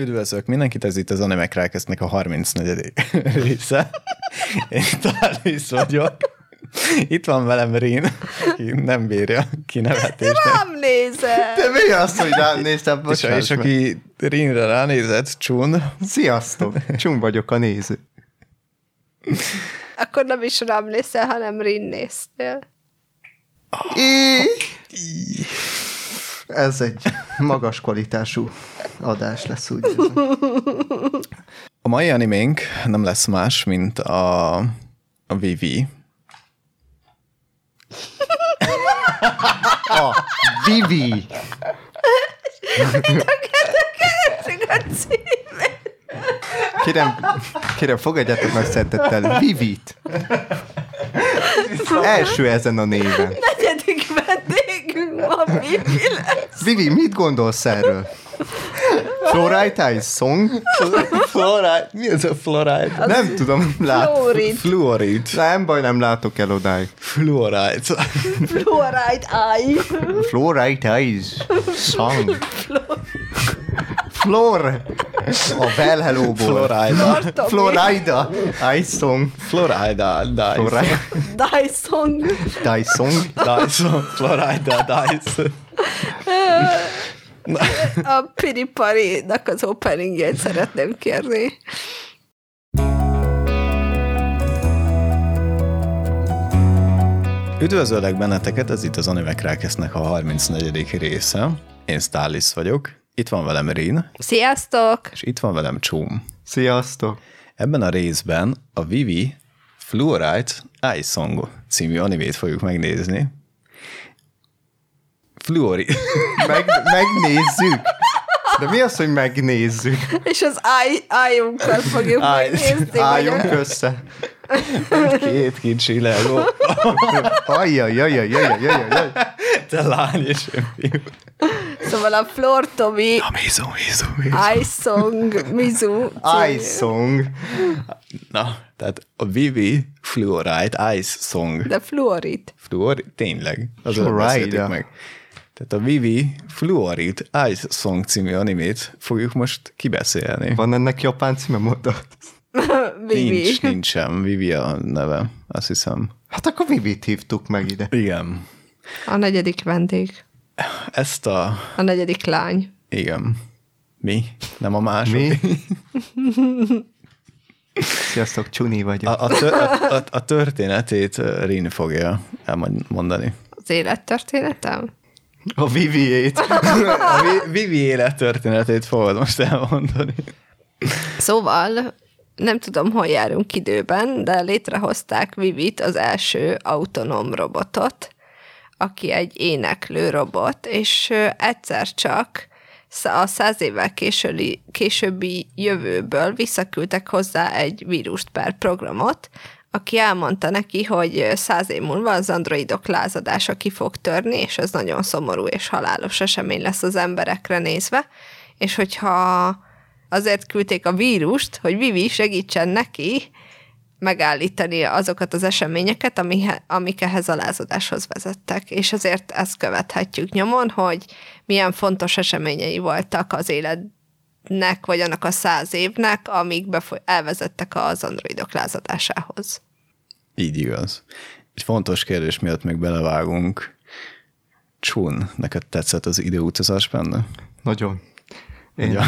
Üdvözlök mindenkit, ez itt az Animek Rákesznek a 34. része. Én Talis vagyok. Itt van velem Rin, aki nem bírja kinevetést. Nem nézem. Te mi az, hogy rám néztem? És, és aki Rinre ránézett, Csun, Sziasztok! Csum vagyok a néző. Akkor nem is rám néztél, hanem Rin néztél. I... Ez egy magas kvalitású adás lesz, úgy a mai animénk nem lesz más, mint a, a Vivi. A Vivi! Kérem, kérem, fogadjátok meg szeretettel Vivit! Első ezen a néven. Ma Bibi lesz. Vivi, mit gondolsz erről? Fluorite Eyes Song? Fluoride? Mi az a fluoride? Nem tudom, lát. Fluorid. Fluoride. Nem baj, nem látok el odáig. Fluoride. Fluoride eye. Fluorite Eyes Song. Flor. A Well Hello-ból. Florida. Florida. Dice. Florida Dyson. Eyes Song. Dice. Florida. Dice. A Piripari-nak az openingjét szeretném kérni. Üdvözöllek benneteket, ez itt az Animek Rákesznek a 34. része. Én Stális vagyok, itt van velem Rin, Sziasztok! és itt van velem Csum. Sziasztok. Ebben a részben a Vivi Fluorite Ice Song című animét fogjuk megnézni. Fluori... Meg, megnézzük. De mi az, hogy megnézzük? És az áj, ájunkat fogjuk Áj- megnézni. vagy Álljunk a- össze. Két kicsi Lego. Ajjajajajajajajajaj. Te lány és én fiú. Szóval a Flor Tomi A mizu, mizu, mizu. Ice Song Mizu Ice Song. Na, tehát a Vivi Fluorite Ice Song. De fluorid. Fluor, tényleg. Az Fluoride. meg. Tehát a Vivi Fluorid Ice Song című animét fogjuk most kibeszélni. Van ennek japán címe mondod? Vivi. Nincs, nincs sem. Vivi a neve, azt hiszem. Hát akkor Vivit hívtuk meg ide. Igen. A negyedik vendég. Ezt a... A negyedik lány. Igen. Mi? Nem a második? Mi? Sziasztok, Csuni vagyok. A, a, tör, a, a, a történetét Rin fogja elmondani. Az élettörténetem? A Viviét. A Vi- Vivi élettörténetét fogod most elmondani. Szóval nem tudom, hol járunk időben, de létrehozták Vivit, az első autonóm robotot, aki egy éneklő robot, és egyszer csak a száz évvel későli, későbbi jövőből visszaküldtek hozzá egy vírust per programot, aki elmondta neki, hogy száz év múlva az androidok lázadása ki fog törni, és ez nagyon szomorú és halálos esemény lesz az emberekre nézve, és hogyha azért küldték a vírust, hogy Vivi segítsen neki megállítani azokat az eseményeket, amihe, amik ehhez a lázadáshoz vezettek. És azért ezt követhetjük nyomon, hogy milyen fontos eseményei voltak az életnek, vagy annak a száz évnek, amik befoly- elvezettek az androidok lázadásához. Így igaz. Egy fontos kérdés miatt még belevágunk. Csun, neked tetszett az időutazás benne? Nagyon. Én, Ja.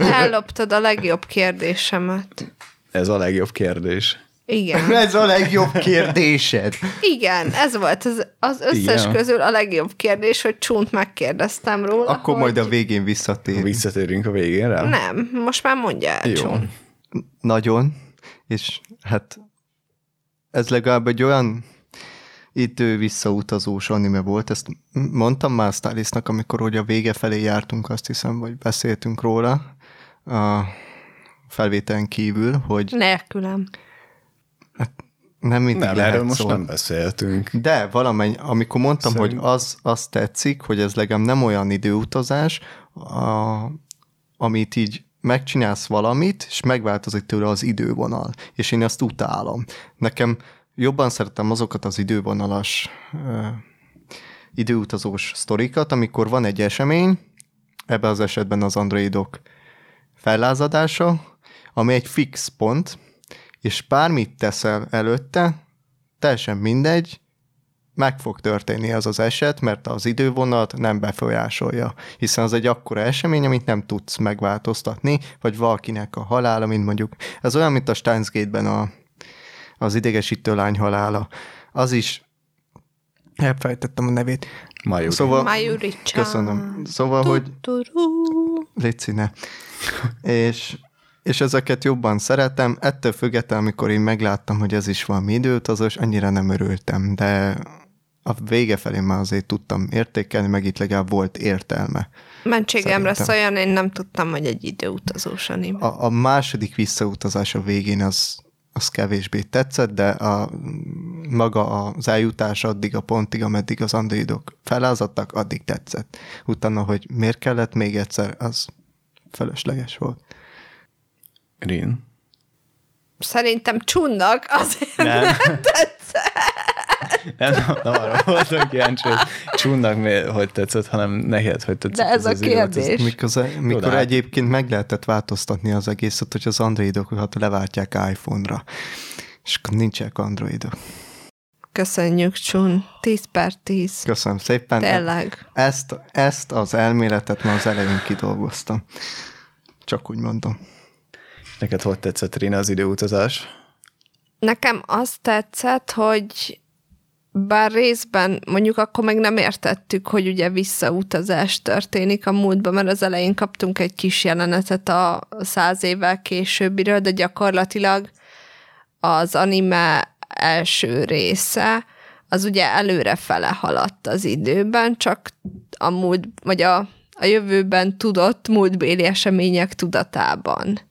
Elloptad a legjobb kérdésemet. Ez a legjobb kérdés. Igen. Ez a legjobb kérdésed. Igen, ez volt az, az összes Igen. közül a legjobb kérdés, hogy Csunt megkérdeztem róla. Akkor hogy... majd a végén visszatér. Visszatérünk a végére? Nem, most már mondja el, Jó. Csunt. Nagyon. És hát ez legalább egy olyan idő visszautazós anime volt, ezt mondtam már Stylisnak, amikor ugye a vége felé jártunk, azt hiszem, vagy beszéltünk róla a felvételen kívül, hogy Nélkülem. Nem mindig Nem, lehet erről most szólni. nem beszéltünk. De valamennyi, amikor mondtam, Szerint- hogy az, az tetszik, hogy ez legalább nem olyan időutazás, a, amit így megcsinálsz valamit, és megváltozik tőle az idővonal. És én ezt utálom. Nekem jobban szeretem azokat az idővonalas ö, időutazós sztorikat, amikor van egy esemény, ebben az esetben az androidok fellázadása, ami egy fix pont, és bármit teszel előtte, teljesen mindegy, meg fog történni az az eset, mert az idővonat nem befolyásolja, hiszen az egy akkora esemény, amit nem tudsz megváltoztatni, vagy valakinek a halála, mint mondjuk, ez olyan, mint a Steins Gate-ben a, az idegesítő lány halála. Az is, elfelejtettem a nevét. Majuri. Szóval, Majuri-chan. köszönöm. Szóval, hogy. Légy ne. és, és ezeket jobban szeretem. Ettől függetlenül, amikor én megláttam, hogy ez is valami időutazós, annyira nem örültem, de a vége felé már azért tudtam értékelni, meg itt legalább volt értelme. Mentségemre szóljon, én nem tudtam, hogy egy időutazós anime. A, a második visszautazás a végén az, az kevésbé tetszett, de a, maga az eljutás addig a pontig, ameddig az androidok felázadtak, addig tetszett. Utána, hogy miért kellett még egyszer, az felesleges volt. Rin. Szerintem csunnak, azért Nem. nem tetszett. Nem, nem, nem arra voltam kíváncsi, hogy csúnnak mi, hogy tetszett, hanem neked, hogy tetszett. De ez a az időutazás. kérdés. Mikor, mikor de- egyébként meg lehetett változtatni az egészet, hogy az androidokat leváltják iPhone-ra, és akkor nincsenek androidok. Köszönjük, Csun. 10 per 10. Köszönöm szépen. Tényleg. Ezt, ezt az elméletet már az elején kidolgoztam. Csak úgy mondom. Neked hogy tetszett, Rina, az időutazás? Nekem azt tetszett, hogy bár részben mondjuk akkor meg nem értettük, hogy ugye visszautazás történik a múltba, mert az elején kaptunk egy kis jelenetet a száz évvel későbbiről, de gyakorlatilag az anime első része, az ugye előre fele haladt az időben, csak a múlt, vagy a, a jövőben tudott múltbéli események tudatában.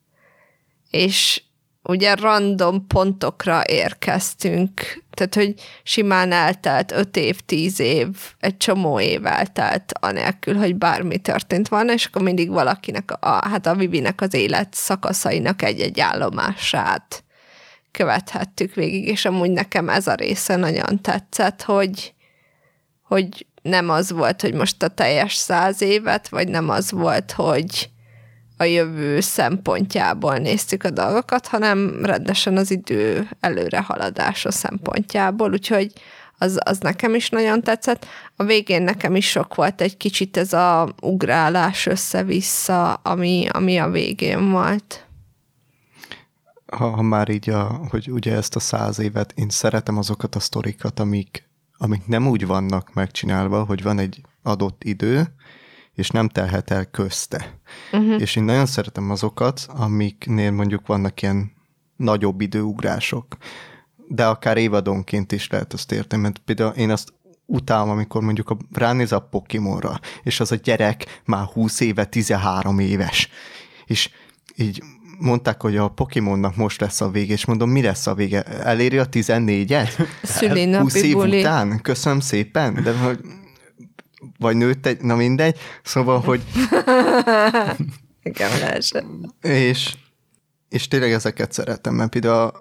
És ugye random pontokra érkeztünk, tehát hogy simán eltelt öt év, tíz év, egy csomó év eltelt, anélkül, hogy bármi történt volna, és akkor mindig valakinek, a, hát a Vivinek az élet szakaszainak egy-egy állomását követhettük végig, és amúgy nekem ez a része nagyon tetszett, hogy, hogy nem az volt, hogy most a teljes száz évet, vagy nem az volt, hogy a jövő szempontjából néztük a dolgokat, hanem rendesen az idő előrehaladása szempontjából, úgyhogy az, az nekem is nagyon tetszett. A végén nekem is sok volt egy kicsit ez a ugrálás össze-vissza, ami, ami a végén volt. Ha, ha már így, a, hogy ugye ezt a száz évet, én szeretem azokat a sztorikat, amik, amik nem úgy vannak megcsinálva, hogy van egy adott idő, és nem telhet el közte. Uh-huh. És én nagyon szeretem azokat, amiknél mondjuk vannak ilyen nagyobb időugrások, de akár évadonként is lehet azt érteni, mert például én azt utálom, amikor mondjuk a, ránéz a Pokémonra, és az a gyerek már 20 éve, 13 éves, és így mondták, hogy a Pokémonnak most lesz a vége, és mondom, mi lesz a vége? Eléri a 14-et? 20 Szülinapi év buli. után? Köszönöm szépen, de hogy vagy nőtt egy, na mindegy, szóval, hogy Igen, és, és tényleg ezeket szeretem, mert például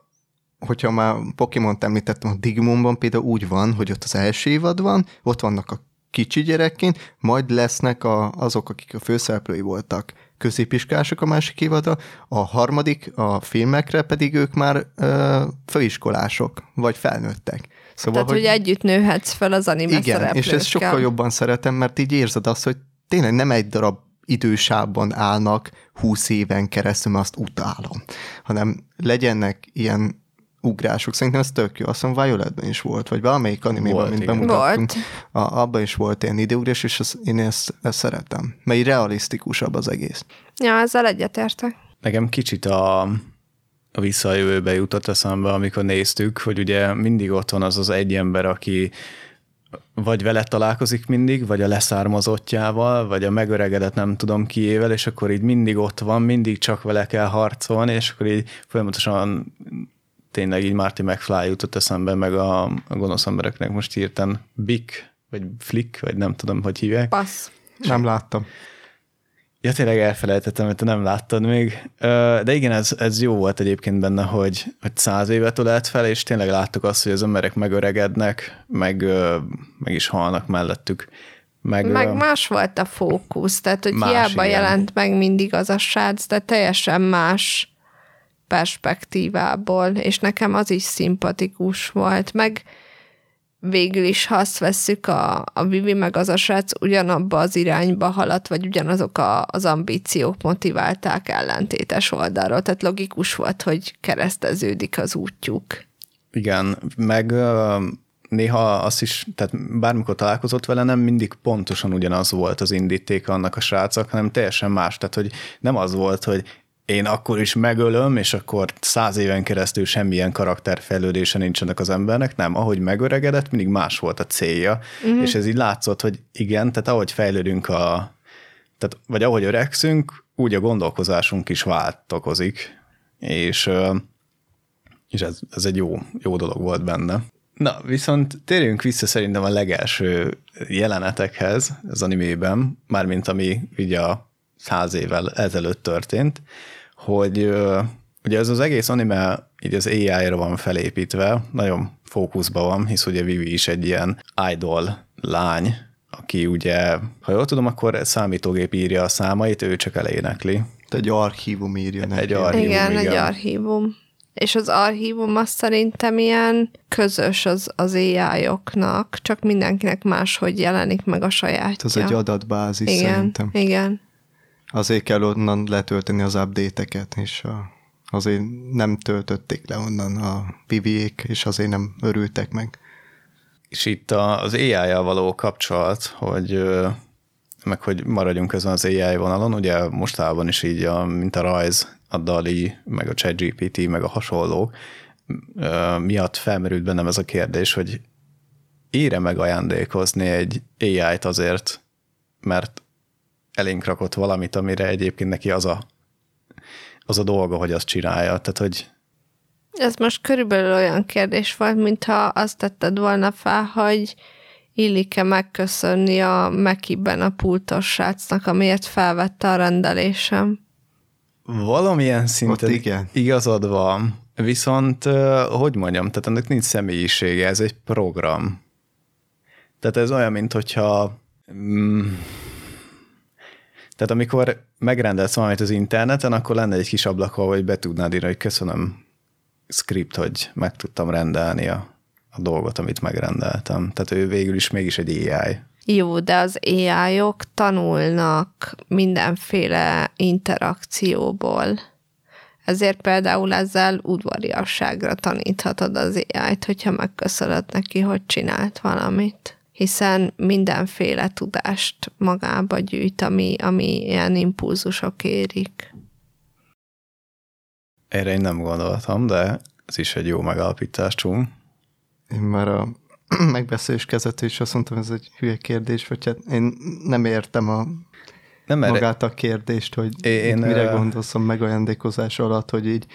hogyha már Pokémon-t említettem, a Digimonban például úgy van, hogy ott az első évad van, ott vannak a kicsi gyerekként, majd lesznek a, azok, akik a főszereplői voltak középiskolások a másik évadra, a harmadik, a filmekre pedig ők már ö, főiskolások, vagy felnőttek. Szóval, Tehát, hogy együtt nőhetsz fel az anime igen, és ezt sokkal jobban szeretem, mert így érzed azt, hogy tényleg nem egy darab idősávban állnak 20 éven keresztül, mert azt utálom, hanem legyenek ilyen ugrások. Szerintem ez tök jó. Azt hiszem Violetben is volt, vagy valamelyik animében, Volt, mint igen. bemutattunk. Volt. A, abban is volt ilyen időugrás, és ezt, én ezt, ezt szeretem. Mert így realisztikusabb az egész. Ja, ezzel egyetértek. Nekem kicsit a, a vissza a jövőbe jutott eszembe, amikor néztük, hogy ugye mindig ott van az az egy ember, aki vagy vele találkozik mindig, vagy a leszármazottjával, vagy a megöregedett nem tudom kiével, és akkor így mindig ott van, mindig csak vele kell harcolni, és akkor így folyamatosan tényleg így Marty McFly jutott eszembe, meg a, a gonosz embereknek most írtam Bick, vagy Flick, vagy nem tudom, hogy hívják. Passz. Nem láttam. Ja, tényleg elfelejtettem, hogy te nem láttad még. De igen, ez, ez jó volt egyébként benne, hogy, hogy száz évet ölelt fel, és tényleg láttuk azt, hogy az emberek megöregednek, meg, meg is halnak mellettük. Meg, Meg más volt a fókusz, tehát hogy Más, hiába igen. jelent meg mindig az a srác, de teljesen más perspektívából, és nekem az is szimpatikus volt, meg végül is, ha azt vesszük, a, a Vivi meg az a srác ugyanabba az irányba haladt, vagy ugyanazok a, az ambíciók motiválták ellentétes oldalról, tehát logikus volt, hogy kereszteződik az útjuk. Igen, meg néha azt is, tehát bármikor találkozott vele, nem mindig pontosan ugyanaz volt az indíték annak a srácok, hanem teljesen más. Tehát, hogy nem az volt, hogy én akkor is megölöm, és akkor száz éven keresztül semmilyen karakterfejlődése nincsenek az embernek, nem, ahogy megöregedett, mindig más volt a célja, uh-huh. és ez így látszott, hogy igen, tehát ahogy fejlődünk a, tehát, vagy ahogy öregszünk, úgy a gondolkozásunk is változik, és és ez, ez egy jó, jó dolog volt benne. Na, viszont térjünk vissza szerintem a legelső jelenetekhez az animében, mármint ami ugye a száz évvel ezelőtt történt, hogy ugye ez az egész anime így az AI-ra van felépítve, nagyon fókuszban van, hisz ugye Vivi is egy ilyen idol lány, aki ugye, ha jól tudom, akkor számítógép írja a számait, ő csak elénekli. Egy archívum írja neki. Egy archívum, igen, igen. egy archívum. És az archívum azt szerintem ilyen közös az, az AI-oknak, csak mindenkinek máshogy jelenik meg a sajátja. Ez egy adatbázis igen, szerintem. Igen, Azért kell onnan letölteni az update-eket, és a, azért nem töltötték le onnan a Viviék, és azért nem örültek meg. És itt az AI-jal való kapcsolat, hogy meg hogy maradjunk ezen az AI vonalon, ugye mostában is így, a, mint a rajz, a DALI, meg a ChatGPT, meg a hasonlók, miatt felmerült bennem ez a kérdés, hogy ére meg ajándékozni egy AI-t azért, mert elénk rakott valamit, amire egyébként neki az a, az a dolga, hogy azt csinálja. Tehát, hogy Ez most körülbelül olyan kérdés volt, mintha azt tetted volna fel, hogy illik-e megköszönni a Mekiben a pultos srácnak, amiért felvette a rendelésem. Valamilyen szinten igen. igazad van, viszont hogy mondjam, tehát ennek nincs személyisége, ez egy program. Tehát ez olyan, mint hogyha mm, tehát amikor megrendelsz valamit az interneten, akkor lenne egy kis ablak, hogy be tudnád írni, hogy köszönöm script, hogy meg tudtam rendelni a, a dolgot, amit megrendeltem. Tehát ő végül is mégis egy AI. Jó, de az AI-ok tanulnak mindenféle interakcióból. Ezért például ezzel udvariasságra taníthatod az AI-t, hogyha megköszönöd neki, hogy csinált valamit. Hiszen mindenféle tudást magába gyűjt, ami, ami ilyen impulzusok érik. Erre én nem gondoltam, de ez is egy jó megalapítás, Csum. Én már a megbeszélés kezdetől is azt mondtam, ez egy hülye kérdés, vagy hát én nem értem a Nem erre, magát a kérdést, hogy Én- mire ö- gondolsz a megajándékozás alatt, hogy így,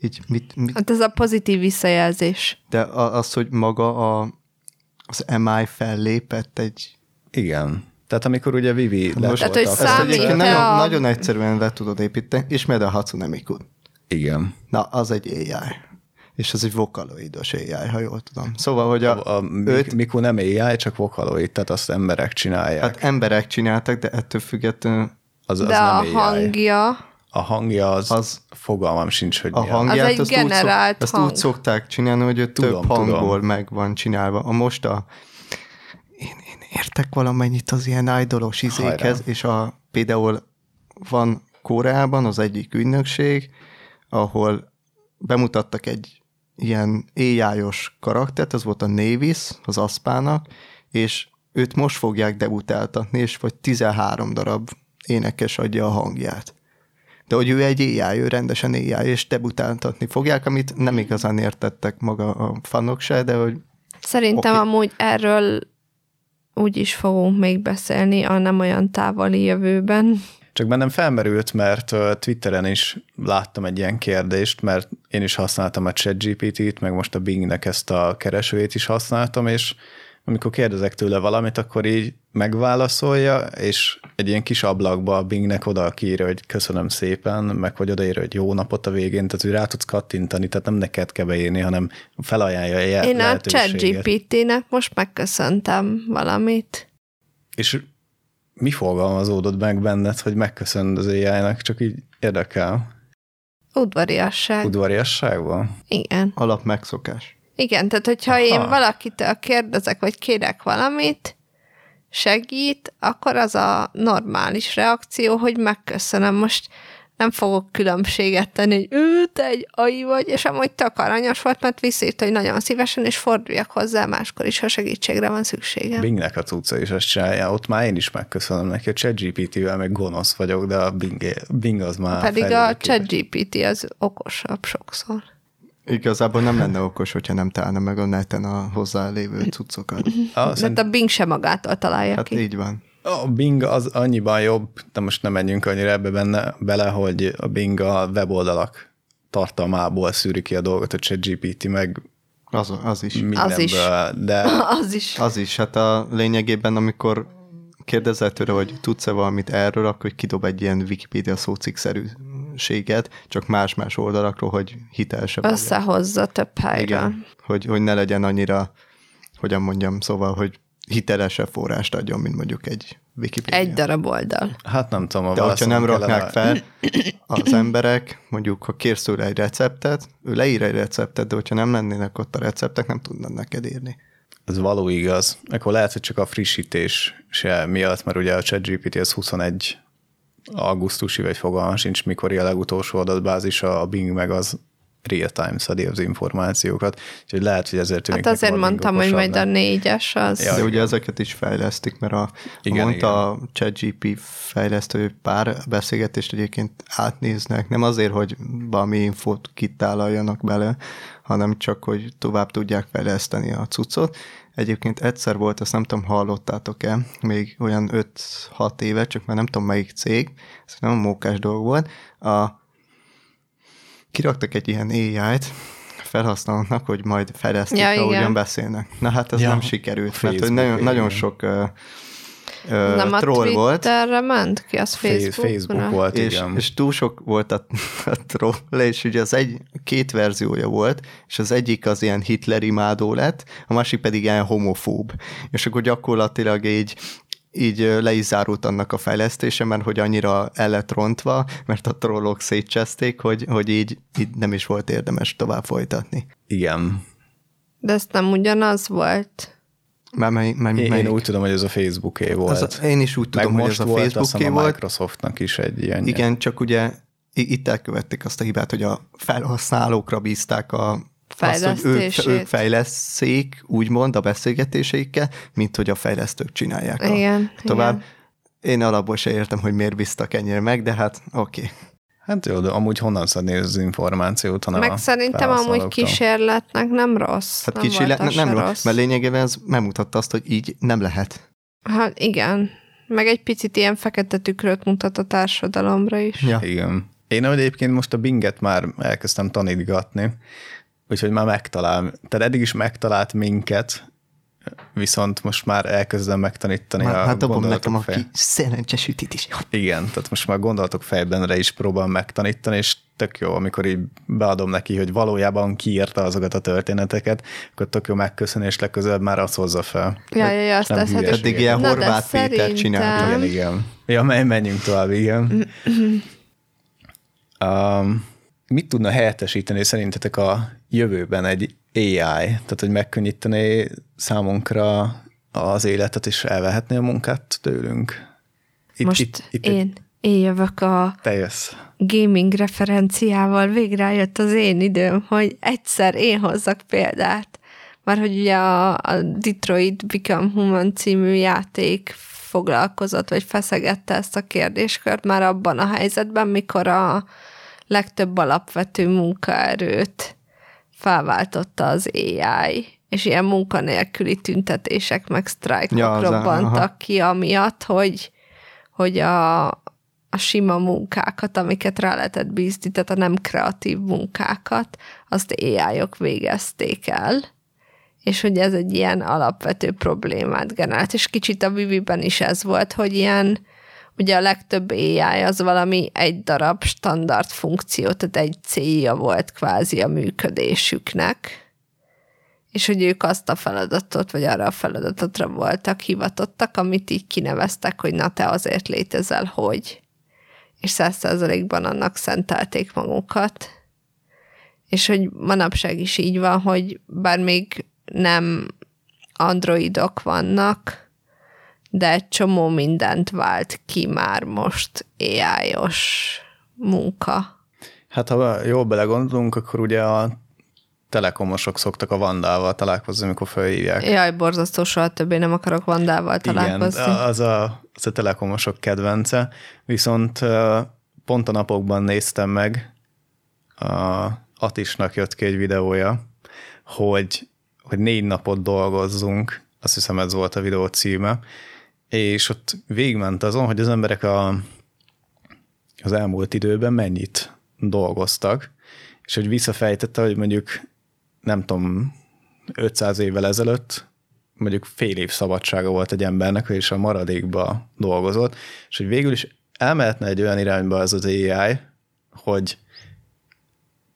így mit, mit, Hát ez a pozitív visszajelzés. de az, hogy maga a, az MI fellépett egy... Igen. Tehát amikor ugye Vivi Most Tehát, hogy a számít egyébként te nagyon, a- nagyon egyszerűen le tudod építeni, ismered a Hatsune Miku. Igen. Na, az egy AI. És az egy vokaloidos AI, ha jól tudom. Szóval, hogy a, A, a őt, Miku nem AI, csak vokaloid, tehát azt emberek csinálják. hát emberek csináltak, de ettől függetlenül az, az De nem a AI. hangja, A hangja az, Az- az fogalmam sincs, hogy a mi hangját Az egy azt, úgy, generált azt hang. úgy szokták csinálni, hogy ő Tudom, több hangból tudom. meg van csinálva. A most a én, én értek valamennyit az ilyen idolos izékhez, Hajrá. és a, például van Koreában az egyik ügynökség, ahol bemutattak egy ilyen AI-os karaktert, az volt a Navis, az Aszpának, és őt most fogják debutáltatni, és vagy 13 darab énekes adja a hangját. De hogy ő egy AI, ő rendesen AI, és debutáltatni fogják, amit nem igazán értettek maga a fanok se, de hogy Szerintem okay. amúgy erről úgy is fogunk még beszélni a nem olyan távoli jövőben. Csak bennem felmerült, mert Twitteren is láttam egy ilyen kérdést, mert én is használtam a ChatGPT-t, meg most a Bingnek ezt a keresőjét is használtam, és amikor kérdezek tőle valamit, akkor így megválaszolja, és egy ilyen kis ablakba a Bingnek oda kiírja, hogy köszönöm szépen, meg hogy odaírja, hogy jó napot a végén, tehát hogy rá tudsz kattintani, tehát nem neked kell beírni, hanem felajánlja a je- Én a. ChatGPT-nek most megköszöntem valamit. És mi fogalmazódott meg benned, hogy megköszönöd az AI-nak, csak így érdekel. Udvariasság. Udvariasságban? Igen. Alap megszokás. Igen, tehát hogyha Aha. én valakitől kérdezek, vagy kérek valamit, segít, akkor az a normális reakció, hogy megköszönöm. Most nem fogok különbséget tenni, hogy ő, te egy ai vagy, és amúgy tök aranyos volt, mert visszírt, hogy nagyon szívesen, és forduljak hozzá máskor is, ha segítségre van szüksége. Bingnek a cucca is ezt csinálja, ott már én is megköszönöm neki, a ChatGPT-vel meg gonosz vagyok, de a Bing, Bing az már Pedig a ChatGPT az okosabb sokszor. Igazából nem lenne okos, hogyha nem találna meg a neten a hozzálévő cuccokat. Ah, Mert a Bing sem magától találja hát ki. így van. A Bing az annyiban jobb, de most nem menjünk annyira ebbe benne, bele, hogy a Bing a weboldalak tartalmából szűri ki a dolgot, a ChatGPT meg Az, az is. mindenből, Az is. de Az is. Az is, hát a lényegében, amikor kérdezel tőle, hogy tudsz-e valamit erről, akkor kidob egy ilyen Wikipedia szócikszerűséget, csak más-más oldalakról, hogy hitelesebb legyen. Összehozza több helyről. Igen, hogy, hogy ne legyen annyira, hogyan mondjam, szóval, hogy hitelesebb forrást adjon, mint mondjuk egy Wikipedia. Egy darab oldal. hát nem tudom, a De hogyha nem raknák kellene- fel az emberek, mondjuk ha kérsz tőle egy receptet, ő leír egy receptet, de hogyha nem lennének ott a receptek, nem tudnád neked írni. Ez való igaz. Akkor lehet, hogy csak a frissítés se miatt, mert ugye a ChatGPT az 21 augusztusi, vagy fogalmam sincs, mikor a legutolsó adatbázis, a Bing meg az real-time szedi az információkat, úgyhogy lehet, hogy ezért tűnik Hát azért mondtam, hogy majd a négyes az. Ja, De ugye igen. ezeket is fejlesztik, mert a, Igen, igen, mondta a ChatGP fejlesztő, hogy pár beszélgetést egyébként átnéznek, nem azért, hogy valami infót kitálaljanak bele, hanem csak, hogy tovább tudják fejleszteni a cuccot. Egyébként egyszer volt, ezt nem tudom, hallottátok-e, még olyan 5-6 éve, csak már nem tudom melyik cég, ez nem a mókás dolog volt, a, kiraktak egy ilyen AI-t, felhasználóknak, hogy majd fejlesztik, Ja, ahogyan igen. beszélnek. Na hát ez Ja, nem sikerült, mert hogy nagyon, nagyon sok ö, nem a troll volt, Twitterre ment ki, az Facebook. Facebook volt, és, igen. és túl sok volt a, a troll, és ugye az egy, két verziója volt, és az egyik az ilyen Hitler imádó lett, a másik pedig ilyen homofób. És akkor gyakorlatilag így így le is zárult annak a fejlesztése, mert hogy annyira el lett rontva, mert a trollok szétcseszték, hogy, hogy így, így nem is volt érdemes tovább folytatni. Igen. De ez nem ugyanaz volt. Már mely, mely, Én, melyik? én úgy tudom, hogy ez a Facebooké volt. Az a, én is úgy tudom, Meg hogy ez a volt, Facebooké hiszem, a volt. Microsoftnak is egy ilyen. Igen, csak ugye itt elkövették azt a hibát, hogy a felhasználókra bízták a azt, hogy ők, ők fejleszék, úgymond a beszélgetéseikkel, mint hogy a fejlesztők csinálják. A, Igen, tovább. igen. Én alapból se értem, hogy miért bíztak ennyire meg, de hát oké. Okay. Hát jó, de amúgy honnan szedni az információt, hanem Meg a szerintem amúgy kísérletnek nem rossz. Hát nem kicsi volt le, az nem se rossz, mert lényegében ez megmutatta azt, hogy így nem lehet. Hát igen. Meg egy picit ilyen fekete tükröt mutat a társadalomra is. Ja. Igen. Én ahogy egyébként most a Binget már elkezdtem tanítgatni, úgyhogy már megtalál, tehát eddig is megtalált minket, viszont most már elkezdem megtanítani Már, a hát dobom nekem a fej- ki szerencsés ütit is. Igen, tehát most már gondolatok fejbenre is próbálom megtanítani, és tök jó, amikor így beadom neki, hogy valójában kiírta azokat a történeteket, akkor tök jó megköszönni, és legközelebb már azt hozza fel. Ja, ja, ja, azt Nem teszed. Eddig ilyen Na, de Horváth Péter szerintem- csinálta. Igen, igen. Ja, menj, menjünk tovább, igen. um, mit tudna helyettesíteni szerintetek a jövőben egy AI? Tehát, hogy megkönnyíteni számunkra az életet, és elvehetné a munkát tőlünk? Itt, Most én, én jövök a gaming referenciával, végre eljött az én időm, hogy egyszer én hozzak példát. Már hogy ugye a, a Detroit Become Human című játék foglalkozott, vagy feszegette ezt a kérdéskört már abban a helyzetben, mikor a legtöbb alapvető munkaerőt felváltotta az AI, és ilyen munkanélküli tüntetések, meg sztrájkok Ja, robbantak aha. ki, amiatt, hogy, hogy a, a sima munkákat, amiket rá lehetett bízni, tehát a nem kreatív munkákat, azt AI-ok végezték el, és hogy ez egy ilyen alapvető problémát generált, és kicsit a Vivi-ben is ez volt, hogy ilyen, ugye a legtöbb AI az valami egy darab standard funkció, tehát egy célja volt kvázi a működésüknek, és hogy ők azt a feladatot, vagy arra a feladatotra voltak hivatottak, amit így kineveztek, hogy na te azért létezel, hogy. És száz százalékban annak szentelték magukat. És hogy manapság is így van, hogy bár még nem androidok vannak, de egy csomó mindent vált ki már most AI-os munka. Hát ha jól belegondolunk, akkor ugye a telekomosok szoktak a Vandával találkozni, amikor felhívják. Jaj, borzasztó, soha többé nem akarok Vandával találkozni. Igen, az a, az a telekomosok kedvence, viszont pont a napokban néztem meg, a Atisnak jött ki egy videója, hogy, hogy négy napot dolgozzunk, azt hiszem ez volt a videó címe, és ott végigment azon, hogy az emberek a, az elmúlt időben mennyit dolgoztak, és hogy visszafejtette, hogy mondjuk nem tudom, 500 évvel ezelőtt mondjuk fél év szabadsága volt egy embernek, és a maradékba dolgozott, és hogy végül is elmehetne egy olyan irányba az az AI, hogy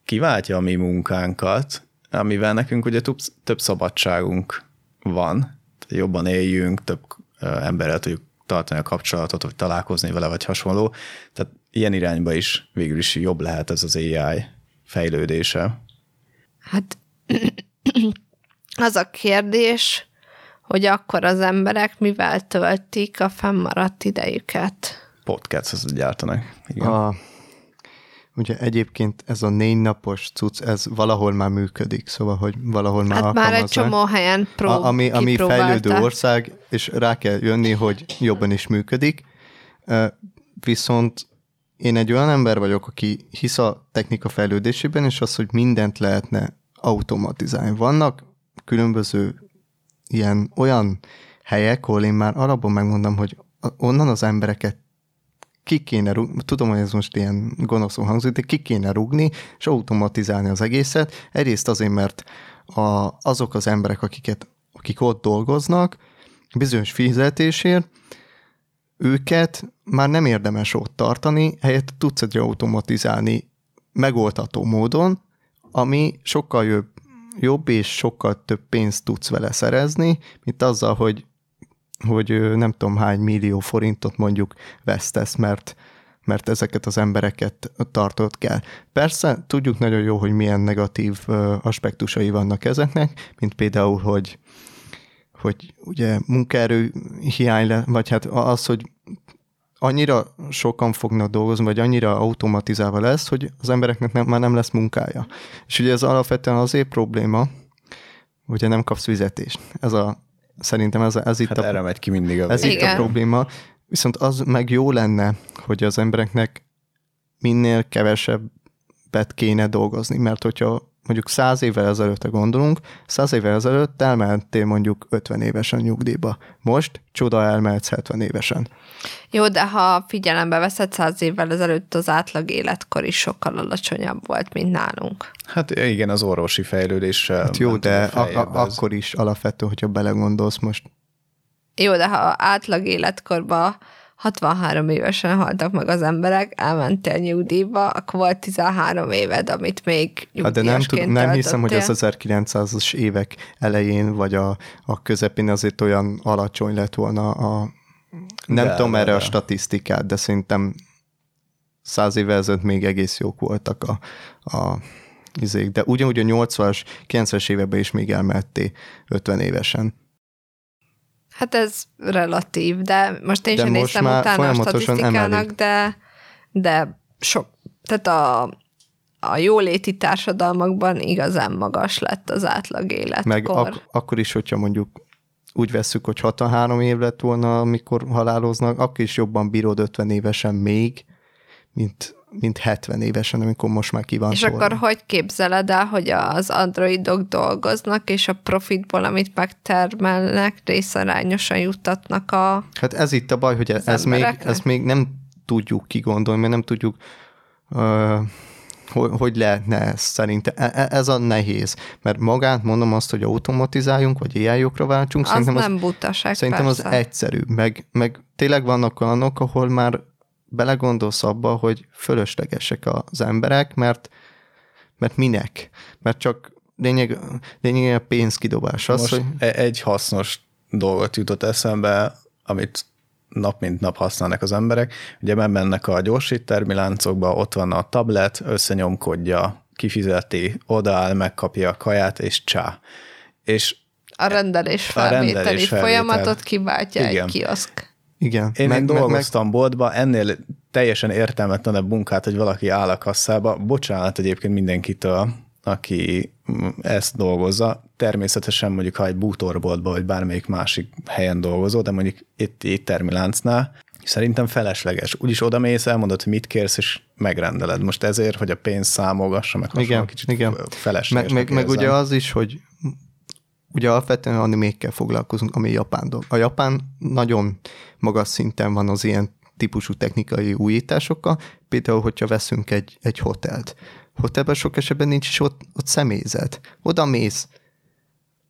kiváltja a mi munkánkat, amivel nekünk ugye több, több szabadságunk van, jobban éljünk, több emberrel tudjuk tartani a kapcsolatot, vagy találkozni vele, vagy hasonló. Tehát ilyen irányba is végül is jobb lehet ez az AI fejlődése. Hát az a kérdés, hogy akkor az emberek mivel töltik a fennmaradt idejüket? Podcast az gyártanak. Igen. A, ugye egyébként ez a négy napos cucc, ez valahol már működik, szóval, hogy valahol már Hát már egy csomó helyen prób- a, ami, ami fejlődő ország, és rá kell jönni, hogy jobban is működik. Viszont én egy olyan ember vagyok, aki hisz a technika fejlődésében, és az, hogy mindent lehetne automatizálni. Vannak különböző ilyen olyan helyek, ahol én már alapban megmondom, hogy onnan az embereket ki kéne rúgni, tudom, hogy ez most ilyen gonoszul hangzik, de ki kéne rúgni, és automatizálni az egészet. Egyrészt azért, mert a, azok az emberek, akiket, akik ott dolgoznak, bizonyos fizetésért, őket már nem érdemes ott tartani, helyett tudsz egy automatizálni megoldható módon, ami sokkal jobb, jobb és sokkal több pénzt tudsz vele szerezni, mint azzal, hogy, hogy nem tudom hány millió forintot mondjuk vesztesz, mert, mert ezeket az embereket tartott kell. Persze tudjuk nagyon jó, hogy milyen negatív aspektusai vannak ezeknek, mint például, hogy hogy ugye munkaerő hiány, vagy hát az, hogy annyira sokan fognak dolgozni, vagy annyira automatizálva lesz, hogy az embereknek nem, már nem lesz munkája. És ugye ez alapvetően azért probléma, ugye nem kapsz fizetést. Ez a, szerintem ez, ez itt hát a, erre megy ki mindig a Ez itt a probléma. Viszont az meg jó lenne, hogy az embereknek minél kevesebbet kéne dolgozni, mert hogyha mondjuk száz évvel ezelőttre gondolunk, száz évvel ezelőtt elmentél mondjuk 50 évesen nyugdíjba. Most csoda elmehetsz 70 évesen. Jó, de ha figyelembe veszed, száz évvel ezelőtt az átlag életkor is sokkal alacsonyabb volt, mint nálunk. Hát igen, az orvosi fejlődés. Hát jó, de a, a, akkor is alapvető, hogyha belegondolsz most. Jó, de ha átlag életkorban 63 évesen haltak meg az emberek, elmentél nyugdíjba, akkor volt 13 éved, amit még hát de nem, tud, nem hiszem, hogy az 1900-as évek elején, vagy a, a közepén azért olyan alacsony lett volna a... Nem de, tudom de, erre de. a statisztikát, de szerintem száz évvel ezelőtt még egész jók voltak a, a izék. De ugyanúgy a 80-as, 90-es években is még elmehetté 50 évesen. Hát ez relatív, de most én de sem néztem utána a statisztikának, emelik. de, de sok, tehát a, a jóléti társadalmakban igazán magas lett az átlag életkor. Meg ak- akkor is, hogyha mondjuk úgy vesszük, hogy 63 év lett volna, amikor haláloznak, akkor is jobban bírod 50 évesen még, mint mint 70 évesen, amikor most már ki van És tolva. akkor hogy képzeled el, hogy az androidok dolgoznak, és a profitból, amit megtermelnek, részarányosan juttatnak a Hát ez itt a baj, hogy ez még, ez még nem tudjuk kigondolni, mert nem tudjuk uh, hogy, hogy lehetne ez szerintem. E, e, ez a nehéz, mert magát mondom azt, hogy automatizáljunk, vagy AI-okra váltsunk, az szerintem nem az, butaság, Szerintem persze. az egyszerű, meg, meg tényleg vannak olyanok, ahol már belegondolsz abba, hogy fölöslegesek az emberek, mert, mert minek? Mert csak lényeg, lényeg a pénzkidobás. Az, Most hogy e- egy hasznos dolgot jutott eszembe, amit nap mint nap használnak az emberek. Ugye bemennek a gyorsítermi láncokba, ott van a tablet, összenyomkodja, kifizeti, odaáll, megkapja a kaját, és csá. És A rendelés A rendelés felvételi felvétel. folyamatot kiváltja Igen. egy kioszk. Igen. Én, meg, én dolgoztam meg, boltba, ennél teljesen értelmetlenebb munkát, hogy valaki áll a kasszába. Bocsánat egyébként mindenkitől, aki ezt dolgozza. Természetesen mondjuk, ha egy bútorboltba, vagy bármelyik másik helyen dolgozó, de mondjuk itt éttermi láncnál, szerintem felesleges. Úgyis odamész, elmondod, hogy mit kérsz, és megrendeled. Most ezért, hogy a pénz számolgassa, meg hasonló, Igen, kicsit igen. felesleges. Meg, meg, meg ugye az is, hogy ugye alapvetően animékkel foglalkozunk, ami japán dolog. A japán nagyon magas szinten van az ilyen típusú technikai újításokkal, például, hogyha veszünk egy, egy hotelt. Hotelben sok esetben nincs is ott, ott személyzet. Oda mész,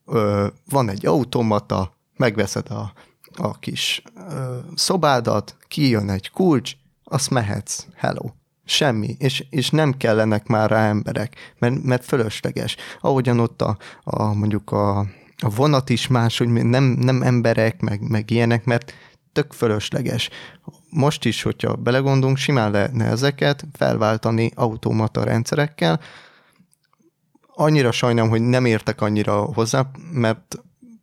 ö, van egy automata, megveszed a, a kis ö, szobádat, kijön egy kulcs, azt mehetsz. Hello. Semmi. És, és nem kellenek már rá emberek, mert, mert fölösleges. Ahogyan ott a, a mondjuk a, a vonat is más, hogy nem, nem emberek, meg, meg ilyenek, mert tök fölösleges. Most is, hogyha belegondolunk, simán lehetne ezeket felváltani automata rendszerekkel. Annyira sajnálom, hogy nem értek annyira hozzá, mert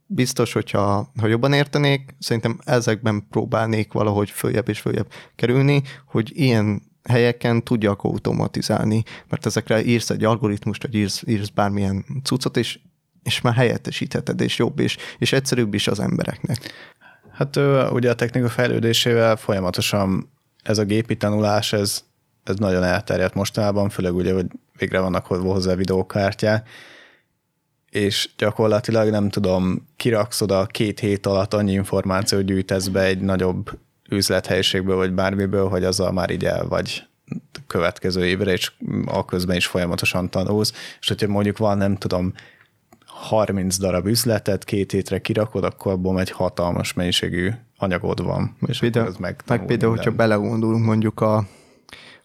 biztos, hogyha ha jobban értenék, szerintem ezekben próbálnék valahogy följebb és följebb kerülni, hogy ilyen helyeken tudjak automatizálni, mert ezekre írsz egy algoritmust, vagy írsz, írsz bármilyen cuccot, és, és már helyettesítheted, és jobb, és, és egyszerűbb is az embereknek. Hát ugye a technika fejlődésével folyamatosan ez a gépi tanulás, ez, ez nagyon elterjedt mostanában, főleg ugye, hogy végre vannak hozzá videókártyák, és gyakorlatilag nem tudom, kiraksz oda két hét alatt annyi információt gyűjtesz be egy nagyobb üzlethelyiségből, vagy bármiből, hogy azzal már így el vagy következő évre, és a közben is folyamatosan tanulsz, és hogyha mondjuk van, nem tudom, 30 darab üzletet két hétre kirakod, akkor abból egy hatalmas mennyiségű anyagod van. És például, ez meg például, hogyha belegondolunk mondjuk a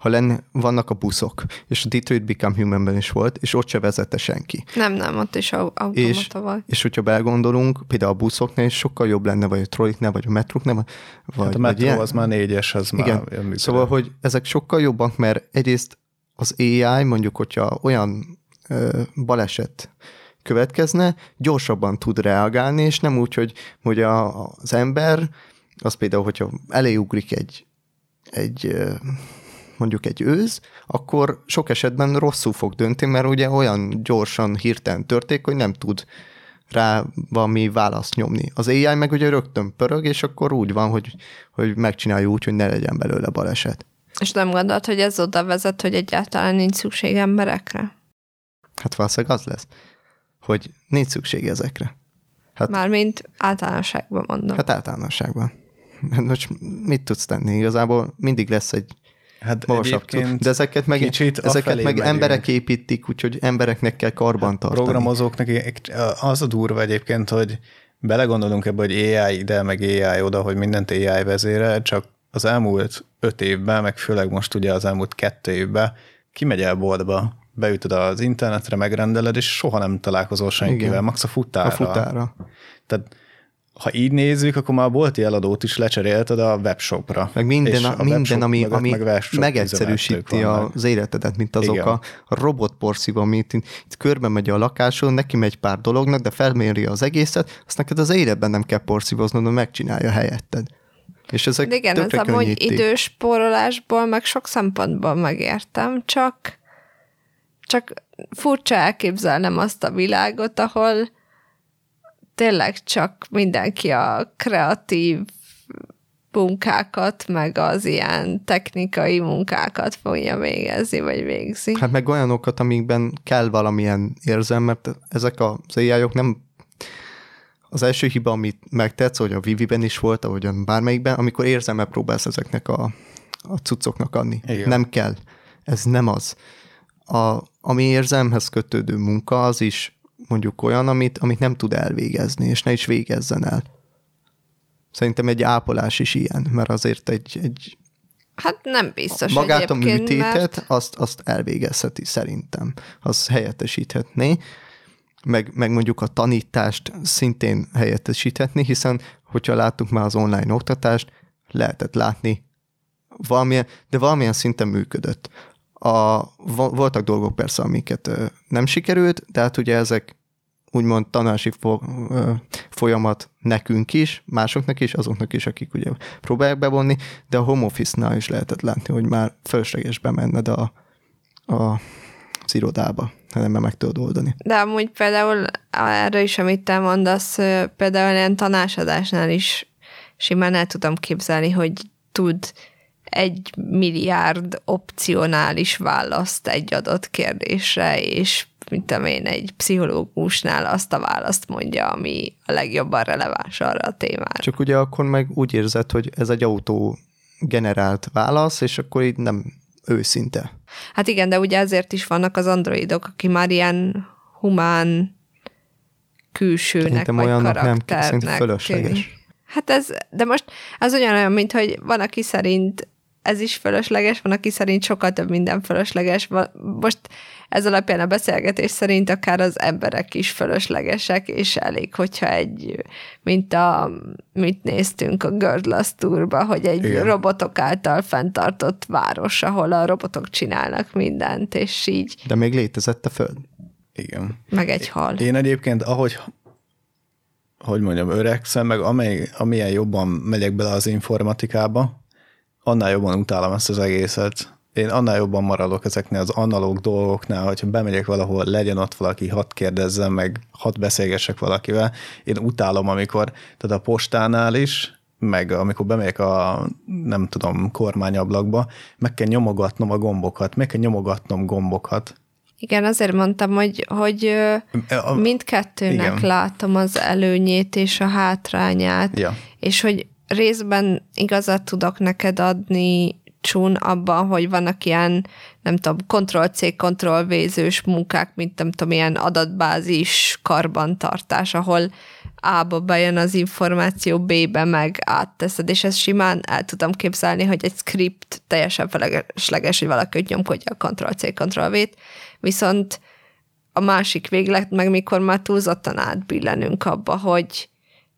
ha lenne, vannak a buszok, és a Detroit Become Humanben is volt, és ott se vezette senki. Nem, nem, ott is au- automata És, volt. és hogyha belegondolunk, például a buszoknál is sokkal jobb lenne, vagy a trolliknál, vagy a metróknál, vagy, Hát a metró ilyen. az már négyes, az Igen, már működik. szóval, hogy ezek sokkal jobbak, mert egyrészt az AI, mondjuk, hogyha olyan ö, baleset következne, gyorsabban tud reagálni, és nem úgy, hogy, hogy a, az ember, az például, hogyha eléugrik egy, egy ö, mondjuk egy őz, akkor sok esetben rosszul fog dönteni, mert ugye olyan gyorsan, hirtelen történik, hogy nem tud rá valami választ nyomni. Az AI meg ugye rögtön pörög, és akkor úgy van, hogy, hogy megcsinálja úgy, hogy ne legyen belőle baleset. És nem gondolt, hogy ez oda vezet, hogy egyáltalán nincs szükség emberekre? Hát valószínűleg az lesz, hogy nincs szükség ezekre. Hát, Mármint általánosságban mondom. hát általánosságban. Most mit tudsz tenni? Igazából mindig lesz egy hát magasabb de ezeket meg, ezeket meg megyünk. emberek építik, úgyhogy embereknek kell karban tartani. programozóknak az a durva egyébként, hogy belegondolunk ebbe, hogy AI ide, meg AI oda, hogy mindent AI vezére, csak az elmúlt öt évben, meg főleg most ugye az elmúlt kettő évben kimegy el boltba, beütöd az internetre, megrendeled, és soha nem találkozol senkivel, Igen. max a futára. A futára. Tehát ha így nézzük, akkor már a bolti eladót is lecserélted a webshopra. Meg minden, És a, minden ami, mögött ami meg megegyszerűsíti az életedet, mint azok Igen. a, a robotporszív, amit itt, itt körbe megy a lakáson, neki megy pár dolognak, de felméri az egészet, azt neked az életben nem kell porszívoznod, megcsinálja helyetted. És ezek De igen, ez amúgy időspórolásból, meg sok szempontból megértem, csak, csak furcsa elképzelnem azt a világot, ahol tényleg csak mindenki a kreatív munkákat, meg az ilyen technikai munkákat fogja végezni, vagy végzi. Hát meg olyanokat, amikben kell valamilyen érzem, mert ezek az ai nem az első hiba, amit megtetsz, hogy a Vivi-ben is volt, ahogyan bármelyikben, amikor érzelmet próbálsz ezeknek a, a cuccoknak adni. Igen. Nem kell. Ez nem az. A, ami érzelmhez kötődő munka, az is mondjuk olyan, amit, amit nem tud elvégezni, és ne is végezzen el. Szerintem egy ápolás is ilyen, mert azért egy, egy Hát nem biztos magát a műtétet, mert azt, azt elvégezheti szerintem. Az helyettesíthetné. meg, meg mondjuk a tanítást szintén helyettesíthetni, hiszen hogyha láttuk már az online oktatást, lehetett látni valamilyen, de valamilyen szinten működött. A, voltak dolgok persze, amiket nem sikerült, de hát ugye ezek úgymond tanási folyamat nekünk is, másoknak is, azoknak is, akik ugye próbálják bevonni, de a home office-nál is lehetett látni, hogy már fölösleges bemenned a, a, az irodába, hanem meg tudod oldani. De amúgy például erre is, amit te mondasz, például ilyen tanácsadásnál is simán el tudom képzelni, hogy tud egy milliárd opcionális választ egy adott kérdésre, és mint tudom én, egy pszichológusnál azt a választ mondja, ami a legjobban releváns arra a témára. Csak ugye akkor meg úgy érzed, hogy ez egy autó generált válasz, és akkor így nem őszinte. Hát igen, de ugye ezért is vannak az androidok, aki már ilyen humán külsőnek, Szerintem vagy olyannak karakternek. Nem, fölösleges. Hát ez, de most az olyan, mint hogy van, aki szerint ez is fölösleges, van, aki szerint sokkal több minden fölösleges. Most ez alapján a beszélgetés szerint akár az emberek is fölöslegesek, és elég, hogyha egy, mint a, mit néztünk a Girdless Tourba, hogy egy Igen. robotok által fenntartott város, ahol a robotok csinálnak mindent, és így. De még létezett a föld. Igen. Meg egy hal. Én egyébként, ahogy hogy mondjam, öregszem, meg amely, amilyen jobban megyek bele az informatikába, annál jobban utálom ezt az egészet. Én annál jobban maradok ezeknél az analóg dolgoknál, hogyha bemegyek valahol, legyen ott valaki, hadd kérdezzem meg, hadd beszélgessek valakivel. Én utálom, amikor, tehát a postánál is, meg amikor bemegyek a, nem tudom, kormányablakba, meg kell nyomogatnom a gombokat, meg kell nyomogatnom gombokat. Igen, azért mondtam, hogy, hogy mindkettőnek Igen. látom az előnyét és a hátrányát, ja. és hogy részben igazat tudok neked adni, Csun, abban, hogy vannak ilyen, nem tudom, Ctrl-C, Ctrl-V-zős munkák, mint nem tudom, ilyen adatbázis karbantartás, ahol A-ba bejön az információ, B-be meg átteszed, és ezt simán el tudom képzelni, hogy egy script teljesen felesleges, hogy valaki nyomkodja a Ctrl-C, Ctrl-V-t, viszont a másik véglet meg mikor már túlzottan átbillenünk abba, hogy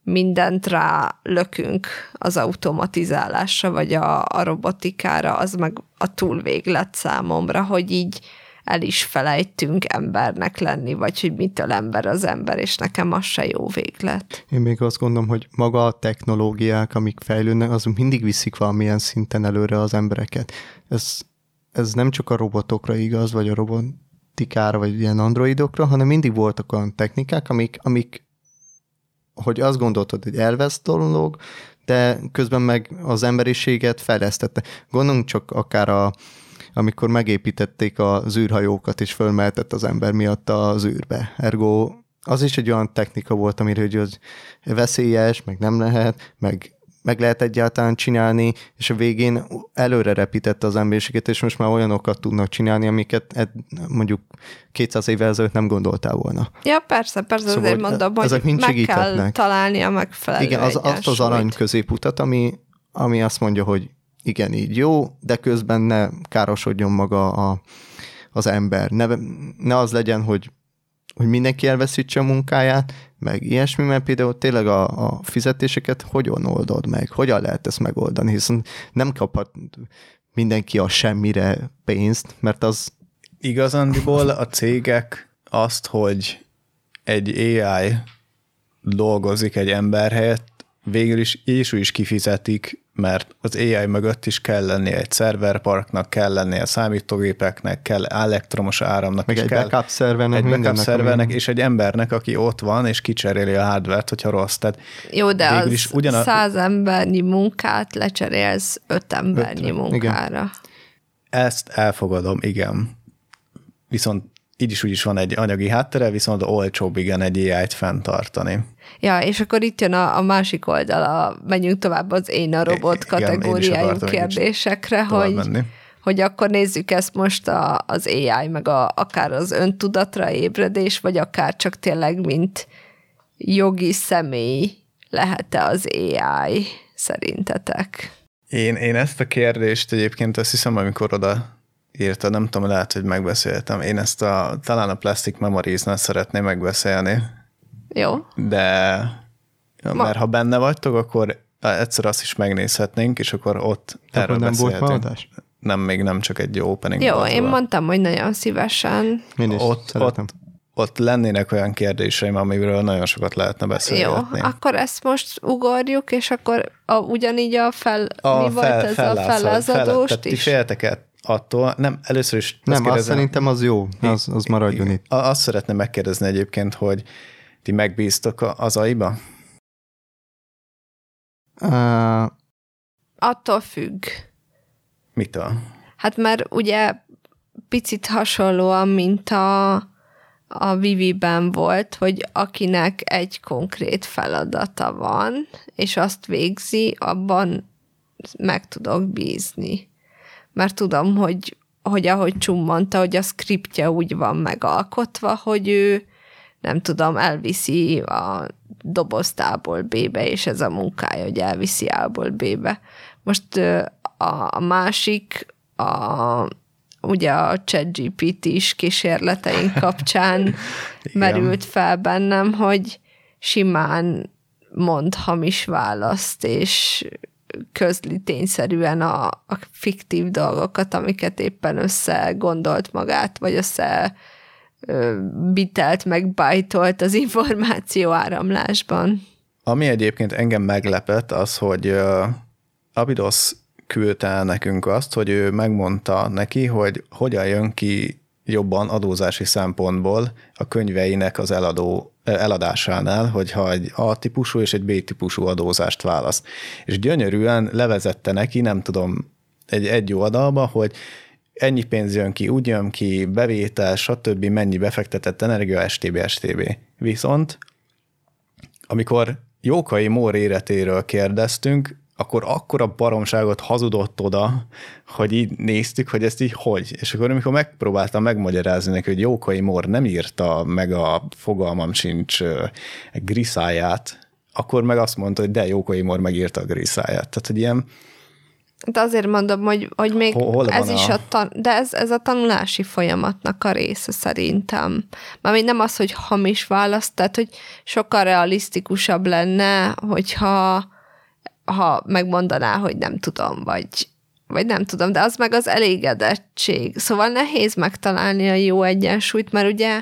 mindent rá lökünk az automatizálásra, vagy a, a robotikára, az meg a túlvéglet számomra, hogy így el is felejtünk embernek lenni, vagy hogy mitől ember az ember, és nekem az se jó véglet. Én még azt gondolom, hogy maga a technológiák, amik fejlődnek, azok mindig viszik valamilyen szinten előre az embereket. Ez, ez nem csak a robotokra igaz, vagy a robotikára, vagy ilyen androidokra, hanem mindig voltak olyan technikák, amik, amik hogy azt gondoltad, hogy elvesz dolog, de közben meg az emberiséget fejlesztette. Gondolunk csak akár a, amikor megépítették az űrhajókat, és fölmeltett az ember miatt az űrbe. Ergo az is egy olyan technika volt, amire hogy az veszélyes, meg nem lehet, meg meg lehet egyáltalán csinálni, és a végén előre repítette az emberiséget, és most már olyanokat tudnak csinálni, amiket mondjuk 200 évvel ezelőtt nem gondoltál volna. Ja, persze, persze, szóval azért mondom, hogy ezek mind meg kell találni a megfelelő Igen, az, azt az arany középutat, ami, ami azt mondja, hogy igen, így jó, de közben ne károsodjon maga a, az ember. Ne, ne az legyen, hogy hogy mindenki elveszítse a munkáját, meg ilyesmi, mert például tényleg a, a fizetéseket hogyan oldod meg, hogyan lehet ezt megoldani, hiszen nem kaphat mindenki a semmire pénzt, mert az... Igazándiból a cégek azt, hogy egy AI dolgozik egy ember helyett, végül is és is kifizetik mert az AI mögött is kell lennie egy szerverparknak, kell lennie a számítógépeknek, kell elektromos áramnak, Meg és egy kell backup szervernek, egy backup szervernek, és egy embernek, aki ott van, és kicseréli a hardvert, hogyha rossz. Tehát Jó, de az is ugyan száz embernyi munkát lecserélsz öt embernyi Ötre. munkára. Igen. Ezt elfogadom, igen. Viszont így is úgy is van egy anyagi háttere, viszont olcsóbb igen egy AI-t fenntartani. Ja, és akkor itt jön a, a másik oldala, menjünk tovább az én a robot kategóriájú kérdésekre, hogy, menni. hogy akkor nézzük ezt most a, az AI, meg a, akár az öntudatra ébredés, vagy akár csak tényleg, mint jogi személy lehet-e az AI szerintetek? Én, én ezt a kérdést egyébként azt hiszem, amikor oda írta, nem tudom, lehet, hogy megbeszéltem. Én ezt a, talán a Plastic memories szeretném megbeszélni. Jó. De Ma... mert ha benne vagytok, akkor egyszer azt is megnézhetnénk, és akkor ott akkor erről nem volt adás? Nem, még nem csak egy opening. Jó, én mondtam, hogy nagyon szívesen. Én is ott, szeretem. ott, ott lennének olyan kérdéseim, amiről nagyon sokat lehetne beszélni. Jó, akkor ezt most ugorjuk, és akkor a, ugyanígy a fel... A mi fel, volt ez a felázadós fel, is? Ti attól, nem, először is... Nem, azt, azt szerintem az jó, az, az maradjon itt. Azt szeretném megkérdezni egyébként, hogy ti megbíztok az aiba? Uh, Attól függ. Mitől? Hát mert ugye picit hasonlóan, mint a, a Vivi-ben volt, hogy akinek egy konkrét feladata van, és azt végzi, abban meg tudok bízni. Mert tudom, hogy, hogy ahogy Csum mondta, hogy a skriptje úgy van megalkotva, hogy ő nem tudom, elviszi a doboztából B-be, és ez a munkája, hogy elviszi A-ból B-be. Most a másik, a, ugye a ChatGPT is kísérleteink kapcsán merült fel bennem, hogy simán mond hamis választ, és közli tényszerűen a, a fiktív dolgokat, amiket éppen össze gondolt magát, vagy össze bitelt, meg bajtolt az információ áramlásban. Ami egyébként engem meglepett, az, hogy Abidos küldte el nekünk azt, hogy ő megmondta neki, hogy hogyan jön ki jobban adózási szempontból a könyveinek az eladó, eladásánál, hogyha egy A-típusú és egy B-típusú adózást választ. És gyönyörűen levezette neki, nem tudom, egy egy oldalba, hogy ennyi pénz jön ki, úgy jön ki, bevétel, stb., mennyi befektetett energia, stb. stb. Viszont, amikor Jókai Mór életéről kérdeztünk, akkor akkora baromságot hazudott oda, hogy így néztük, hogy ezt így hogy. És akkor amikor megpróbáltam megmagyarázni neki, hogy Jókai Mór nem írta meg a fogalmam sincs griszáját, akkor meg azt mondta, hogy de Jókai Mór megírta a griszáját. Tehát, hogy ilyen de azért mondom, hogy, hogy még Hol ez is a, a tan- de ez, ez a tanulási folyamatnak a része szerintem. Mármint nem az, hogy hamis választ, tehát hogy sokkal realisztikusabb lenne, hogyha ha megmondaná, hogy nem tudom, vagy, vagy nem tudom, de az meg az elégedettség. Szóval nehéz megtalálni a jó egyensúlyt, mert ugye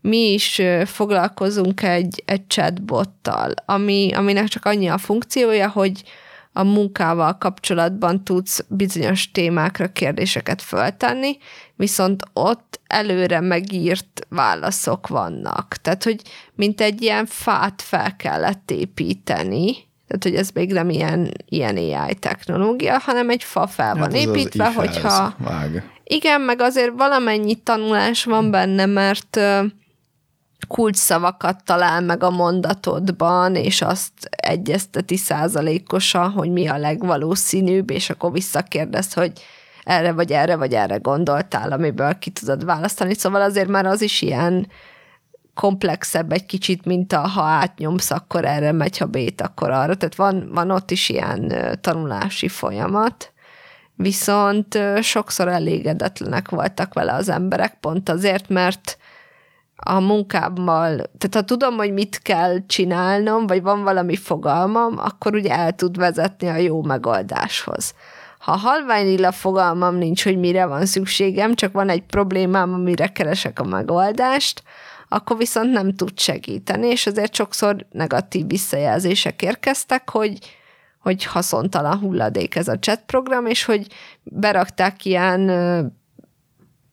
mi is foglalkozunk egy, egy chatbottal, ami, aminek csak annyi a funkciója, hogy a munkával kapcsolatban tudsz bizonyos témákra kérdéseket föltenni, viszont ott előre megírt válaszok vannak. Tehát, hogy mint egy ilyen fát fel kellett építeni, tehát, hogy ez még nem ilyen, ilyen AI technológia, hanem egy fa fel van hát építve, az hogyha... Vág. Igen, meg azért valamennyi tanulás van benne, mert kulcsszavakat talál meg a mondatodban, és azt egyezteti százalékosan, hogy mi a legvalószínűbb, és akkor visszakérdez, hogy erre vagy erre vagy erre gondoltál, amiből ki tudod választani. Szóval azért már az is ilyen komplexebb egy kicsit, mint a ha átnyomsz, akkor erre megy, ha bét, akkor arra. Tehát van, van ott is ilyen tanulási folyamat, viszont sokszor elégedetlenek voltak vele az emberek, pont azért, mert a munkámmal, tehát ha tudom, hogy mit kell csinálnom, vagy van valami fogalmam, akkor ugye el tud vezetni a jó megoldáshoz. Ha halványilag fogalmam nincs, hogy mire van szükségem, csak van egy problémám, amire keresek a megoldást, akkor viszont nem tud segíteni, és azért sokszor negatív visszajelzések érkeztek, hogy, hogy haszontalan hulladék ez a chat program, és hogy berakták ilyen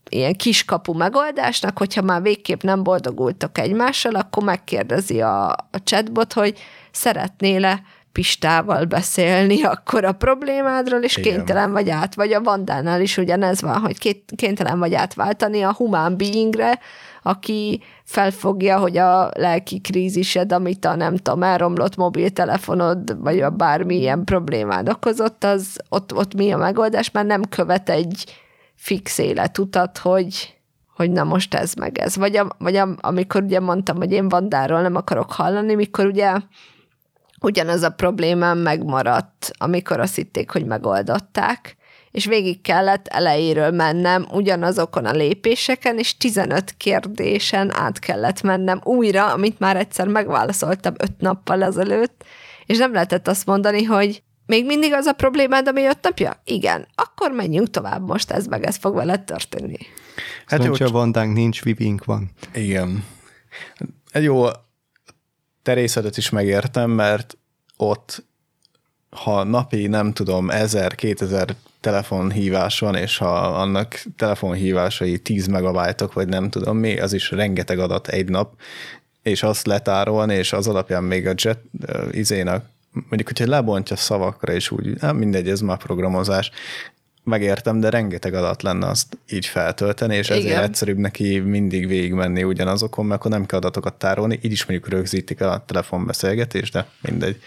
ilyen kiskapu megoldásnak, hogyha már végképp nem boldogultok egymással, akkor megkérdezi a, a chatbot, hogy szeretnél-e Pistával beszélni akkor a problémádról, és Igen. kénytelen vagy át, vagy a Vandánál is ugyanez van, hogy kénytelen vagy átváltani a human beingre, aki felfogja, hogy a lelki krízised, amit a nem tudom, elromlott mobiltelefonod, vagy a bármilyen problémád okozott, az ott, ott mi a megoldás, mert nem követ egy fix életutat, hogy, hogy na most ez meg ez. Vagy, a, vagy a, amikor ugye mondtam, hogy én Vandáról nem akarok hallani, mikor ugye ugyanaz a problémám megmaradt, amikor azt hitték, hogy megoldották, és végig kellett elejéről mennem ugyanazokon a lépéseken, és 15 kérdésen át kellett mennem újra, amit már egyszer megválaszoltam öt nappal ezelőtt, és nem lehetett azt mondani, hogy még mindig az a problémád, ami öt napja? Igen. Akkor menjünk tovább most, ez meg ez fog veled történni. Hát jó, Vandánk nincs, Vivink van. Igen. Egy jó terészetet is megértem, mert ott ha napi, nem tudom, 1000-2000 telefonhívás van, és ha annak telefonhívásai 10 megabájtok, vagy nem tudom mi, az is rengeteg adat egy nap, és azt letárolni, és az alapján még a jet izének, mondjuk, hogyha lebontja szavakra, és úgy, hát mindegy, ez már programozás, megértem, de rengeteg adat lenne azt így feltölteni, és ezért Igen. egyszerűbb neki mindig végigmenni ugyanazokon, mert akkor nem kell adatokat tárolni, így is mondjuk rögzítik a telefonbeszélgetést, de mindegy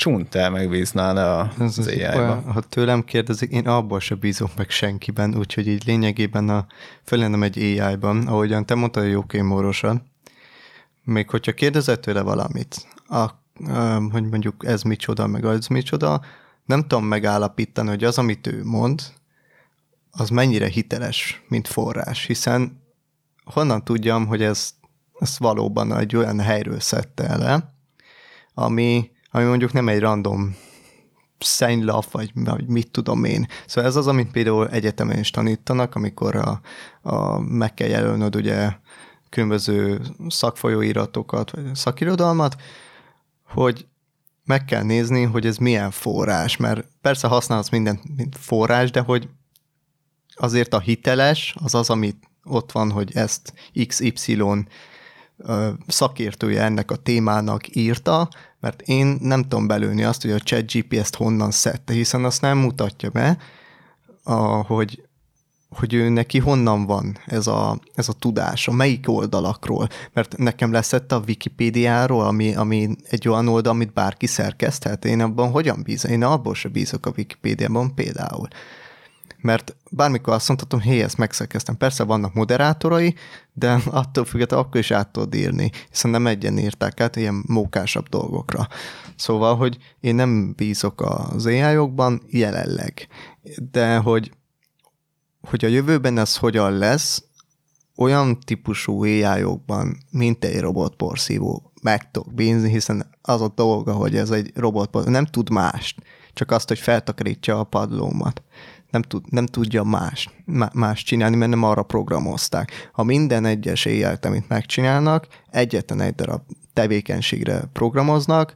csunt el megbíznál a, az, az ai Ha tőlem kérdezik, én abból se bízok meg senkiben, úgyhogy így lényegében a, fölennem egy AI-ban, ahogyan te mondtad a jókémórosan, még hogyha kérdezett tőle valamit, a, hogy mondjuk ez micsoda, meg az micsoda, nem tudom megállapítani, hogy az, amit ő mond, az mennyire hiteles, mint forrás, hiszen honnan tudjam, hogy ez, ez valóban egy olyan helyről szedte le, ami ami mondjuk nem egy random szennylap, vagy, vagy mit tudom én. Szóval ez az, amit például egyetemen is tanítanak, amikor a, a, meg kell jelölnöd ugye különböző szakfolyóiratokat, vagy szakirodalmat, hogy meg kell nézni, hogy ez milyen forrás, mert persze használsz mindent, mint forrás, de hogy azért a hiteles az az, amit ott van, hogy ezt XY szakértője ennek a témának írta, mert én nem tudom belőni azt, hogy a chat GPS-t honnan szedte, hiszen azt nem mutatja be, a, hogy, hogy ő neki honnan van ez a, ez a tudás, a melyik oldalakról, mert nekem leszett a Wikipédiáról, ami, ami egy olyan oldal, amit bárki szerkeszthet, én abban hogyan bízom? Én abból se bízok a Wikipédiában például mert bármikor azt mondhatom, hé, ezt megszerkeztem. Persze vannak moderátorai, de attól függetlenül akkor is át tudod írni, hiszen nem egyen írták át ilyen mókásabb dolgokra. Szóval, hogy én nem bízok az ai jelenleg, de hogy, hogy a jövőben ez hogyan lesz, olyan típusú ai mint egy robotporszívó, meg tudok bízni, hiszen az a dolga, hogy ez egy robotporszívó, nem tud mást, csak azt, hogy feltakarítsa a padlómat nem, tud, nem tudja más, más csinálni, mert nem arra programozták. Ha minden egyes éjjelt, amit megcsinálnak, egyetlen egy darab tevékenységre programoznak,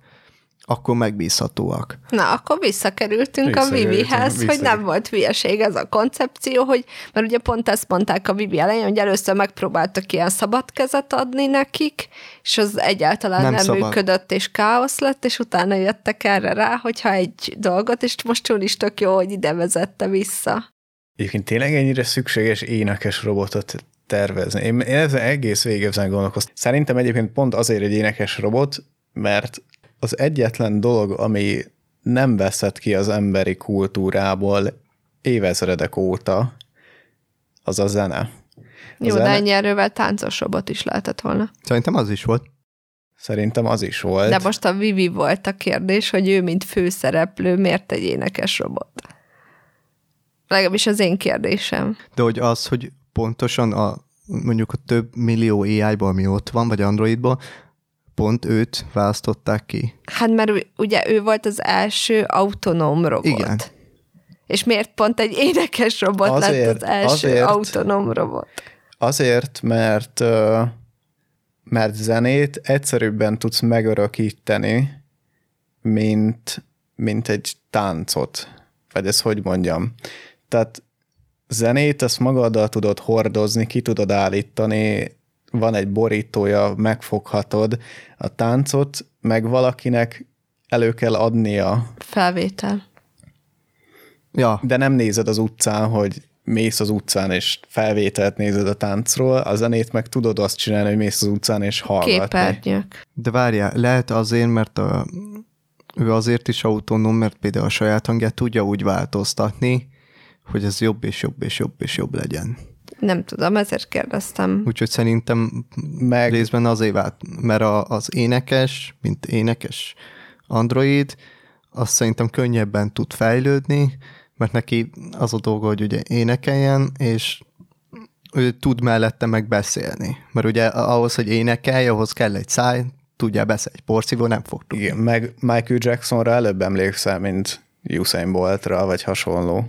akkor megbízhatóak. Na, akkor visszakerültünk a Vivihez, hogy nem volt hülyeség ez a koncepció, hogy, mert ugye pont ezt mondták a Vivi elején, hogy először megpróbáltak ilyen szabad kezet adni nekik, és az egyáltalán nem, nem működött, és káosz lett, és utána jöttek erre rá, hogyha egy dolgot, és most túl is tök jó, hogy ide vezette vissza. Egyébként tényleg ennyire szükséges énekes robotot tervezni. Én, én ezen egész végig ezen gondolkoztam. Szerintem egyébként pont azért egy énekes robot, mert az egyetlen dolog, ami nem veszett ki az emberi kultúrából évezredek óta, az a zene. A Jó, zene... de ennyi erővel táncos robot is lehetett volna. Szerintem az is volt. Szerintem az is volt. De most a Vivi volt a kérdés, hogy ő, mint főszereplő, miért egy énekes robot? Legalábbis az én kérdésem. De hogy az, hogy pontosan a mondjuk a több millió AI-ból, ami ott van, vagy Androidból, pont őt választották ki? Hát mert ugye ő volt az első autonóm robot. Igen. És miért pont egy énekes robot azért, lett az első azért, autonóm robot? Azért, mert mert zenét egyszerűbben tudsz megörökíteni, mint, mint egy táncot. Vagy ezt hogy mondjam? Tehát zenét ezt magaddal tudod hordozni, ki tudod állítani, van egy borítója, megfoghatod a táncot, meg valakinek elő kell adnia. Felvétel. Ja. De nem nézed az utcán, hogy mész az utcán, és felvételt nézed a táncról, a zenét meg tudod azt csinálni, hogy mész az utcán, és hallgatni. Képernyők. De várjál, lehet azért, mert a, ő azért is autonóm, mert például a saját hangját tudja úgy változtatni, hogy ez jobb és jobb és jobb és jobb legyen. Nem tudom, ezért kérdeztem. Úgyhogy szerintem meg részben azért vált, mert a, az énekes, mint énekes Android, azt szerintem könnyebben tud fejlődni, mert neki az a dolga, hogy ugye énekeljen, és ő tud mellette meg beszélni. Mert ugye ahhoz, hogy énekelj, ahhoz kell egy száj, tudja beszélni, egy porszívó nem fog tudni. Igen, meg Michael Jacksonra előbb emlékszel, mint Usain Boltra, vagy hasonló.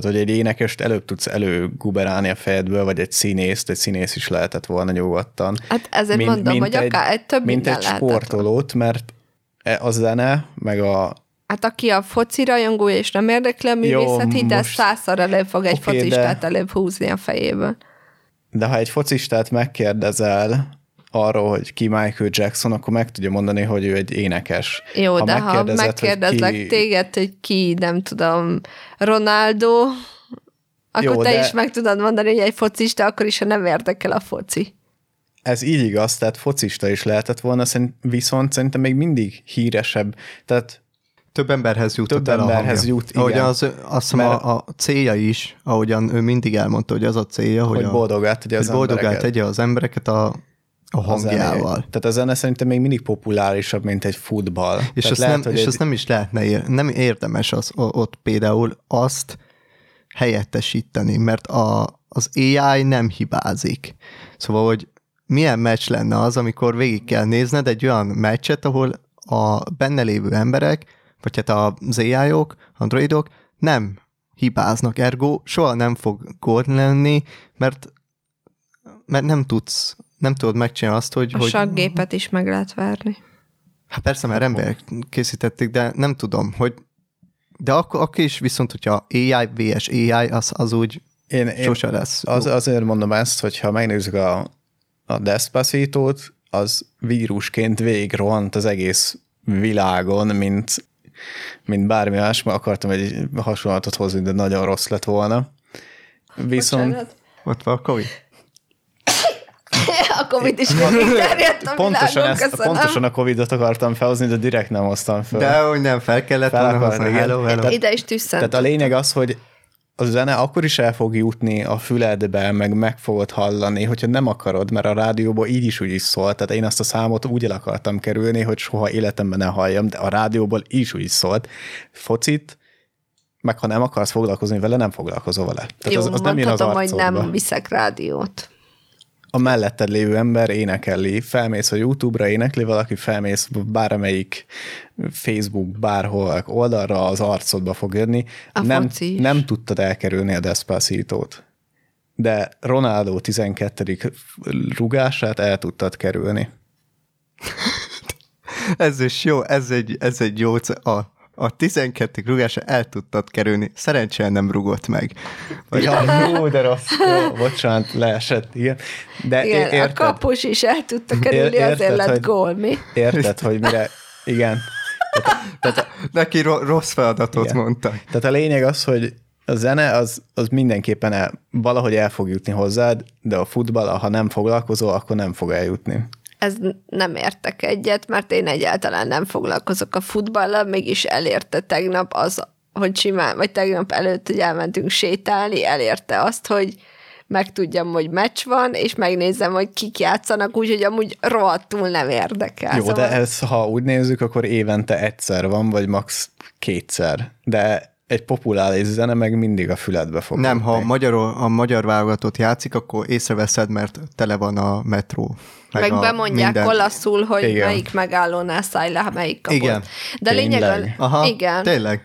Tehát, hogy egy énekest előbb tudsz előguberálni a fejedből, vagy egy színészt, egy színész is lehetett volna nyugodtan. Hát ezért mint, mondom, mint hogy egy, akár egy több Mint egy sportolót, mert e, a zene, meg a... Hát aki a foci rajongó és nem érdekli a művészet, de százszor előbb fog egy okay, focistát de... előbb húzni a fejéből. De ha egy focistát megkérdezel, arról, hogy ki Michael Jackson, akkor meg tudja mondani, hogy ő egy énekes. Jó, ha de ha megkérdezlek ki... téged, hogy ki, nem tudom, Ronaldo, akkor Jó, te de... is meg tudod mondani, hogy egy focista, akkor is, ha nem érdekel a foci. Ez így igaz, tehát focista is lehetett volna, viszont szerintem még mindig híresebb. Tehát több emberhez jut Több emberhez jut, igen. Ahogyan az, azt hiszem a, a célja is, ahogyan ő mindig elmondta, hogy az a célja, hogy, hogy boldogát tegye az, boldogát tegye az embereket a a hangjával. A Tehát a zene szerintem még mindig populárisabb, mint egy futball. És, azt, lehet, nem, és egy... azt nem is lehetne, ér, nem érdemes az, ott például azt helyettesíteni, mert a, az AI nem hibázik. Szóval, hogy milyen meccs lenne az, amikor végig kell nézned egy olyan meccset, ahol a benne lévő emberek, vagy hát az AI-ok, androidok nem hibáznak, ergo soha nem fog gól lenni, mert mert nem tudsz nem tudod megcsinálni azt, hogy... A hogy... saggépet is meg lehet verni. Hát persze, mert emberek készítették, de nem tudom, hogy de akkor, akkor is viszont, hogyha AI vs AI, az, az úgy én, én sose lesz. Az, azért mondom ezt, hogyha megnézzük a, a Despacito-t, az vírusként végig rohant az egész világon, mint, mint bármi más, mert akartam egy hasonlatot hozni, de nagyon rossz lett volna. Viszont... Bocsánat. Ott van a COVID. a Covid is terjedt a pontosan, ezt, pontosan a Covid-ot akartam felhozni, de direkt nem hoztam fel. De hogy nem, fel kellett fel volna hozni. Hello, hello. Tehát, Ide is tüsszent. Tehát a lényeg az, hogy a zene akkor is el fog jutni a füledbe, meg meg fogod hallani, hogyha nem akarod, mert a rádióban így is úgy is szól, tehát én azt a számot úgy el akartam kerülni, hogy soha életemben ne halljam, de a rádióból így is úgy is szólt. Focit, meg ha nem akarsz foglalkozni vele, nem foglalkozol vele. Tehát Jó, az, az nem jön az hogy nem viszek rádiót a melletted lévő ember énekeli, felmész a YouTube-ra, énekli valaki, felmész bármelyik Facebook, bárhol oldalra, az arcodba fog jönni. A nem, nem tudtad elkerülni a despacito de Ronaldo 12. rugását el tudtad kerülni. ez is jó, ez egy, ez egy jó, a a 12. rugásra el tudtad kerülni, szerencsére nem rugott meg. Vagy ja, jó, de rossz. Jó, bocsánat, leesett, igen. De igen, érted, a kapus is el tudta kerülni, érted, azért lett gól, mi? Érted, hogy mire, igen. Tehát, tehát neki rossz feladatot igen. mondta. Tehát a lényeg az, hogy a zene az, az mindenképpen el, valahogy el fog jutni hozzád, de a futball, ha nem foglalkozol, akkor nem fog eljutni ez nem értek egyet, mert én egyáltalán nem foglalkozok a futballal, mégis elérte tegnap az, hogy simán, vagy tegnap előtt, hogy elmentünk sétálni, elérte azt, hogy megtudjam, hogy meccs van, és megnézem, hogy kik játszanak, úgyhogy amúgy rohadtul nem érdekel. Jó, szóval... de ez, ha úgy nézzük, akkor évente egyszer van, vagy max. kétszer. De egy populáris zene meg mindig a füledbe fog. Nem, ha a magyar, a magyar válogatott játszik, akkor észreveszed, mert tele van a metró. Meg, meg a bemondják minden... olaszul, hogy igen. melyik megállónál szállj le, melyik kapott. Igen. De lényeg a... Aha, igen. Tényleg.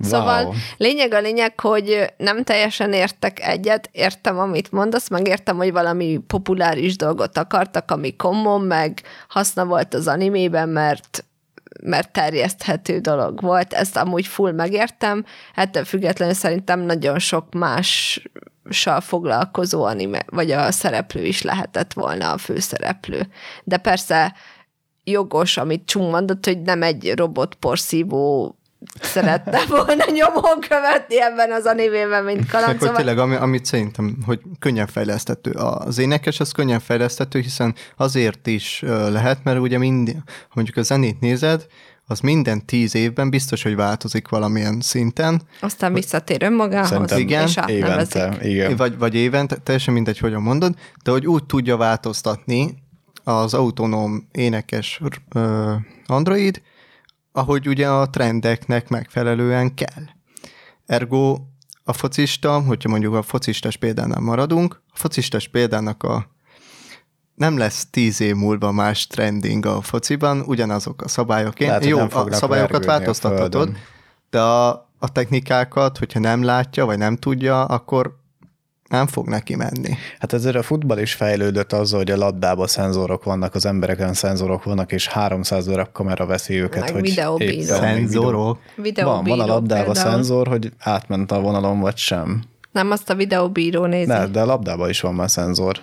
Szóval wow. lényeg a lényeg, hogy nem teljesen értek egyet, értem, amit mondasz, meg értem, hogy valami populáris dolgot akartak, ami common, meg haszna volt az animében, mert mert terjeszthető dolog volt, ezt amúgy full megértem, hát függetlenül szerintem nagyon sok más foglalkozó anime, vagy a szereplő is lehetett volna a főszereplő. De persze jogos, amit Csung mondott, hogy nem egy robot porszívó szeretne volna nyomon követni ebben az animében, mint kaland. Hogy tényleg, ami, amit szerintem, hogy könnyen fejlesztető. Az énekes az könnyen fejlesztető, hiszen azért is lehet, mert ugye mind, ha mondjuk a zenét nézed, az minden tíz évben biztos, hogy változik valamilyen szinten. Aztán visszatér önmagához, Szerintem igen, és évente, igen. Vagy, vagy évente, teljesen mindegy, hogyan mondod, de hogy úgy tudja változtatni az autonóm énekes Android, ahogy ugye a trendeknek megfelelően kell. Ergo a focista, hogyha mondjuk a focistas példánál maradunk, a focistas példának a nem lesz tíz év múlva más trending a fociban, ugyanazok a szabályok. Én, Lehet, jó, a szabályokat a változtathatod, földön. de a, a technikákat, hogyha nem látja, vagy nem tudja, akkor nem fog neki menni. Hát ezért a futball is fejlődött azzal, hogy a labdában szenzorok vannak, az embereken szenzorok vannak, és 300 darab kamera veszi őket. Meg hogy videóbíró. Szenzorok. Van, Videóbíró van a labdában például. szenzor, hogy átment a vonalon, vagy sem. Nem, azt a videóbíró nézi. De, de a labdában is van már szenzor.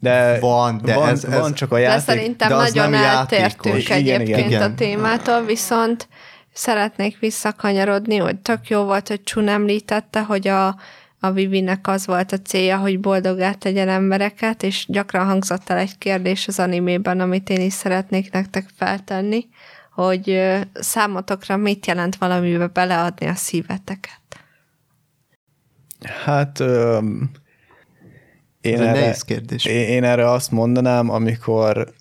De Van, de van, ez- ez- van csak a De játék. szerintem de az nagyon nem eltértünk játékos. Egyébként igen, igen. a témától, viszont szeretnék visszakanyarodni, hogy tök jó volt, hogy Csun említette, hogy a, a Vivinek az volt a célja, hogy boldogá tegyen embereket, és gyakran hangzott el egy kérdés az animében, amit én is szeretnék nektek feltenni, hogy számotokra mit jelent valamibe beleadni a szíveteket. Hát öm, Ez én erre, nehéz kérdés. én, én erre azt mondanám, amikor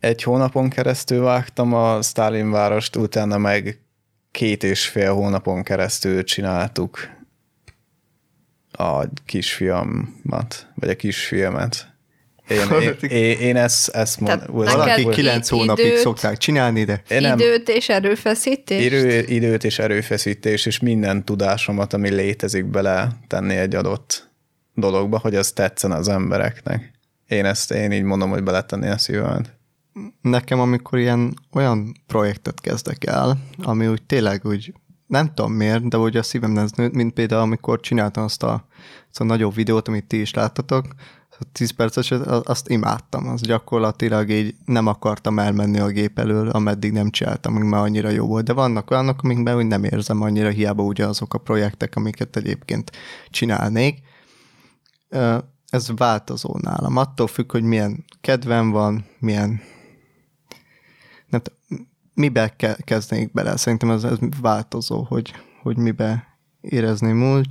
egy hónapon keresztül vágtam a Stalin várost, utána meg két és fél hónapon keresztül csináltuk a kisfiamat, vagy a kisfilmet. Én, én, én, én ezt, ezt mondom. Valaki kilenc hónapig időt- szokták csinálni, de Én nem, Időt és erőfeszítést? idő, időt és erőfeszítés, és minden tudásomat, ami létezik bele tenni egy adott dologba, hogy az tetszen az embereknek. Én ezt, én így mondom, hogy beletenni a szívemet. nekem, amikor ilyen olyan projektet kezdek el, ami úgy tényleg úgy nem tudom miért, de úgy a szívem nőtt, mint például amikor csináltam azt a, azt a nagyobb videót, amit ti is láttatok, a 10 perces, azt imádtam, az gyakorlatilag így nem akartam elmenni a gép elől, ameddig nem csináltam, amíg már annyira jó volt, de vannak olyanok, amikben úgy nem érzem annyira hiába ugye azok a projektek, amiket egyébként csinálnék. Ez változó nálam, attól függ, hogy milyen kedvem van, milyen nem tudom, mibe ke- kezdnék bele. Szerintem ez, ez változó, hogy, hogy mibe érezném úgy.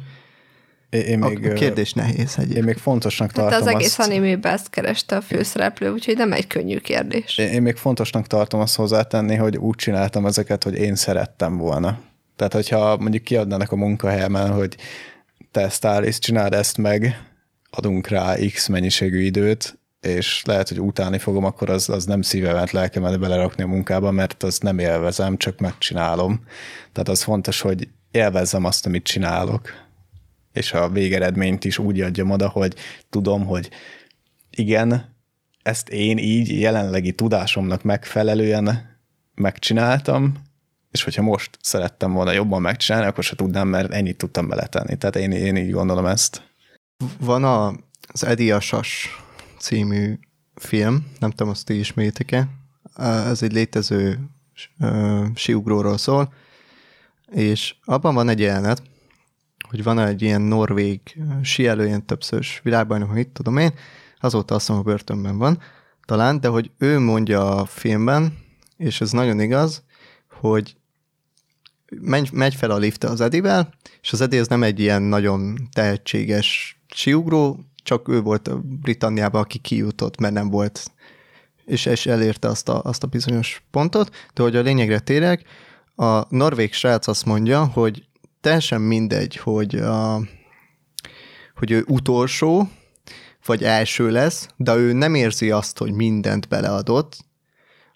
Én, én még, a kérdés nehéz Én egyébként. még fontosnak Hát tartom az egész azt, animében ezt kereste a főszereplő, úgyhogy nem egy könnyű kérdés. én én még fontosnak tartom azt hozzátenni, hogy úgy csináltam ezeket, hogy én szerettem volna. Tehát, hogyha mondjuk kiadnának a munkahelyemen, hogy te Stális, csináld ezt meg, adunk rá X mennyiségű időt, és lehet, hogy utálni fogom, akkor az, az nem szívemet, lelkemet belerakni a munkába, mert azt nem élvezem, csak megcsinálom. Tehát az fontos, hogy élvezzem azt, amit csinálok. És a végeredményt is úgy adjam oda, hogy tudom, hogy igen, ezt én így jelenlegi tudásomnak megfelelően megcsináltam, és hogyha most szerettem volna jobban megcsinálni, akkor se tudnám, mert ennyit tudtam beletenni. Tehát én, én így gondolom ezt. Van a, az Eddie Asas című film, nem tudom, azt ti ismeritek-e. Ez egy létező ö, siugróról szól, és abban van egy jelenet, hogy van egy ilyen norvég síelő, ilyen többszörös világbajnok, hogy itt tudom én, azóta azt mondom, a börtönben van talán, de hogy ő mondja a filmben, és ez nagyon igaz, hogy megy, megy fel a lift az Edivel, és az Edi az nem egy ilyen nagyon tehetséges siugró, csak ő volt a Britanniában, aki kijutott, mert nem volt, és, és elérte azt a, azt a bizonyos pontot, de hogy a lényegre térek, a norvég srác azt mondja, hogy teljesen mindegy, hogy, a, hogy ő utolsó, vagy első lesz, de ő nem érzi azt, hogy mindent beleadott,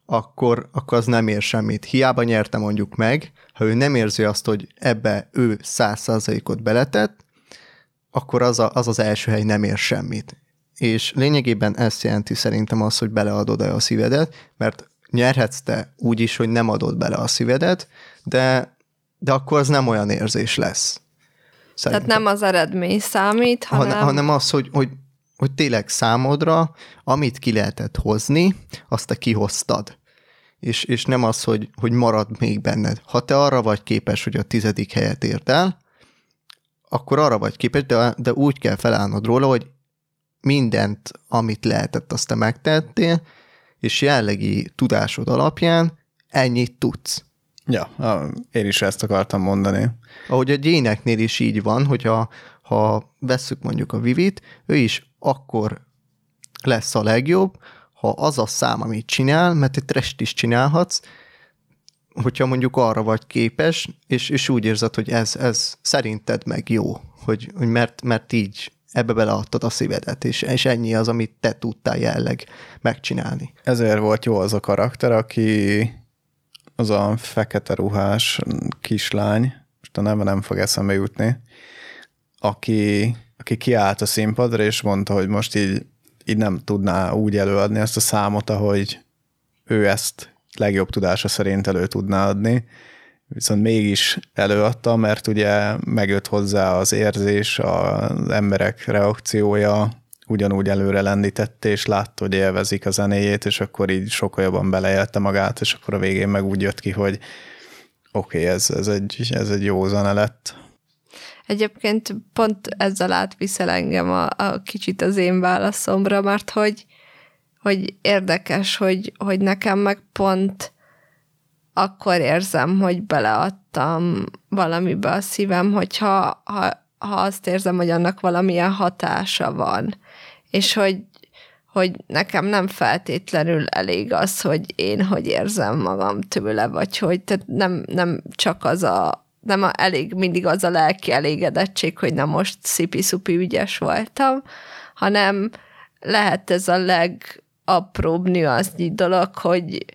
akkor, akkor az nem ér semmit. Hiába nyerte mondjuk meg, ha ő nem érzi azt, hogy ebbe ő száz százalékot beletett, akkor az, a, az az első hely nem ér semmit. És lényegében ezt jelenti szerintem az, hogy beleadod -e a szívedet, mert nyerhetsz te úgy is, hogy nem adod bele a szívedet, de, de akkor az nem olyan érzés lesz. Tehát nem az eredmény számít, hanem... hanem, hanem az, hogy, hogy, hogy tényleg számodra, amit ki lehetett hozni, azt te kihoztad. És, és nem az, hogy, hogy marad még benned. Ha te arra vagy képes, hogy a tizedik helyet érd el, akkor arra vagy képes, de, de úgy kell felállnod róla, hogy mindent, amit lehetett, azt te megtettél, és jellegi tudásod alapján ennyit tudsz. Ja, én is ezt akartam mondani. Ahogy a gyéneknél is így van, hogyha ha vesszük mondjuk a Vivit, ő is akkor lesz a legjobb, ha az a szám, amit csinál, mert egy trest is csinálhatsz, hogyha mondjuk arra vagy képes, és, és úgy érzed, hogy ez, ez szerinted meg jó, hogy, hogy mert, mert így ebbe beleadtad a szívedet, és, és ennyi az, amit te tudtál jelleg megcsinálni. Ezért volt jó az a karakter, aki az a fekete ruhás kislány, most a neve nem fog eszembe jutni, aki, aki kiállt a színpadra, és mondta, hogy most így, így nem tudná úgy előadni ezt a számot, ahogy ő ezt legjobb tudása szerint elő tudná adni, viszont mégis előadta, mert ugye megjött hozzá az érzés, az emberek reakciója, ugyanúgy előre lendítette, és látta, hogy élvezik a zenéjét, és akkor így sokkal jobban beleélte magát, és akkor a végén meg úgy jött ki, hogy oké, okay, ez, ez, egy, ez egy jó zene lett. Egyébként pont ezzel átviszel engem a, a kicsit az én válaszomra, mert hogy, hogy érdekes, hogy, hogy nekem meg pont akkor érzem, hogy beleadtam valamibe a szívem, hogyha ha, ha azt érzem, hogy annak valamilyen hatása van. És hogy, hogy nekem nem feltétlenül elég az, hogy én hogy érzem magam tőle, vagy hogy tehát nem, nem csak az a, nem a, elég mindig az a lelki elégedettség, hogy na most szipi-szupi ügyes voltam, hanem lehet ez a legapróbb nüansznyi dolog, hogy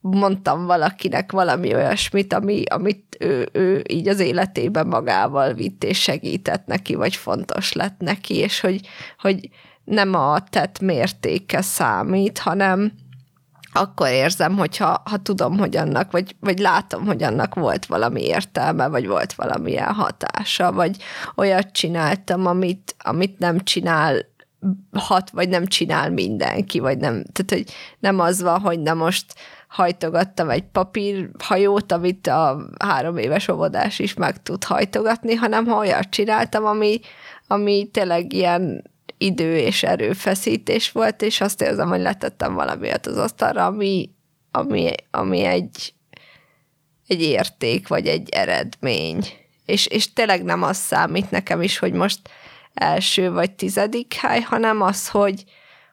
mondtam valakinek valami olyasmit, ami, amit ő, ő így az életében magával vitt, és segített neki, vagy fontos lett neki, és hogy, hogy nem a tett mértéke számít, hanem akkor érzem, hogyha ha tudom, hogy annak, vagy, vagy látom, hogy annak volt valami értelme, vagy volt valamilyen hatása, vagy olyat csináltam, amit, amit nem csinál hat, vagy nem csinál mindenki, vagy nem, tehát hogy nem az van, hogy na most hajtogattam egy papírhajót, amit a három éves óvodás is meg tud hajtogatni, hanem ha olyat csináltam, ami, ami tényleg ilyen idő és erőfeszítés volt, és azt érzem, hogy letettem valamiért az asztalra, ami, ami, ami egy, egy érték, vagy egy eredmény. És, és tényleg nem az számít nekem is, hogy most első vagy tizedik hely, hanem az, hogy,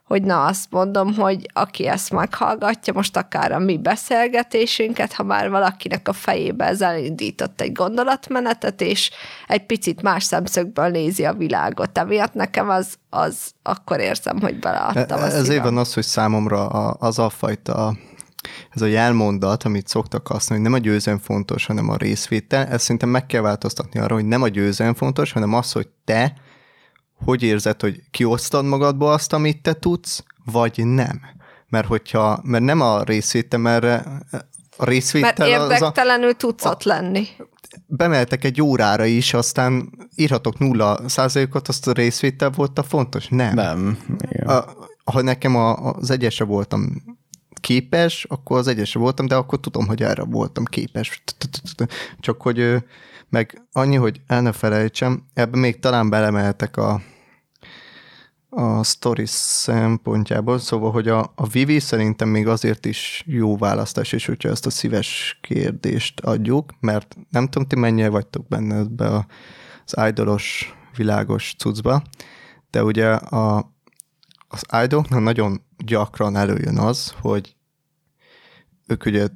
hogy na azt mondom, hogy aki ezt meghallgatja, most akár a mi beszélgetésünket, ha már valakinek a fejébe ez elindított egy gondolatmenetet, és egy picit más szemszögből nézi a világot. Emiatt nekem az, az akkor érzem, hogy beleadtam a Ezért van az, hogy számomra az a fajta ez a jelmondat, amit szoktak használni, hogy nem a győzelem fontos, hanem a részvétel, ezt szerintem meg kell változtatni arra, hogy nem a győzelem fontos, hanem az, hogy te hogy érzed, hogy kiosztad magadból azt, amit te tudsz, vagy nem? Mert hogyha, mert nem a részvétel, mert a részvétel Mert érdektelenül az a, tudsz ott lenni. Bemeltek egy órára is, aztán írhatok nulla százalékot, azt a részvétel volt a fontos? Nem. Nem. A, ha nekem a, az egyesre voltam képes, akkor az egyesre voltam, de akkor tudom, hogy erre voltam képes. Csak hogy meg annyi, hogy el ne felejtsem, ebben még talán belemeltek a, a stories szempontjából, szóval, hogy a, a Vivi szerintem még azért is jó választás, és hogyha ezt a szíves kérdést adjuk, mert nem tudom, ti mennyire vagytok benne ebbe a, az idolos világos cuccba, de ugye a, az idoloknak nagyon gyakran előjön az, hogy ők ugye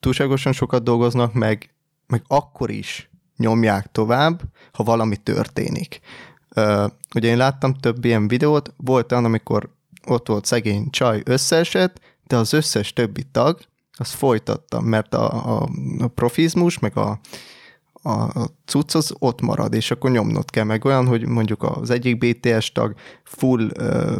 túlságosan sokat dolgoznak, meg, meg akkor is nyomják tovább, ha valami történik. Uh, ugye én láttam több ilyen videót, volt olyan, amikor ott volt szegény csaj összeesett, de az összes többi tag, az folytatta, mert a, a, a profizmus, meg a, a, cucc az ott marad, és akkor nyomnod kell meg olyan, hogy mondjuk az egyik BTS tag full uh,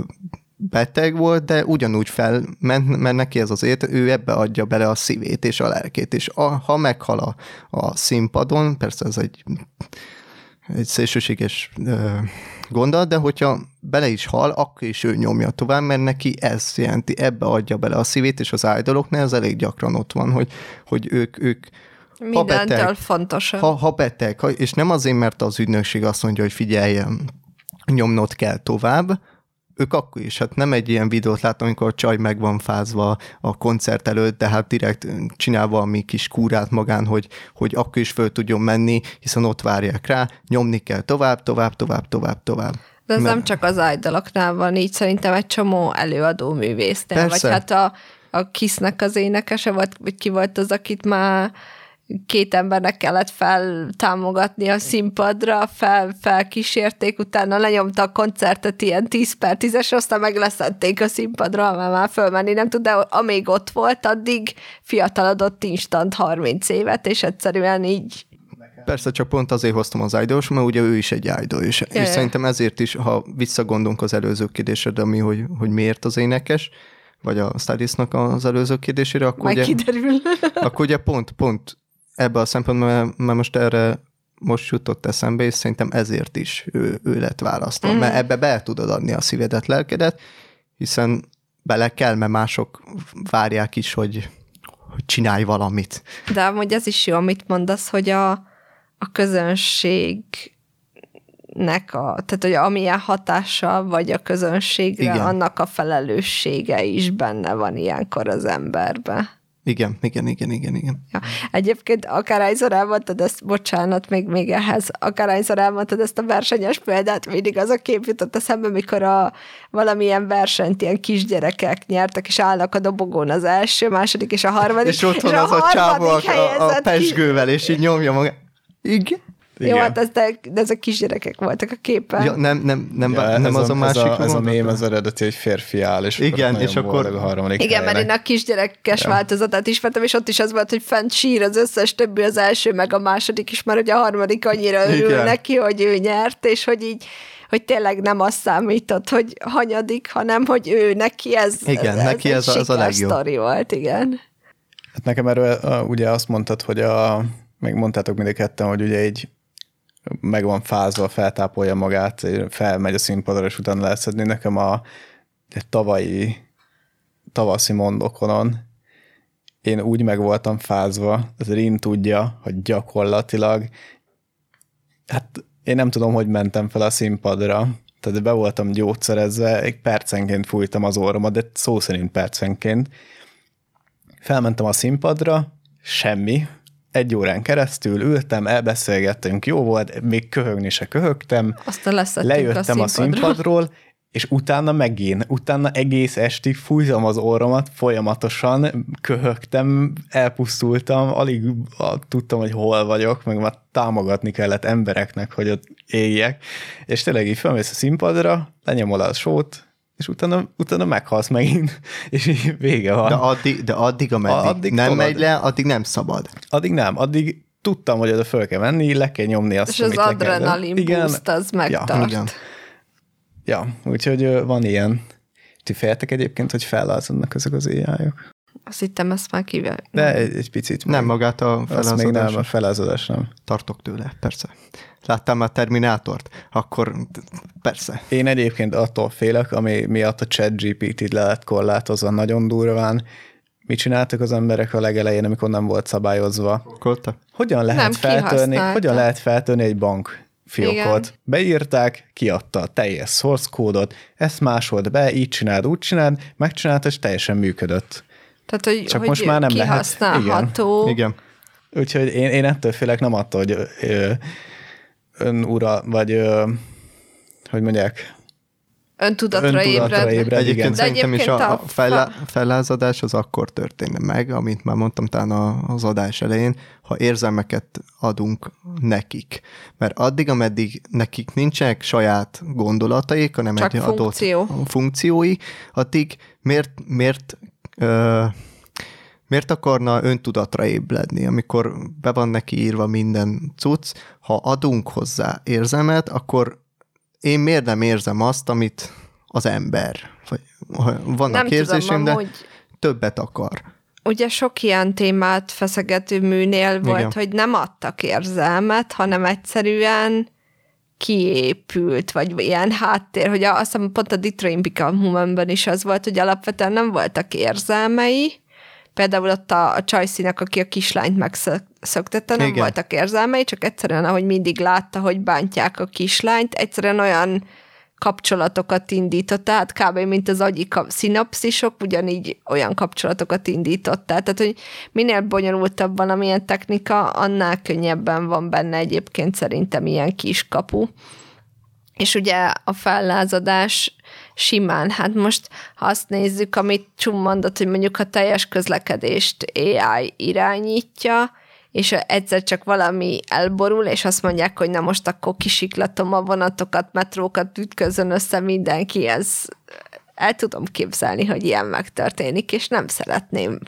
beteg volt, de ugyanúgy felment, mert neki ez az élet, ő ebbe adja bele a szívét és a lelkét, és a, ha meghal a, a színpadon, persze ez egy, egy szélsőséges ö, gondolat, de hogyha bele is hal, akkor is ő nyomja tovább, mert neki ez jelenti, ebbe adja bele a szívét, és az ájdoloknál ez elég gyakran ott van, hogy, hogy ők, ők Mindentől ha beteg, fontosabb. Ha, ha beteg, ha, és nem azért, mert az ügynökség azt mondja, hogy figyeljen, nyomnod kell tovább, ők akkor is, hát nem egy ilyen videót láttam, amikor a csaj meg van fázva a koncert előtt, de hát direkt csinál valami kis kúrát magán, hogy, hogy akkor is föl tudjon menni, hiszen ott várják rá, nyomni kell tovább, tovább, tovább, tovább, tovább. De ez Mert... nem csak az ájdalaknál van, így szerintem egy csomó előadó művésznél, Persze. vagy hát a a Kisznek az énekese volt, vagy ki volt az, akit már két embernek kellett feltámogatni a színpadra, fel, felkísérték, utána lenyomta a koncertet ilyen 10 per 10-es, aztán megleszették a színpadra, mert már fölmenni nem tud, de amíg ott volt, addig fiatalodott instant 30 évet, és egyszerűen így Persze, csak pont azért hoztam az idols, mert ugye ő is egy idol, és, és szerintem ezért is, ha visszagondolunk az előző kérdésedre, ami, hogy, hogy miért az énekes, vagy a stylistnak az előző kérdésére, akkor Majd ugye, kiderül. akkor ugye pont, pont ebbe a szempontból, mert, most erre most jutott eszembe, és szerintem ezért is ő, ő lett választva. Mm. Mert ebbe be tudod adni a szívedet, lelkedet, hiszen bele kell, mert mások várják is, hogy, hogy csinálj valamit. De amúgy ez is jó, amit mondasz, hogy a, a közönségnek a, tehát hogy amilyen hatással vagy a közönségre, Igen. annak a felelőssége is benne van ilyenkor az emberben. Igen, igen, igen, igen, igen. Ja. Egyébként akárhányszor elmondtad ezt, bocsánat, még, még ehhez, akárhányszor elmondtad ezt a versenyes példát, mindig az a kép jutott eszembe, mikor a valamilyen versenyt ilyen kisgyerekek nyertek, és állnak a dobogón az első, második és a harmadik. És ott van az a csávó a, a, a ki- pesgővel, és így nyomja magát. Igen. Jó, Igen. hát ez, de, de ezek kisgyerekek voltak a képen. Ja, nem, nem, nem, Ja, nem az a, másik. Ez a, ez a mém, az eredeti, hogy férfi áll, és Igen, akkor és akkor- a harmadik Igen, mert helyenek. én a kisgyerekes ja. változatát ismertem, és ott is az volt, hogy fent sír az összes többi, az első, meg a második is, mert ugye a harmadik annyira örül Igen. neki, hogy ő nyert, és hogy így hogy tényleg nem azt számított, hogy hanyadik, hanem hogy ő neki ez, Igen, ez, neki egy ez a- ez a legjobb. sztori volt, igen. Hát nekem erről uh, ugye azt mondtad, hogy a, meg mondtátok mind a ketten, hogy ugye így meg van fázva, feltápolja magát, felmegy a színpadra, és utána lehet. Nekem a tavalyi, tavaszi mondokonon én úgy meg voltam fázva, az Rin tudja, hogy gyakorlatilag hát én nem tudom, hogy mentem fel a színpadra, tehát be voltam gyógyszerezve, egy percenként fújtam az orromat, de szó szerint percenként. Felmentem a színpadra, semmi. Egy órán keresztül ültem, elbeszélgettünk, jó volt, még köhögni se köhögtem, Aztán lejöttem a a színpadról. színpadról, és utána megint, utána egész estig fújtam az orromat, folyamatosan köhögtem, elpusztultam, alig tudtam, hogy hol vagyok, meg már támogatni kellett embereknek, hogy ott éljek, és tényleg így felmész a színpadra, lenyomol a sót, és utána, utána meghalsz megint, és így vége van. De addig, de addig ameddig Addig nem tolod. megy le, addig nem szabad. Addig nem, addig tudtam, hogy oda föl kell menni, le kell nyomni azt, És az amit adrenalin Igen, boost az megtart. igen. Ja, úgyhogy van ilyen. Ti féltek egyébként, hogy fellázadnak ezek az éjjájok? Azt hittem, ezt már kivel. De egy, egy picit. Nem magát a még nem, a felázadás. felázadás nem. Tartok tőle, persze. Láttál már Terminátort? Akkor persze. Én egyébként attól félek, ami miatt a chat GPT-t le lett korlátozva nagyon durván. Mit csináltak az emberek a legelején, amikor nem volt szabályozva? Kolta? Hogyan lehet Nem, feltörni, hogyan lehet feltörni egy bank fiókot? Igen. Beírták, kiadta a teljes source kódot, ezt másolt be, így csináld, úgy csináld, megcsinálta, és teljesen működött. Tehát, hogy, Csak hogy most már nem lehet. kihasználható. Igen. Úgyhogy én, én ettől félek nem attól, hogy ö, ön ura, vagy ö, hogy mondják, Öntudatra, öntudatra ébred. ébred, Egyébként igen. Szerintem is egyébként a, a a fellá, fellázadás az akkor történne meg, amint már mondtam talán az adás elején, ha érzelmeket adunk nekik. Mert addig, ameddig nekik nincsenek saját gondolataik, hanem Csak egy funkció. adott funkciói, addig miért, miért ö, Miért akarna öntudatra ébredni, amikor be van neki írva minden cucc? Ha adunk hozzá érzelmet, akkor én miért nem érzem azt, amit az ember? Vagy vannak Nem érzéseim, tudom, de amúgy többet akar. ugye sok ilyen témát feszegető műnél volt, Igen. hogy nem adtak érzelmet, hanem egyszerűen kiépült, vagy ilyen háttér, hogy azt hiszem pont a Detroit Become Human-ben is az volt, hogy alapvetően nem voltak érzelmei, például ott a, a Csajszínek, aki a kislányt megszöktette, nem Igen. voltak érzelmei, csak egyszerűen, ahogy mindig látta, hogy bántják a kislányt, egyszerűen olyan kapcsolatokat indított, tehát kb. mint az agyi szinapszisok, ugyanígy olyan kapcsolatokat indított. Tehát, hogy minél bonyolultabb valamilyen technika, annál könnyebben van benne egyébként szerintem ilyen kiskapu. És ugye a fellázadás simán. Hát most, ha azt nézzük, amit Csum mondott, hogy mondjuk a teljes közlekedést AI irányítja, és egyszer csak valami elborul, és azt mondják, hogy na most akkor kisiklatom a vonatokat, metrókat, ütközön össze mindenki, ez el tudom képzelni, hogy ilyen megtörténik, és nem szeretném,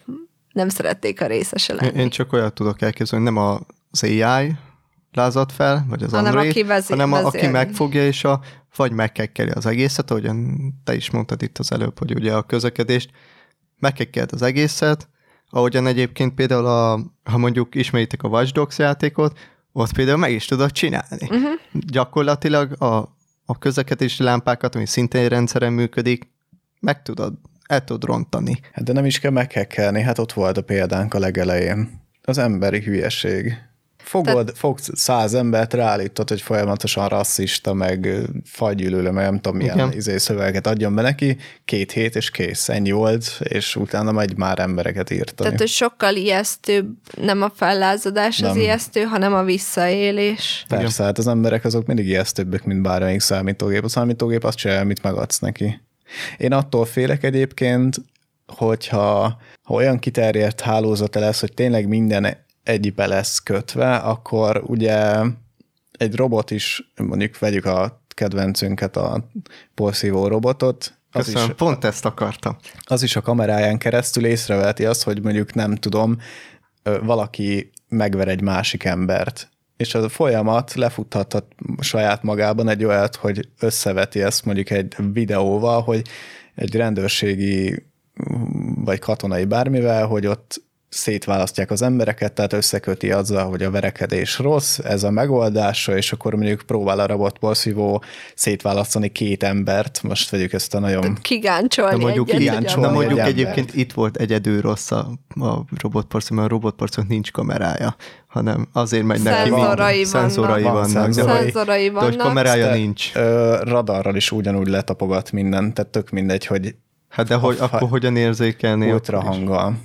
nem szeretnék a részese lenni. Én csak olyat tudok elképzelni, nem az AI lázad fel, vagy az Hanem Android, aki vezé- hanem a, aki megfogja, és a, vagy megkekkeli az egészet, ahogyan te is mondtad itt az előbb, hogy ugye a közlekedést megkekkelt az egészet, ahogyan egyébként például, a, ha mondjuk ismeritek a Watch Dogs játékot, ott például meg is tudod csinálni. Uh-huh. Gyakorlatilag a, a közlekedési lámpákat, ami szintén egy rendszeren működik, meg tudod, el tudod rontani. Hát de nem is kell meghekkelni, hát ott volt a példánk a legelején. Az emberi hülyeség. Fogod, Te... fogsz száz embert, ráállítod, hogy folyamatosan rasszista, meg ö, fajgyűlölő, meg nem tudom milyen Igen. izé szövegeket adjon be neki, két hét és kész, ennyi volt, és utána megy már embereket írtani. Tehát, hogy sokkal ijesztőbb nem a fellázadás az Nem. ijesztő, hanem a visszaélés. Persze, hát az emberek azok mindig ijesztőbbek, mint bármelyik számítógép. A számítógép azt csinálja, amit megadsz neki. Én attól félek egyébként, hogyha ha olyan kiterjedt hálózata lesz, hogy tényleg minden egybe lesz kötve, akkor ugye egy robot is, mondjuk vegyük a kedvencünket, a porszívó robotot, az Köszönöm, is, pont ezt akartam. az is a kameráján keresztül észreveheti azt, hogy mondjuk nem tudom, valaki megver egy másik embert. És az a folyamat lefuthathat saját magában egy olyat, hogy összeveti ezt mondjuk egy videóval, hogy egy rendőrségi vagy katonai bármivel, hogy ott szétválasztják az embereket, tehát összeköti azzal, hogy a verekedés rossz, ez a megoldása, és akkor mondjuk próbál a robotporszívó szétválasztani két embert, most vegyük ezt a nagyon Kigáncsolni De mondjuk, egyet, kigáncsolni de mondjuk egy egyébként itt volt egyedül rossz a, a robotporszó, mert a robotporszónak nincs kamerája, hanem azért megy neki. Szenzorai Szenzorai vannak. vannak. Szenzorai. Szenzorai de hogy vannak. kamerája De, nincs. Ö, radarral is ugyanúgy letapogat mindent, tehát tök mindegy, hogy Hát de hogy, akkor hogyan érzékelni? ultrahanggal.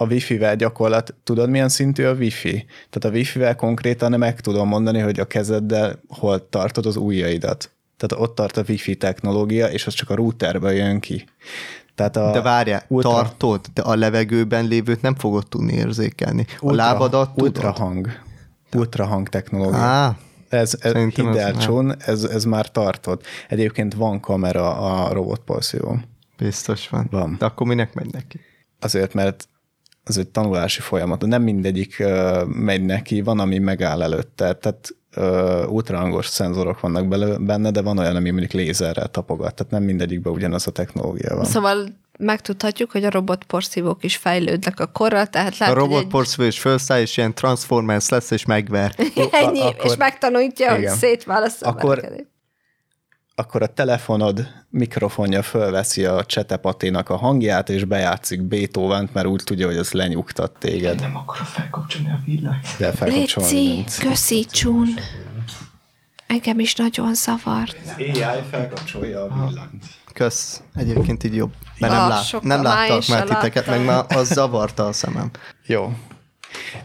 A wifi-vel gyakorlat, tudod milyen szintű a wifi? Tehát a wifi-vel konkrétan meg tudom mondani, hogy a kezeddel hol tartod az ujjaidat. Tehát ott tart a wifi technológia, és az csak a routerből jön ki. Tehát a De várjál, ultra- tartod, de a levegőben lévőt nem fogod tudni érzékelni. A ultra- lábadat tudod. Ultrahang. Ultrahang technológia. Á, Ez, ez hidd el. Csun, ez, ez már tartod. Egyébként van kamera a robotporszívón. biztos van. Van. De akkor minek megy neki? Azért, mert ez egy tanulási folyamat. Nem mindegyik megy neki, van, ami megáll előtte. Tehát ultrahangos szenzorok vannak benne, de van olyan, ami mondjuk lézerrel tapogat. Tehát nem mindegyikben ugyanaz a technológia van. Szóval megtudhatjuk, hogy a robotporszívók is fejlődnek a korral, tehát A lehet, hogy robotporszívó is felszáll, és ilyen Transformers lesz, és megver. egy... ennyi, akkor- és megtanulja, hogy igen. szétválasz a Akkor-. Akkor a telefonod mikrofonja fölveszi a csetepaténak a hangját, és bejátszik Beethoven-t, mert úgy tudja, hogy az lenyugtat téged. Nem akarom felkapcsolni a villanyt. De felkapcsolni Léci, köszi, Csun. Engem is nagyon zavart. AI felkapcsolja a villanyt. Kösz. Egyébként így jobb. Mert Ah, nem, lát, sokkal nem láttak már titeket, meg már az zavarta a szemem. Jó.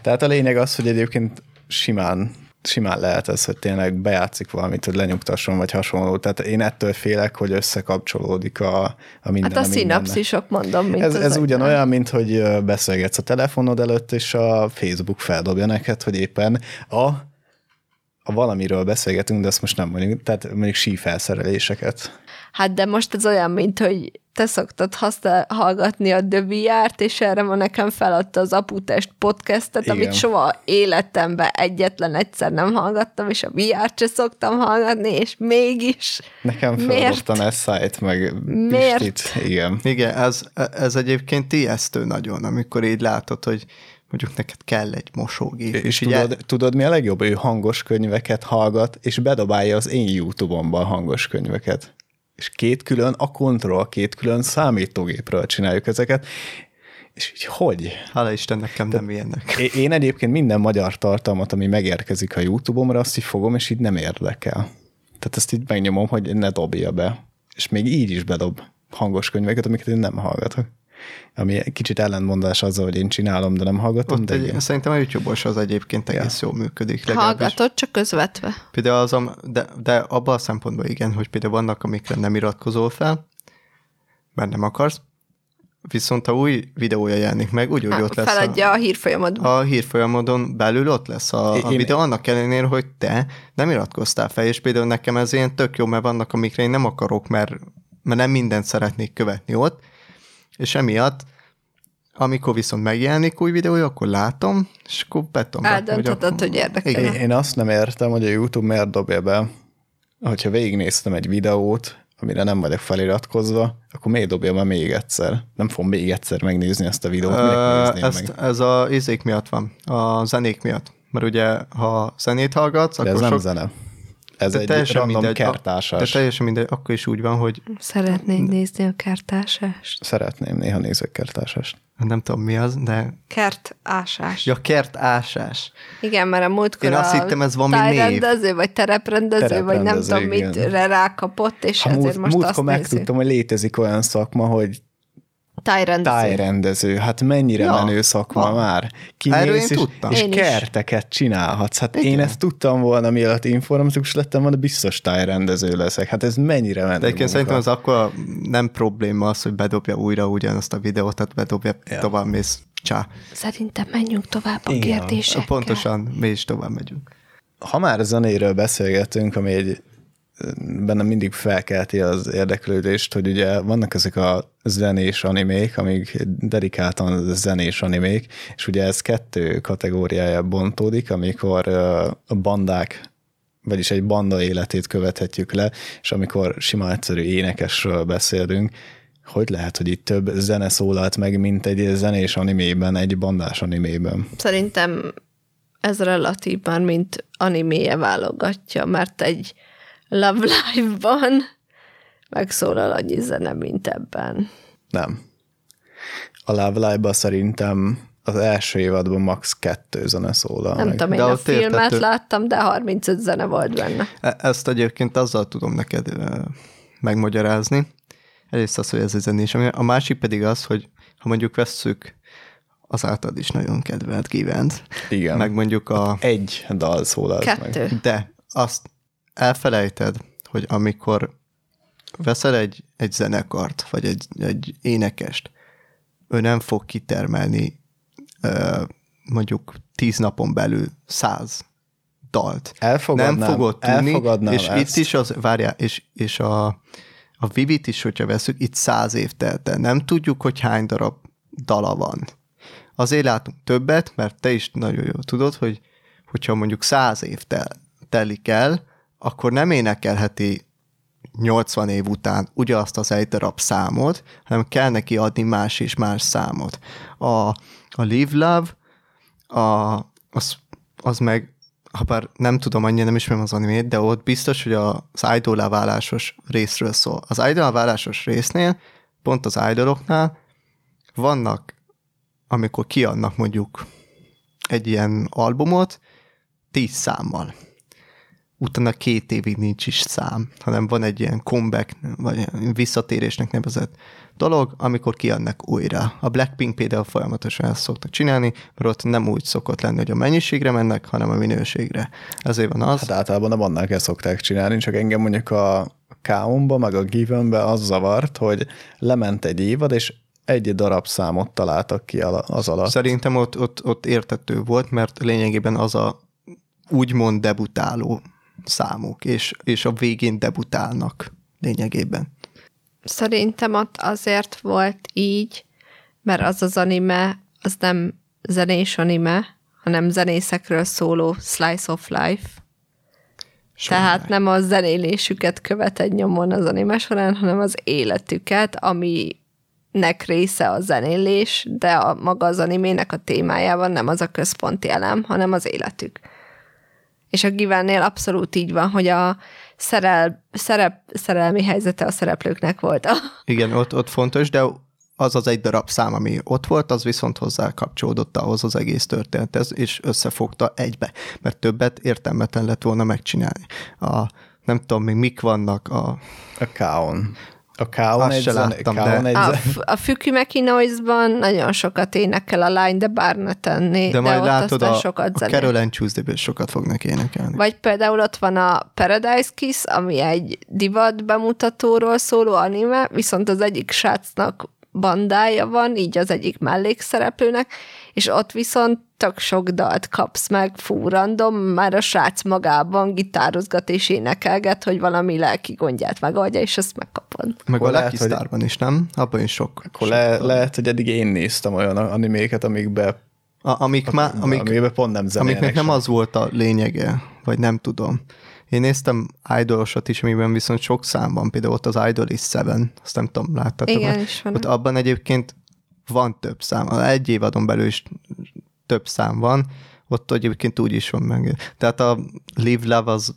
Tehát a lényeg az, hogy egyébként simán, simán lehet ez, hogy tényleg bejátszik valamit, hogy lenyugtasson, vagy hasonló. Tehát én ettől félek, hogy összekapcsolódik a, a minden. Hát a szinapszisok, mondom, mint Ez, ez ugyanolyan, mint hogy beszélgetsz a telefonod előtt, és a Facebook feldobja neked, hogy éppen a, a valamiről beszélgetünk, de ezt most nem mondjuk, tehát mondjuk sífelszereléseket. Hát de most ez olyan, mint hogy te szoktad használ, hallgatni a VR-t, és erre ma nekem feladta az Aputest podcastet, Igen. amit soha életemben egyetlen egyszer nem hallgattam, és a VR-t se szoktam hallgatni, és mégis Nekem Miért? feldobta Nessite, meg Miért? Pistit. Igen. Igen, ez, ez egyébként ijesztő nagyon, amikor így látod, hogy mondjuk neked kell egy mosógép. És így tudod, tudod, mi a legjobb? Ő hangos könyveket hallgat, és bedobálja az én YouTube-omba a hangos könyveket. És két külön, a kontroll, két külön számítógépről csináljuk ezeket. És így hogy? Hála Isten, nekem nem ilyenek. Én egyébként minden magyar tartalmat, ami megérkezik a YouTube-omra, azt így fogom, és így nem érdekel. Tehát ezt így megnyomom, hogy ne dobja be. És még így is bedob hangos könyveket, amiket én nem hallgatok. Ami egy kicsit ellentmondás azzal, hogy én csinálom, de nem hallgatom, Ott de egy, igen. szerintem a YouTube-os az egyébként egész jól működik. hallgatod, csak közvetve. Például az, am- de, de abban a szempontból igen, hogy például vannak, amikre nem iratkozol fel, mert nem akarsz, viszont ha új videója jelenik meg, úgy, úgy ott lesz Feladja a a, a hírfolyamodon belül ott lesz a, a videó, annak ellenére, hogy te nem iratkoztál fel, és például nekem ez ilyen tök jó, mert vannak, amikre én nem akarok, mert, mert nem mindent szeretnék követni ott, és emiatt amikor viszont megjelenik új videója, akkor látom, és akkor betom. Eldöntheted, hogy érdekel. Igen. Én, én azt nem értem, hogy a YouTube miért dobja be, hogyha végignéztem egy videót, amire nem vagyok feliratkozva, akkor miért dobja be még egyszer? Nem fogom még egyszer megnézni ezt a videót, Ö, nézném ezt, meg? ez a izék miatt van, a zenék miatt. Mert ugye, ha zenét hallgatsz, De akkor ez nem sok... zene. Ez de egy teljesen random mindegy. De kertásás. teljesen mindegy, akkor is úgy van, hogy Szeretnéd nézni a kertásást? Szeretném, néha nézek kertásást. nem tudom mi az, de Kertásás. ja, kertásás. Igen, mert a múltkor Én azt a hittem, ez valami név. tájrendező, vagy tereprendező, vagy nem Tereprendező, tudom igen. mit rákapott, és Ha ezért múlt, most azt múltkor nézi. megtudtam, hogy létezik olyan szakma, hogy Tájrendező. tájrendező. Hát mennyire Ja, menő szakma van. már. Erről én Kimész és, tudtam. és Én is. kerteket csinálhatsz. Hát én Igen. ezt tudtam volna, mielőtt informatikus lettem volna, biztos tájrendező leszek. Hát ez mennyire menő De egyébként szerintem az akkor nem probléma az, hogy bedobja újra ugyanazt a videót, tehát bedobja, Ja. ja. tovább mész, csá. Szerintem menjünk tovább a Igen. kérdésekkel. Pontosan, mi is tovább megyünk. ha már zenéről beszélgetünk, ami egy bennem mindig felkelti az érdeklődést, hogy ugye vannak ezek a zenés animék, amik dedikáltan zenés animék, és ugye ez kettő kategóriája bontódik, amikor a bandák vagyis egy banda életét követhetjük le, és amikor sima egyszerű énekesről beszélünk, hogy lehet, hogy itt több zene szólalt meg, mint egy zenés animében, egy bandás animében? Szerintem ez relatív mint animéje válogatja, mert egy Love Live-ban megszólal annyi zene, mint ebben. Nem. A Love Live-ban szerintem az első évadban max. kettő zene szólal Nem meg. tudom, én De a filmet értető. láttam, de 35 zene volt benne. E- Ezt egyébként azzal tudom neked ö, megmagyarázni. Egyrészt az, hogy ez a zenés. ami- A másik pedig az, hogy ha mondjuk vesszük az általad is nagyon kedvelt Givent, Igen. meg mondjuk a... Egy dal szólalt meg. Kettő. De azt elfelejted, hogy amikor veszel egy, egy zenekart, vagy egy, egy énekest, ő nem fog kitermelni mondjuk tíz napon belül száz dalt. Elfogadnám, nem fogod tudni, elfogadnám és ezt. itt is az, várjál, és, és a, a Vivit is, hogyha veszük, itt száz év telt el. Nem tudjuk, hogy hány darab dala van. Azért látunk többet, mert te is nagyon jól tudod, hogy hogyha mondjuk száz év tel, telik el, akkor nem énekelheti 80 év után ugyanazt az egy darab számot, hanem kell neki adni más és más számot. A, a Live Love, a, az, az meg, ha bár nem tudom, annyira nem ismerem az animét, de ott biztos, hogy az idol válásos részről szól. Az idol válásos résznél, pont az idoloknál vannak, amikor kiadnak mondjuk egy ilyen albumot, tíz számmal. Utána két évig nincs is szám, hanem van egy ilyen comeback, vagy visszatérésnek nevezett dolog, amikor kiadnak újra. A Blackpink például folyamatosan ezt szoktak csinálni, mert ott nem úgy szokott lenni, hogy a mennyiségre mennek, hanem a minőségre. Ezért van az. Hát általában a bandák ezt szokták csinálni, csak engem mondjuk a K-ba, meg a Given-be az zavart, hogy lement egy évad, és egy darab számot találtak ki az alatt. Szerintem ott, ott, ott értető volt, mert lényegében az a úgymond debutáló számok, és, és a végén debutálnak lényegében. Szerintem ott azért volt így, mert az az anime, az nem zenés anime, hanem zenészekről szóló slice of life. Sajnál. Tehát nem a zenélésüket követed nyomon az anime során, hanem az életüket, aminek része a zenélés, de a maga az animének a témájában nem az a központi elem, hanem az életük. És a Givennél abszolút így van, hogy a szerel, szerep, szerelmi helyzete a szereplőknek volt. Igen, ott, ott fontos, de az az egy darab szám, ami ott volt, az viszont hozzá kapcsolódott ahhoz az egész történethez, és összefogta egybe, mert többet értelmetlen lett volna megcsinálni. A, nem tudom még mik vannak, a, A K-on. A Azt láttam, de- egy A, F- a Fükümeki Noise-ban nagyon sokat énekel a lány, de bár ne tenni, De majd ott látod, aztán a, sokat a zenél. Carol Ann Tuesday-ből sokat fognak énekelni. Vagy például ott van a Paradise Kiss, ami egy divat bemutatóról szóló anime, viszont az egyik srácnak bandája van, így az egyik mellékszereplőnek, és ott viszont tök sok dalt kapsz meg, fú, random, már a srác magában gitározgat és énekelget, hogy valami lelki gondját megoldja, és ezt megkapod. Meg a Akkor lehet, Lucky hogy- Starban is, nem? Abban is sok. akkor le, lehet, hogy eddig én néztem olyan animéket, amikbe, A, amik, má, amik, amikbe pont nem amiknek nem az volt a lényege, vagy nem tudom. Én néztem idolosat is, amiben viszont sok szám van, például ott az Idol is Seven, azt nem tudom, láttatok Igen, is van. Ott abban egyébként van több szám, egy évadon belül is több szám van, ott egyébként úgy is van meg. Tehát a Live Love az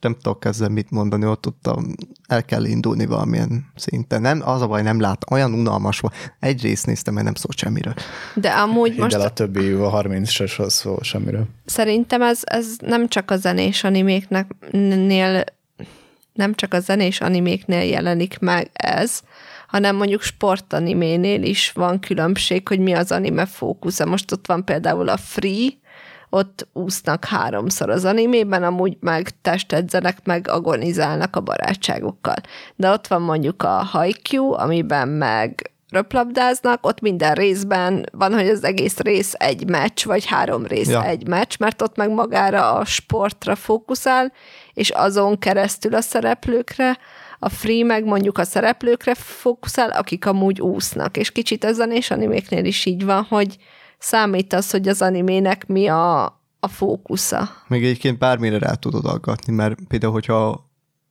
nem tudok ezzel mit mondani, ott, a, el kell indulni valamilyen szinten. Nem, az a baj, nem lát, olyan unalmas volt. Egy részt néztem, mert nem szólt semmiről. De amúgy Hidd most el, a többi a 30 se szól semmiről. Szerintem ez, ez nem csak a zenés animéknél nem csak a zenés animéknél jelenik meg ez, hanem mondjuk sportaniménél is van különbség, hogy mi az anime fókusza. Most ott van például a Free, ott úsznak háromszor az animében, amúgy meg testedzenek, meg agonizálnak a barátságokkal. De ott van mondjuk a Haikyuu, amiben meg röplabdáznak, ott minden részben van, hogy az egész rész egy meccs, vagy három rész Ja. egy meccs, mert ott meg magára a sportra fókuszál, és azon keresztül a szereplőkre, a free meg mondjuk a szereplőkre fókuszál, akik amúgy úsznak. És kicsit a zenés animéknél is így van, hogy számít az, hogy az animének mi a, a fókusza. Még egyébként bármire rá tudod aggatni, mert például, hogyha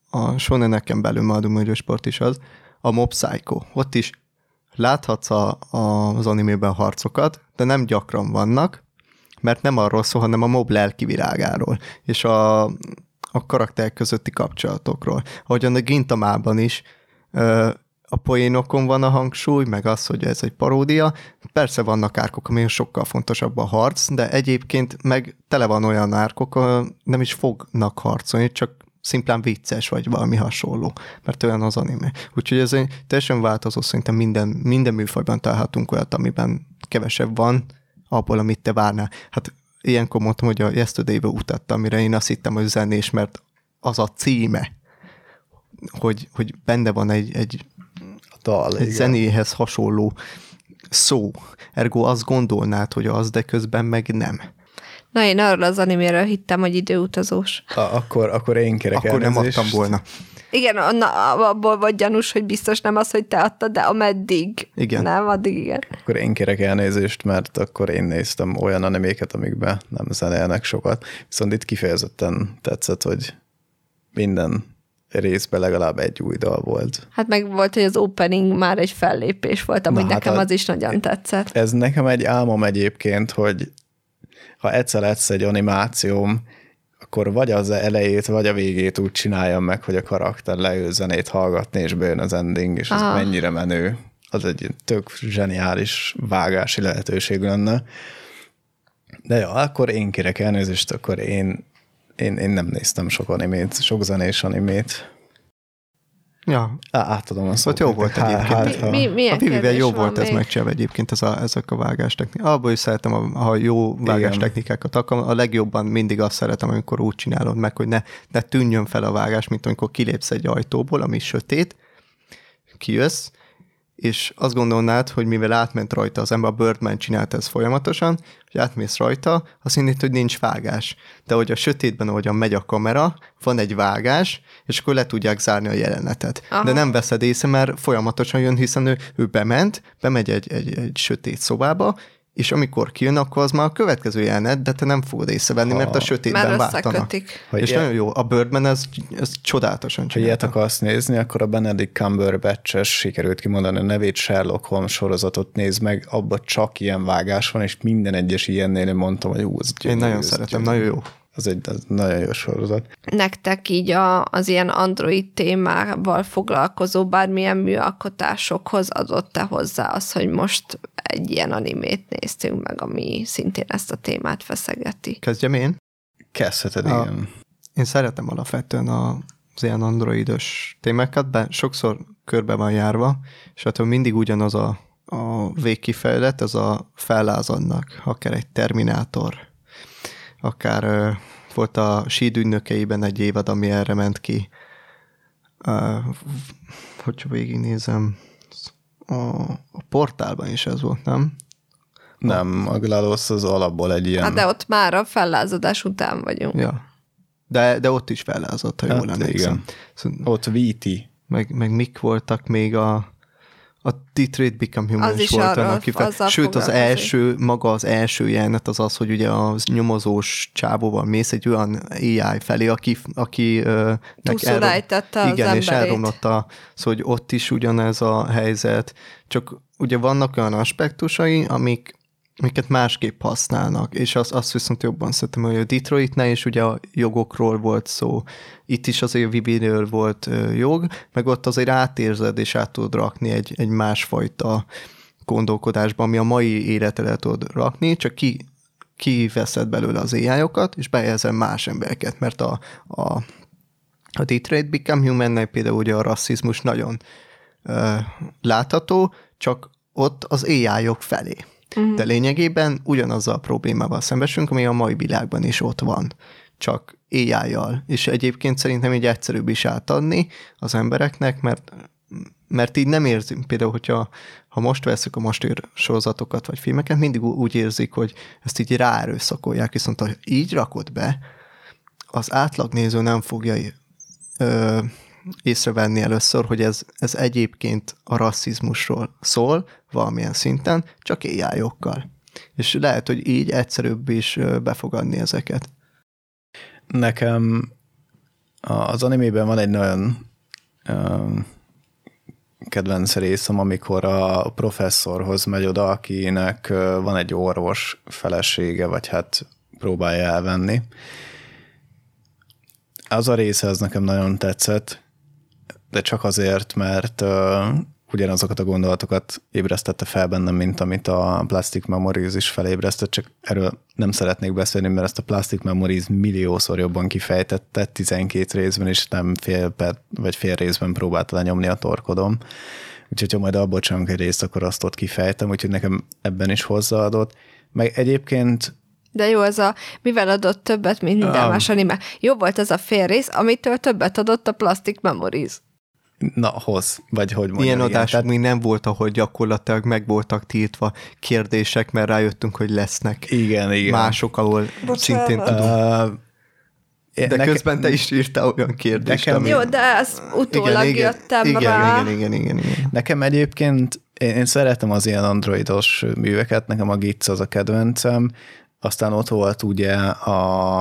a soneneken belül hogy a sport is az, a Mob Psycho, ott is láthatsz a, a, az animében harcokat, de nem gyakran vannak, mert nem arról szól, hanem a mob lelki virágáról, és a, a karakter közötti kapcsolatokról. Ahogyan a Gintamában is ö, a poénokon van a hangsúly, meg az, hogy ez egy paródia. Persze vannak árkok, amilyen sokkal fontosabb a harc, de egyébként meg tele van olyan árkok, nem is fognak harcolni, csak szimplán vicces, vagy valami hasonló, mert olyan az anime. Úgyhogy ez egy teljesen változó, szerintem minden, minden műfajban találhatunk olyat, amiben kevesebb van, abból, amit te várnál. Hát ilyenkor mondtam, hogy a Yesterday-be utattam, amire én azt hittem, hogy zenés, mert az a címe, hogy, hogy benne van egy, egy, dal, egy igen. zenéhez hasonló szó. Ergo azt gondolnád, hogy az, de közben meg nem. Na, én arról az animéről hittem, hogy időutazós. A, akkor, akkor én kérek Akkor nem elnézést. adtam volna. Igen, na, abból vagy gyanús, hogy biztos nem az, hogy te adtad, de ameddig. Igen. Nem, addig igen. Akkor én kérek elnézést, mert akkor én néztem olyan animéket, amikben nem zenélnek sokat. Viszont itt kifejezetten tetszett, hogy minden részben legalább egy új dal volt. Hát meg volt, hogy az opening már egy fellépés volt, amúgy Na, hát nekem a- az is nagyon tetszett. Ez nekem egy álmom egyébként, hogy ha egyszer lesz egy animációm, akkor vagy az elejét, vagy a végét úgy csináljam meg, hogy a karakter leül zenét hallgatni, és bejön az ending, és ez Aha. mennyire menő. Az egy tök zseniális vágási lehetőség lenne. De jó, akkor én kérek elnézést, akkor én, én, én nem néztem sok animét, sok zenés animét. Ja, Á, átadom a szót. jó volt nektek. egyébként. Hát, ha- Mi, milyen a Vivivel jó volt ez megcsinálva egyébként, ez a, ezek a vágástechnikák. Abból is szeretem, a- ha jó vágástechnikákat. A legjobban mindig azt szeretem, amikor úgy csinálod meg, hogy ne, ne tűnjön fel a vágás, mint amikor kilépsz egy ajtóból, ami sötét, kijössz, és azt gondolnád, hogy mivel átment rajta az ember, a Birdman csinálta ezt folyamatosan, hogy átmész rajta, azt hinnéd, hogy nincs vágás. De hogy a sötétben, ahogyan megy a kamera, van egy vágás, és akkor le tudják zárni a jelenetet. Aha. De nem veszed észre, mert folyamatosan jön, hiszen ő, ő bement, bemegy egy, egy, egy sötét szobába, és amikor kijön, akkor az már a következő jelenet, de te nem fogod észrevenni, mert a Ha. sötétben Már váltanak. Ha és ilyen- nagyon jó. A Birdman ez, ez csodálatosan Ha ilyet csinálta. akarsz nézni, akkor a Benedict Cumberbatch-es sikerült kimondani a nevét, Sherlock Holmes sorozatot nézd meg, abban csak ilyen vágás van, és minden egyes ilyennél én mondtam, hogy ú, ez Én nagyon ez szeretem, gyönyörű. nagyon jó. Az egy az nagyon jó sorozat. Nektek így a, az ilyen android témával foglalkozó bármilyen műalkotásokhoz adott-e hozzá az, hogy most egy ilyen animét néztünk meg, ami szintén ezt a témát feszegeti? Kezdjem én? Kezdheted, A- igen. Én szeretem alapvetően a, az ilyen androidos témákat, de sokszor körbe van járva, és hát mindig ugyanaz a, a végkifejlet, ez a fellázadnak, akár egy Terminátor, akár ö, volt a síd ügynökeiben egy évad, ami erre ment ki. Uh, hogyha végignézem, a, a portálban is ez volt, nem? Nem, a GLaDOS az alapból egy ilyen... Hát de ott már a fellázadás után vagyunk. Ja. De, de ott is fellázott, ha jól Hát emlékszem. igen. Szóval, Ott VT. meg, meg mik voltak még a, a Detroit Become Human Az is volt arról- annak kifeje. azzal Sőt, az első, maga az első jelenet az az, hogy ugye az nyomozós csávóval mész egy olyan AI felé, aki, aki nek Túlszul ejtette az igen, és emberét. elromlott a, szóval, hogy ott is ugyanez a helyzet, csak ugye vannak olyan aspektusai, amik amiket másképp használnak, és azt, azt viszont jobban szeretem, hogy a Detroitnál is ugye a jogokról volt szó, itt is azért Vibiről volt ö, jog, meg ott azért átérzed, és át tudod rakni egy, egy másfajta gondolkodásba, ami a mai életre le tudod rakni, csak ki, kiveszed belőle az ai és bejelzel más embereket, mert a, a, a Detroit Become Human-nek például ugye a rasszizmus nagyon ö, látható, csak ott az ai felé. Uh-huh. De lényegében ugyanazzal a problémával szembesülünk, ami a mai világban is ott van, csak AI-jal. És egyébként szerintem így egyszerűbb is átadni az embereknek, mert mert így nem érzünk, például, hogyha ha most veszük a mostír sorozatokat vagy filmeket, mindig úgy érzik, hogy ezt így ráerőszakolják, viszont ha így rakod be, az átlagnéző nem fogja ö, észrevenni először, hogy ez, ez egyébként a rasszizmusról szól valamilyen szinten, csak ai És lehet, hogy így egyszerűbb is befogadni ezeket. Nekem az animében van egy nagyon um, kedvenc részem, amikor a professzorhoz megy oda, akinek van egy orvos felesége, vagy hát próbálja elvenni. Az a része az nekem nagyon tetszett, de csak azért, mert ugyanazokat a gondolatokat ébresztette fel bennem, mint amit a Plastic Memories is felébresztett, csak erről nem szeretnék beszélni, mert ezt a Plastic Memories milliószor jobban kifejtette, 12 részben is nem fél, per, vagy fél részben próbálta lenyomni a torkodom. Úgyhogy ha majd abból csinálunk egy részt, akkor azt ott kifejtem, úgyhogy nekem ebben is hozzáadott. Meg egyébként De jó, az a, mivel adott többet, mint minden Ah. más anime. Jó volt ez a fél rész, amitől többet adott a Plastic Memories. Na, hoz, vagy hogy mondjam. Ilyen igen. adások Tehát- még nem volt, ahol gyakorlatilag meg voltak tiltva kérdések, mert rájöttünk, hogy lesznek Igen, igen. mások, ahol Bocsánat. szintén tudunk. Uh, De közben te is írtál olyan kérdést, Nekem- ami... Jó, de ezt utólag jöttem igen, rá. Igen, igen, igen, igen. Nekem egyébként, én, én szeretem az ilyen androidos műveket, nekem a Gitz az a kedvencem, aztán ott volt ugye a,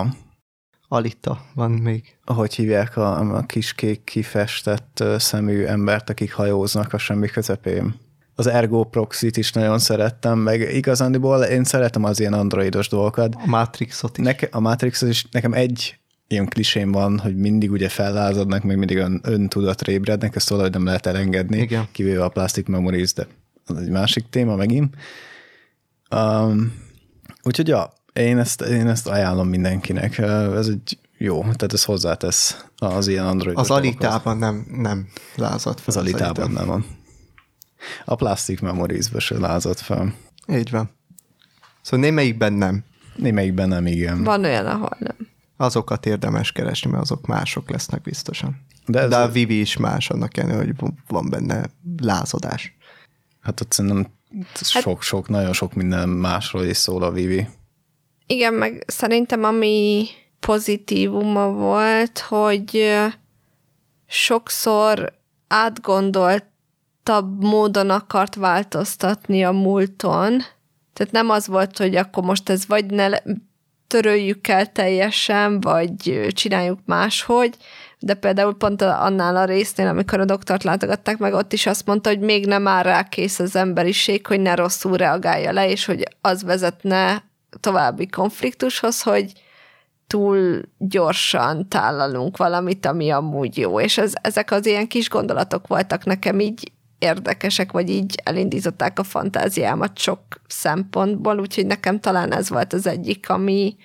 Alita van még. ahogy hívják a, a kis kék kifestett szemű embert, akik hajóznak a semmi közepén. Az Ergo Proxy-t is nagyon szerettem, meg igazándiból én szeretem az ilyen androidos dolgokat. A Matrixot is. Neke, a Matrix is nekem egy ilyen klisém van, hogy mindig ugye fellázadnak, meg mindig ön, öntudatra ébrednek, ezt valahogy nem lehet elengedni, Igen. kivéve a Plastic Memories, de az egy másik téma megint. Um, úgyhogy ja, én ezt, én ezt ajánlom mindenkinek. Ez egy jó, tehát ez hozzátesz az ilyen Android. Az Alitában nem, nem lázadt fel. Az Alitában nem van. A Plastic Memories-be se lázadt fel. Így van. Szóval némelyikben nem. Némelyikben nem, igen. Van olyan, ahol nem. Azokat érdemes keresni, mert azok mások lesznek biztosan. De ez De a Vivi is más, annak ellenére, hogy van benne lázadás. Hát ott szerintem sok, sok, nagyon sok minden másról is szól a Vivi. Igen, meg szerintem ami pozitívuma volt, hogy sokszor átgondoltabb módon akart változtatni a múlton. Tehát nem az volt, hogy akkor most ez vagy ne töröljük el teljesen, vagy csináljuk máshogy, de például pont annál a résznél, amikor a doktort látogatták meg, ott is azt mondta, hogy még nem áll rá kész az emberiség, hogy ne rosszul reagálja le, és hogy az vezetne további konfliktushoz, hogy túl gyorsan tálalunk valamit, ami amúgy jó. És ez, ezek az ilyen kis gondolatok voltak nekem így érdekesek, vagy így elindították a fantáziámat sok szempontból, úgyhogy nekem talán ez volt az egyik, ami,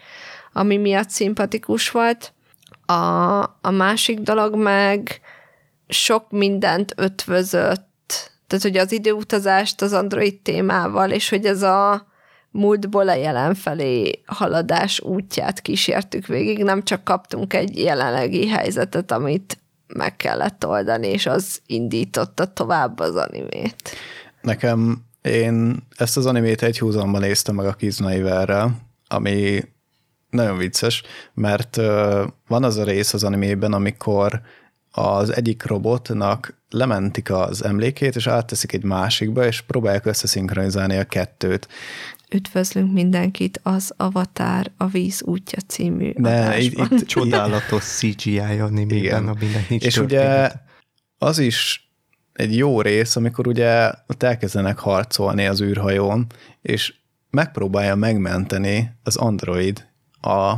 ami miatt szimpatikus volt. A, a másik dolog meg sok mindent ötvözött, tehát hogy az időutazást az android témával, és hogy ez a múltból a jelen felé haladás útját kísértük végig, nem csak kaptunk egy jelenlegi helyzetet, amit meg kellett oldani, és az indította tovább az animét. Nekem én ezt az animét egy húzomban néztem meg a Kiznaiverrel, ami nagyon vicces, mert van az a rész az animében, amikor az egyik robotnak lementik az emlékét, és átteszik egy másikba, és próbálják összeszinkronizálni a kettőt. Üdvözlünk mindenkit az Avatar a víz útja című De itt, itt csodálatos CGI animében, aminek nincs És ugye az is egy jó rész, amikor ugye ott elkezdenek harcolni az űrhajón, és megpróbálja megmenteni az android a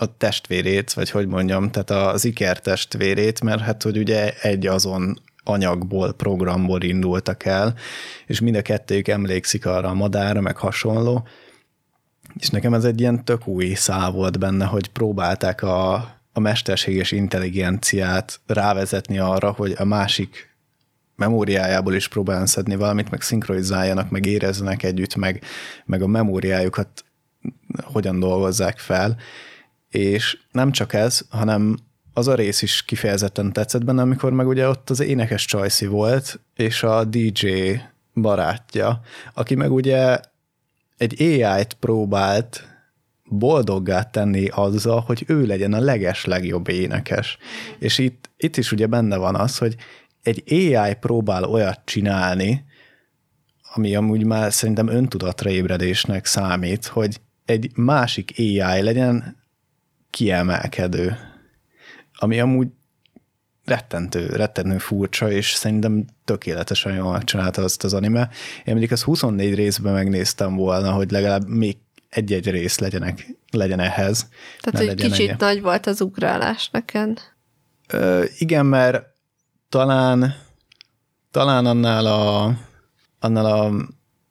a testvérét, vagy hogy mondjam, tehát az iker testvérét, mert hát, hogy ugye egy azon anyagból, programból indultak el, és mind a kettőjük emlékszik arra a madárra, meg hasonló, és nekem ez egy ilyen tök új szál volt benne, hogy próbálták a, a mesterséges intelligenciát rávezetni arra, hogy a másik memóriájából is próbáljon szedni valamit, meg szinkronizáljanak, meg érezzenek együtt, meg, meg a memóriájukat hogyan dolgozzák fel, és nem csak ez, hanem az a rész is kifejezetten tetszett benne, amikor meg ugye ott az énekes Csajci volt, és a DJ barátja, aki meg ugye egy AI-t próbált boldoggá tenni azzal, hogy ő legyen a leges legjobb énekes. És itt, itt is ugye benne van az, hogy egy AI próbál olyat csinálni, ami amúgy már szerintem öntudatra ébredésnek számít, hogy egy másik AI legyen kiemelkedő, ami amúgy rettentő, rettentő furcsa, és szerintem tökéletesen jól megcsinálta azt az anime. Én mondjuk ezt 24 részben megnéztem volna, hogy legalább még egy-egy rész legyenek, legyen ehhez. Tehát, hogy kicsit ennyi. nagy volt az ugrálás neked. Ö, igen, mert talán, talán annál a, annál a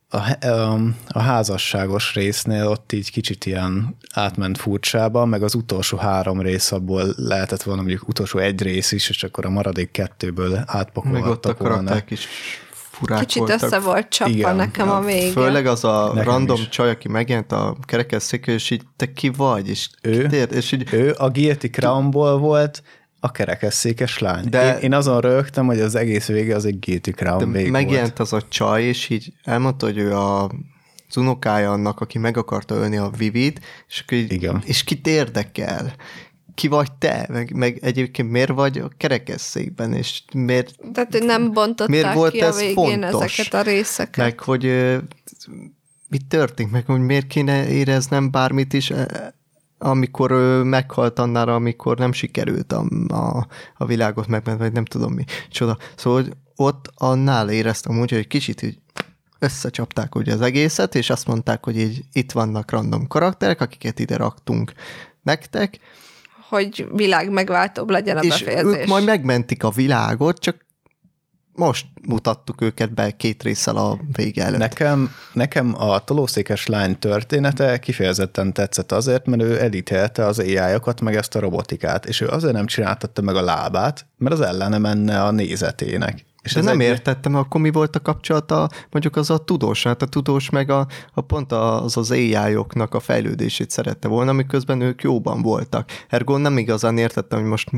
a, a, a házasságos résznél ott így kicsit ilyen átment furcsába, meg az utolsó három rész abból lehetett volna mondjuk utolsó egy rész is, és akkor a maradék kettőből átpakolhattak Meg ott a karakterek is furák Kicsit voltak. össze volt csapva Igen. nekem a vége. Főleg az a nekem random is. csaj, aki megjelent a kerekesszékő, és így te ki vagy? És ő, tér, és így, ő a Guilty Crownból volt, a kerekesszékes lány. De én, én azon rögtem, hogy az egész vége az egy Guilty Crown de megjelent volt. az a csaj, és így elmondta, hogy ő a az unokája annak, aki meg akarta ölni a Vivid, és, így, Igen. és kit érdekel? Ki vagy te? Meg, meg egyébként miért vagy a kerekesszékben, és miért... Tehát nem bontották miért volt ki a végén fontos? ezeket a részeket. Meg hogy mit történt, meg hogy miért kéne éreznem bármit is amikor ő meghalt annára, amikor nem sikerült a, a, a világot megmenteni, vagy nem tudom mi. Csoda. Szóval hogy ott annál éreztem úgy, hogy kicsit így összecsapták ugye az egészet, és azt mondták, hogy így itt vannak random karakterek, akiket ide raktunk nektek. Hogy világ megváltóbb legyen a és befejezés. ők majd megmentik a világot, csak most mutattuk őket be két résszel a vége előtt. Nekem, nekem a tolószékes lány története kifejezetten tetszett azért, mert ő editelte az ai meg ezt a robotikát, és ő azért nem csináltatta meg a lábát, mert az ellene menne a nézetének. És De nem egy... értettem, akkor mi volt a kapcsolata mondjuk az a tudós, hát a tudós meg a, a pont az az ai a fejlődését szerette volna, miközben ők jóban voltak. Ergo nem igazán értettem, hogy most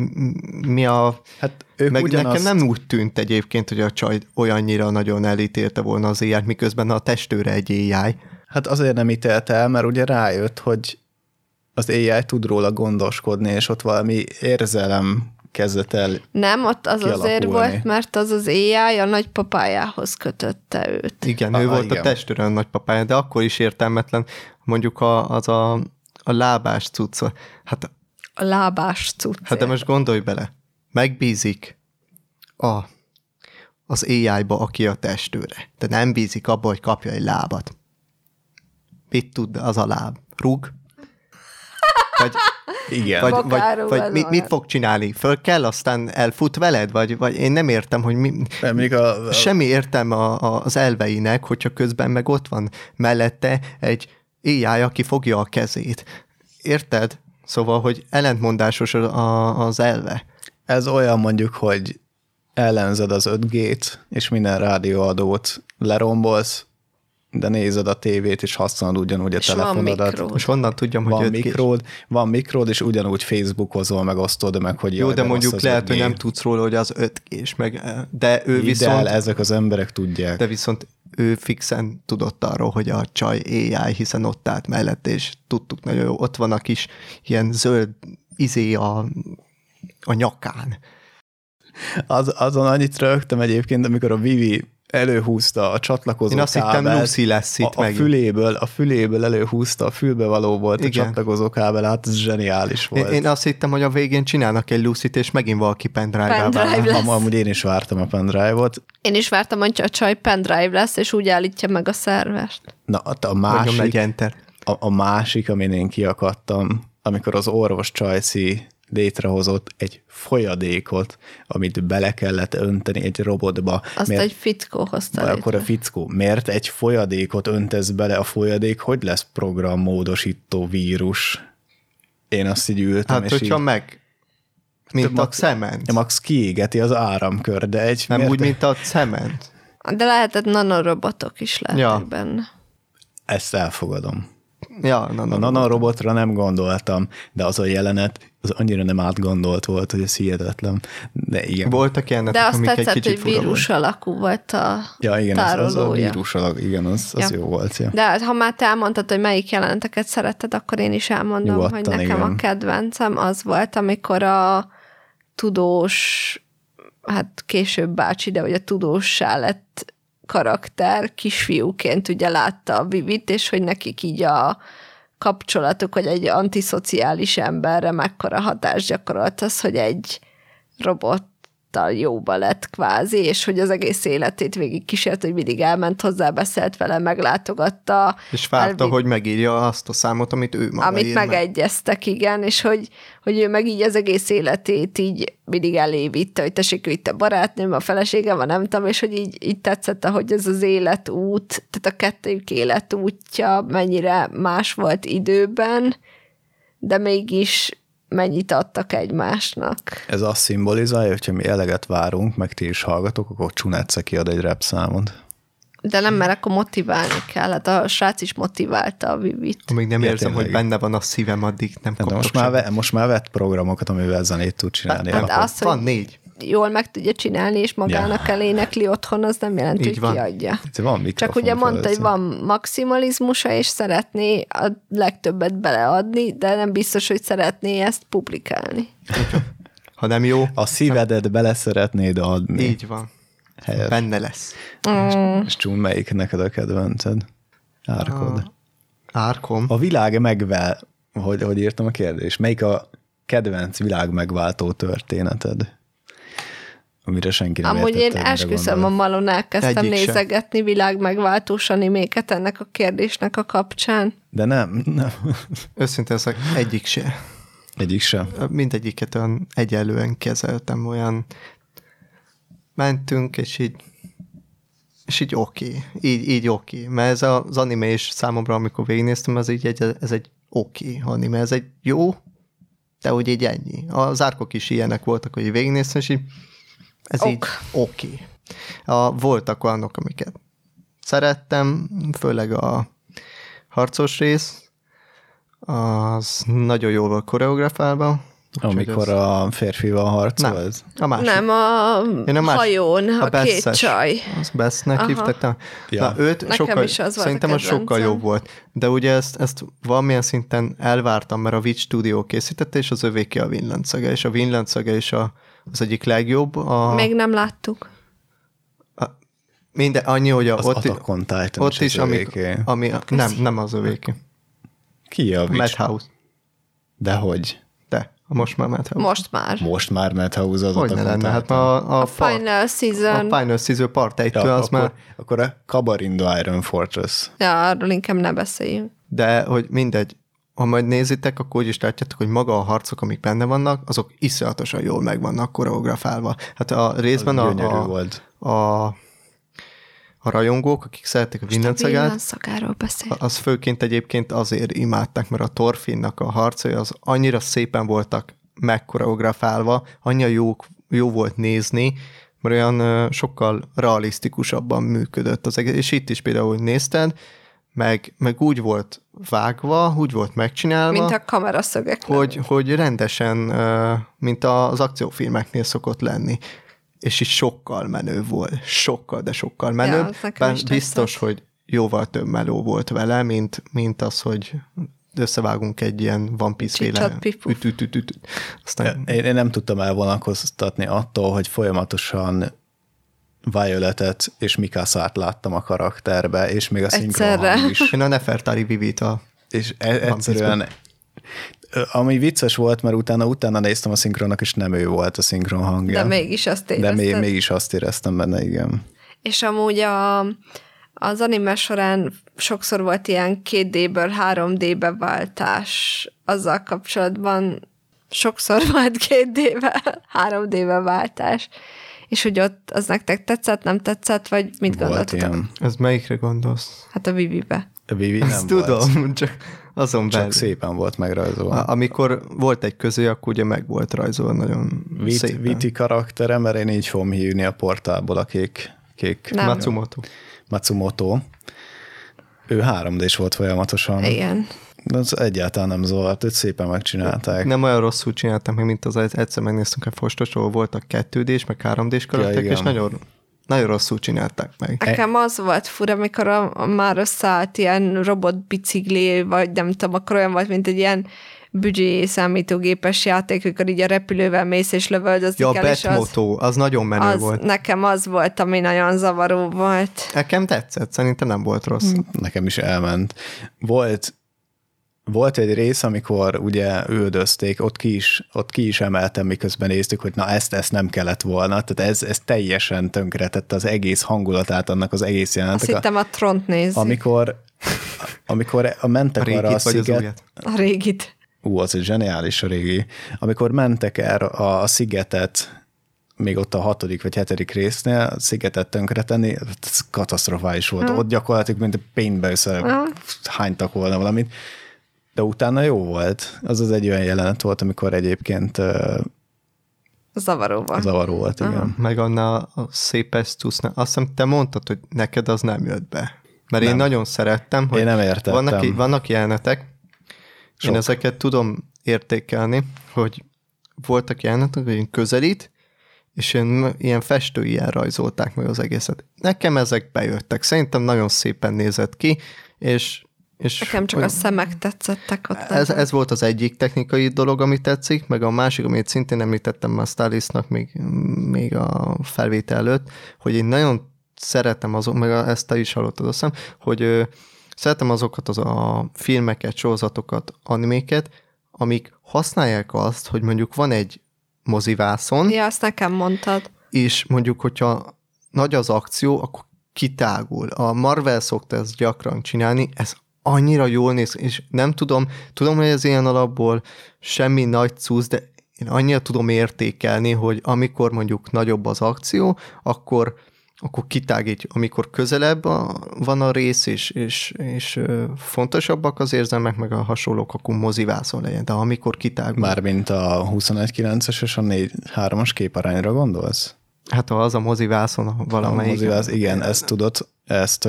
mi a... Hát ők meg ugyanazt... nekem nem úgy tűnt egyébként, hogy a csaj olyannyira nagyon elítélte volna az ai miközben a testőre egy AI. Hát azért nem ítélte el, mert ugye rájött, hogy az AI tud róla gondoskodni, és ott valami érzelem kezdett el Nem, ott az kialakulni. azért volt, mert az az AI a nagypapájához kötötte őt. Igen, Aha, ő volt igen. a testőre a nagypapája, de akkor is értelmetlen, mondjuk a, az a, a lábás cucc. Hát, a lábás cucc. Hát de most gondolj bele, megbízik a, az AI-ba, aki a testőre, de nem bízik abba, hogy kapja egy lábat. Mit tud az a láb? Rúg? Vagy igen. Vagy, vagy, vagy mit, mit fog csinálni? Föl kell, aztán elfut veled? Vagy, vagy én nem értem, hogy mi, nem, a, a... semmi értem a, a, az elveinek, hogyha közben meg ott van mellette egy AI, aki fogja a kezét. Érted? Szóval, hogy ellentmondásos a, az elve. Ez olyan mondjuk, hogy ellenzed az 5G-t, és minden rádióadót lerombolsz, de nézed a tévét, és használod ugyanúgy a És van telefonodat. mikród. És honnan tudjam, hogy Van 5G? mikród, van mikród, és ugyanúgy Facebookozol, meg osztod meg, hogy Jó, jaj, de mondjuk az lehet, 5G. hogy nem tudsz róla, hogy az 5 g meg, de ő Hidd viszont, el, ezek az emberek tudják. de viszont ő fixen tudott arról, hogy a csaj AI, hiszen ott állt mellett, és tudtuk nagyon jó, ott van a kis ilyen zöld izé a, a nyakán. Az, azon annyit rögtem egyébként, amikor a Vivi előhúzta a csatlakozó Én azt hittem, kábelt, Lucy lesz itt a, a, megint. füléből, a füléből előhúzta, a fülbevaló volt Igen. a csatlakozó kábel, hát ez zseniális Én, volt. én azt hittem, hogy a végén csinálnak egy Lucy-t, és megint valaki pendrive-ával. Pendrive. Am- Amúgy én is vártam a pendrive-ot. Én is vártam, hogy a csaj pendrive lesz, és úgy állítja meg a szervest. Na, a, a másik, a, a másik, amin én kiakadtam, amikor az orvos Csajci létrehozott egy folyadékot, amit bele kellett önteni egy robotba. Azt Miért- egy fickó hozta Vagy akkor a létre. fickó, miért egy folyadékot öntesz bele a folyadék, hogy lesz programmódosító vírus? Én azt így ültem, Hát, és hogyha így, meg, mint a max- cement. max kiégeti az áramkör, de egy... Nem miért úgy, mint a cement. De lehetett nanorobotok is lehetnek Ja. benne. Ezt elfogadom. Ja, na, na, A nanorobotra nem gondoltam, de az a jelenet, az annyira nem átgondolt volt, hogy ez hihetetlen. De igen. Voltak ilyenek, De azt amik egy tetszett, kicsit hogy fura volt. vírus alakú volt a Ja, igen, az, az a vírus alak, igen, az, az Ja. jó volt. Ja. De hát, ha már te elmondtad, hogy melyik jeleneteket szeretted, akkor én is elmondom, Nyugodtan, hogy nekem igen. a kedvencem az volt, amikor a tudós, hát később bácsi, de hogy a tudóssá lett karakter kisfiúként ugye látta a Vivit, és hogy nekik így a kapcsolatuk, hogy egy antiszociális emberre mekkora hatást gyakorolt az, hogy egy robottal jóba lett kvázi, és hogy az egész életét végig kísért, hogy mindig elment hozzá, beszélt vele, meglátogatta. És várta, elvitt- hogy megírja azt a számot, amit ő maga amit ír meg. megegyeztek, igen, és hogy, hogy ő meg így az egész életét így mindig elé vitte, hogy tessék, itt a barátnőm, a feleségem, a nem tudom, és hogy így, így tetszett, hogy ez az életút, tehát a kettőjük életútja mennyire más volt időben, de mégis mennyit adtak egymásnak. Ez azt szimbolizálja, hogyha mi eleget várunk, meg ti is hallgatok, akkor Csunetsze kiad egy rap számot. De nem, mert akkor motiválni kell. Hát a srác is motiválta a Vivit. Amíg nem Ja, érzem, hogy benne van a szívem, addig nem De kapok most már, ve, most már vett programokat, amivel zenét tud csinálni. Hát, alapon. az, hogy- Van négy. Jól meg tudja csinálni, és magának Ja. elénekli otthon, az nem jelenti, Így hogy van. kiadja. Van Csak ugye mondta, hogy van maximalizmusa, és szeretné a legtöbbet beleadni, de nem biztos, hogy szeretné ezt publikálni. Ha nem jó, A szívedet bele szeretnéd adni. így van. Helyes. Benne lesz. És Csun, melyik neked a kedvenced? Árkod. Árkom. A világ megvel... Hogy, hogy írtam a kérdést? Melyik a kedvenc világ megváltó történeted? Amire senki nem Amúgy értette, én esküszöm, a malon elkezdtem Egyik se. nézegetni világmegváltós animéket ennek a kérdésnek a kapcsán. De nem, nem. Őszintén ezek egyik se. Egyik sem. Mindegyiket olyan egyelően kezeltem, olyan mentünk, és így és így oké, okay. így, így oké. Okay. Mert ez az anime is számomra, amikor végignéztem, ez így egy, ez egy oké okay anime, ez egy jó, de úgy így ennyi. Az árkok is ilyenek voltak, hogy végignéztem, és így ez Ok. így oké. Okay. A, voltak olyanok, amiket szerettem, főleg a harcos rész, az nagyon jól volt koreografálva. Amikor az- a férfival harcol? ez? a másik. Nem, a, Én a más- hajón, a, a két Besses. csaj. Az Bestnek Aha. hívták. Ja. Ja. Na, őt Nekem sokkal, is az szerintem az sokkal jobb volt. De ugye ezt, ezt valamilyen szinten elvártam, mert a Witch Studio készítette, és az övéké a Vinland Saga, és a Vinland Saga is a, az egyik legjobb. A, Még nem láttuk. a, minden, annyi, hogy a, Az ott, Attack on Titan ott is ami, ami, nem, nem az övéké. Ki a Witch? Madhouse. Dehogy? De, most már Madhouse. Most már. Most már Madhouse az Hogy ne lenne? Hát a, a, A part- Final Season. a Final Season Part 1 Ja, az akkor, már akkor a Kabarindo Iron Fortress. Ja, arról inkább ne beszéljünk. de hogy mindegy, ha majd nézitek, akkor úgy is látjátok, hogy maga a harcok, amik benne vannak, azok iszonyatosan jól meg vannak koreografálva. Hát a részben a, a, volt. a, a rajongók, akik szeretik a beszél. az főként egyébként azért imádták, mert a Thorfinnnak a harcai az annyira szépen voltak megkoreografálva, annyira jó, jó volt nézni, mert olyan sokkal realisztikusabban működött az egész. És itt is például, hogy nézted, meg, meg úgy volt vágva, úgy volt megcsinálva, Mint a kameraszögek. hogy, hogy rendesen, mint az akciófilmeknél szokott lenni. És is sokkal menő volt. Sokkal, de sokkal menőbb. az nekem Bár biztos, tetszett. hogy jóval több meló volt vele, mint, mint az, hogy összevágunk egy ilyen One Piece féle Csicsat, pipuf. üt, üt, üt, üt. Aztán Én, én nem tudtam elvonalkoztatni attól, hogy folyamatosan Violetet és Mikasát láttam a karakterbe, és még a szinkronhang is. én a Nefertari Vivita És e- egyszerűen ami vicces volt, mert utána utána néztem a szinkronnak, és nem ő volt a szinkron hangja. De mégis azt De érezted. még, mégis azt éreztem benne, igen. És amúgy a, az anime során sokszor volt ilyen 2D-ből 3D-be váltás. Azzal kapcsolatban sokszor volt 2D-be, 3D-be váltás. És hogy ott az nektek tetszett, nem tetszett, vagy mit Volt gondoltatok? ilyen. Ez melyikre gondolsz? Hát a Vivi-be. A Vivi nem Ezt tudom, volt. csak azon Csak belül. szépen volt megrajzolva. Amikor volt egy köző, akkor ugye meg volt rajzolva nagyon Vit, szépen. Viti karaktere, mert én így fogom hívni a portálból a kék, kék Nem. Matsumoto. Matsumoto. Ő 3D-s volt folyamatosan. Igen. Az egyáltalán nem zavart, őt szépen megcsinálták. Nem olyan rosszul csináltam mint az egyszer megnéztünk a fostos, ahol voltak 2D-s, meg 3D-s karakterek, igen. és nagyon, nagyon rosszul csinálták meg. Nekem az volt fura, amikor a, a már összeállt ilyen robotbicikli, vagy nem tudom, akkor olyan volt, mint egy ilyen büdzsé számítógépes játék, amikor így a repülővel mész és lövöldözik Ja, a el, és az, Batmoto, az nagyon menő az volt. nekem az volt, ami nagyon zavaró volt. Nekem tetszett, szerintem nem volt rossz. Nekem is elment. Volt, volt egy rész, amikor ugye üldözték, ott ki is, ott ki is emeltem, miközben néztük, hogy na ezt, ezt nem kellett volna. Tehát ez, ez teljesen tönkretette az egész hangulatát annak az egész Azt jelenetnek. hittem a tront nézni, Amikor, amikor a mentek A arra a régit vagy az sziget, a régit. Ú, az egy zseniális a régi. Amikor mentek erre a, a szigetet, még ott a hatodik vagy hetedik résznél, a szigetet tönkretenni, ez katasztrofális volt. Ott gyakorlatilag, mint a pénzbe össze hánytak volna valamit. De utána jó volt. Az az egy olyan jelenet volt, amikor egyébként Zavaró volt. zavaró volt, igen. Meg annál a szép Estusnál. Azt hiszem, te mondtad, hogy neked az nem jött be. Mert én Nem. nagyon szerettem, hogy Én nem értettem. vannak, vannak jelenetek, Sok. én ezeket tudom értékelni, hogy voltak jelenetek, hogy én közelít, és ilyen, ilyen festői rajzolták meg az egészet. Nekem ezek bejöttek. Szerintem nagyon szépen nézett ki, és, és Nekem csak hogy- a szemek tetszettek ott. ez, ez volt az egyik technikai dolog, ami tetszik, meg a másik, amit szintén említettem már Stylistnak még, még a felvétel előtt, hogy én nagyon szeretem azok, meg a- ezt te is hallottad azt hiszem, hogy ö, szeretem azokat az a filmeket, sorozatokat, animéket, amik használják azt, hogy mondjuk van egy mozivászon, Ja, azt nekem mondtad. és mondjuk, hogyha nagy az akció, akkor kitágul. A Marvel szokta ezt gyakran csinálni, ez annyira jól néz, és nem tudom, tudom, hogy ez ilyen alapból semmi nagy cusz, de én annyira tudom értékelni, hogy amikor mondjuk nagyobb az akció, akkor akkor kitágítjuk, amikor közelebb a, van a rész, és, és, és fontosabbak az érzelmek, meg a hasonlók, akkor mozivászon legyen, de amikor kitágul, Mármint a 21-9-es és a 4-3-as képarányra gondolsz? hát ha az a mozivászon A valamelyik. mozivász, igen, ezt tudod, ezt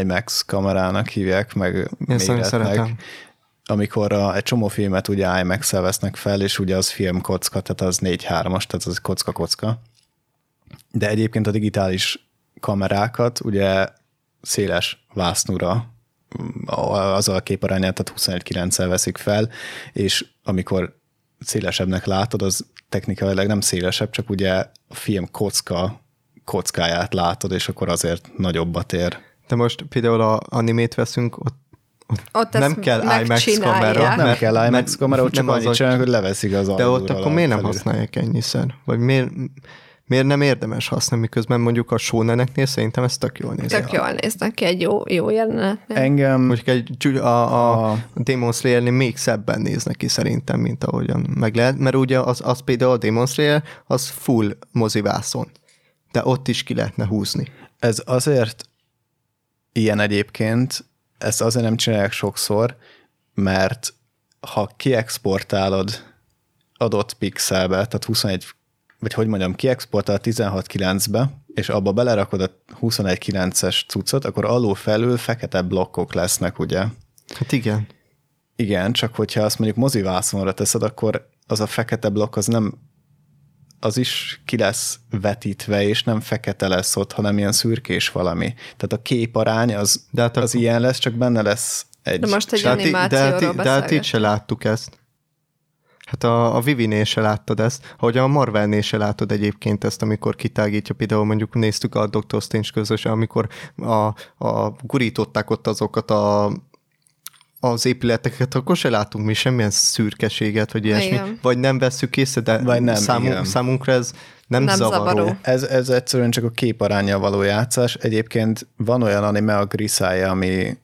IMAX kamerának hívják, meg Én szeretem. amikor a, egy csomó filmet ugye IMAX-el vesznek fel, és ugye az filmkocka, tehát az 4-3-as, tehát az kocka-kocka. De egyébként a digitális kamerákat ugye széles vásznura azzal a képarányát, tehát 21-9-el veszik fel, és amikor szélesebbnek látod, az technikailag nem szélesebb, csak ugye a film kocka kockáját látod, és akkor azért nagyobbat ér. De most például a animét veszünk, ott Ott Nem kell IMAX kamera. Nem Mert- kell IMAX kamera, ott csak nem az annyit csinálnak, hogy leveszik az de ott akkor miért nem felül. használják ennyiszer? Vagy miért, miért nem érdemes használni, miközben mondjuk a shoneneknél szerintem ez tök jól néz Tök jól néznek ki egy jó, jó jelenet. Engem Mondjuk egy, a, a A- Demon Slayer-nél még szebben néznek ki szerintem, mint ahogyan meg lehet, mert ugye az, az például a Demon Slayer, az full mozivászon. De ott is ki lehetne húzni. Ez azért ilyen egyébként, ezt azért nem csinálják sokszor, mert ha kiexportálod adott pixelbe, tehát 21 vagy hogy mondjam, kiexportál 16.9-be, és abba belerakod a 21.9-es cuccot, akkor alul felül fekete blokkok lesznek, ugye? Hát igen. Igen, csak hogyha azt mondjuk mozivászonra teszed, akkor az a fekete blokk az nem az is ki lesz vetítve, és nem fekete lesz ott, hanem ilyen szürkés valami. Tehát a képarány az, De hát az akkor- ilyen lesz, csak benne lesz egy... De most egy De hát, í- de, hát, animációról de hát így se láttuk ezt. Hát a, a Vivinél se láttad ezt, ahogy a Marvelnél se látod egyébként ezt, amikor kitágítja, például mondjuk néztük a Doctor Strange közösen, amikor a, a gurították ott azokat a az épületeket, akkor se látunk mi semmilyen szürkeséget, vagy ilyesmi. Igen. Vagy nem vesszük észre, de Vagy nem, számunk, igen. számunkra ez nem, Nem zavaró. zavaró. Ez, ez egyszerűen csak a képarányjal való játszás. Egyébként van olyan anime, a Grisája, ami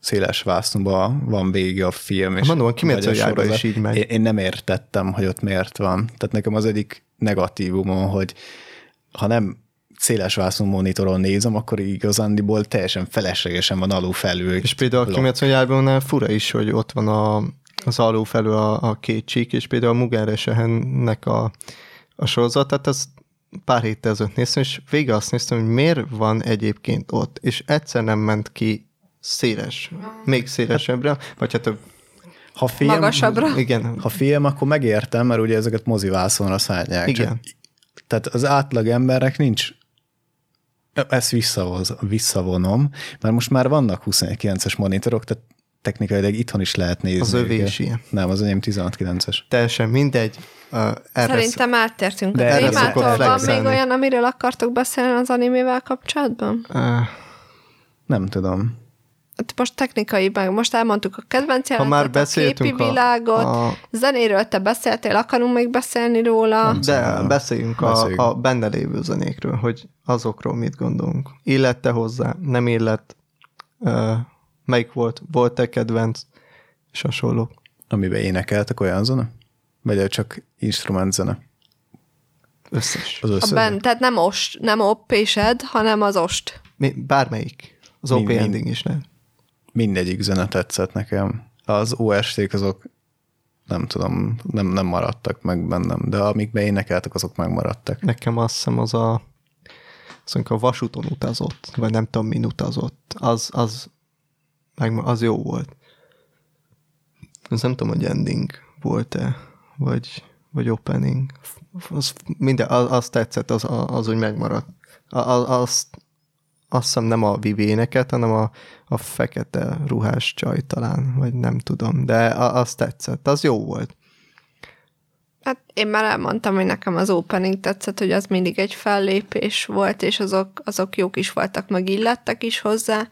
széles vásznúban van vége a film. És mondom, a Kimetsu vagy a Yaiba sorozat. is így megy. Én, én nem értettem, hogy ott miért van. Tehát nekem az egyik negatívumon, hogy ha nem széles vásznon monitoron nézem, akkor igazándiból teljesen feleslegesen van alul felül. És például a. Kimetsu Yaiba fura is, hogy ott van a, az alul felül a, a két csík, és például a Mugen Sehennek a, a sorozat, tehát ez pár héttel ezelőtt néztem, és végig azt néztem, hogy miért van egyébként ott, és egyszer nem ment ki széles, még szélesebbre, vagy hát a, Ha film, Magasabbra? igen, Ha film, akkor megértem, mert ugye ezeket mozivászonra szállják. Igen. Csak, tehát az átlag emberek nincs ezt visszavoz, visszavonom, mert most már vannak 21.9-es monitorok, tehát technikailag itthon is lehet nézni. Az övé is ilyen. Nem, az enyém 16.9-es. teljesen mindegy. Uh, erre Szerintem áttértünk De a erre témától. Van még olyan, amiről akartok beszélni az animével kapcsolatban? uh, Nem tudom. Hát most technikai, meg most elmondtuk a kedvenc Ha már a beszéltünk képi a- világot, a- zenéről te beszéltél, akarunk még beszélni róla? De Szóval beszéljünk a, beszéljünk. a benne lévő zenékről, hogy azokról mit gondolunk. Illette hozzá, nem illett, uh, melyik volt, volt-e kedvenc, és hasonlók. Amiben énekeltek olyan zene? Vagy csak instrument zene? Összes. Az A összes? ben, tehát nem ost, nem opp és ed, hanem az ost. Mi, bármelyik. Az OP ending is nem. Mindegyik zene tetszett nekem. Az OST-k azok nem tudom, nem, nem maradtak meg bennem, de amikbe énekeltek, azok megmaradtak. Nekem azt hiszem az a az, a vasúton utazott, vagy nem tudom, min utazott, az, az, meg az jó volt. Az nem tudom, hogy ending volt-e, vagy, vagy opening. Az, minden, az, az tetszett, az, az úgy megmaradt. A- a- Azt, azt hiszem nem a Vivi éneket, hanem a, a fekete ruhás csaj talán, vagy nem tudom, de az tetszett, az jó volt. Hát én már elmondtam, hogy nekem az opening tetszett, hogy az mindig egy fellépés volt, és azok, azok jók is voltak, meg illettek is hozzá,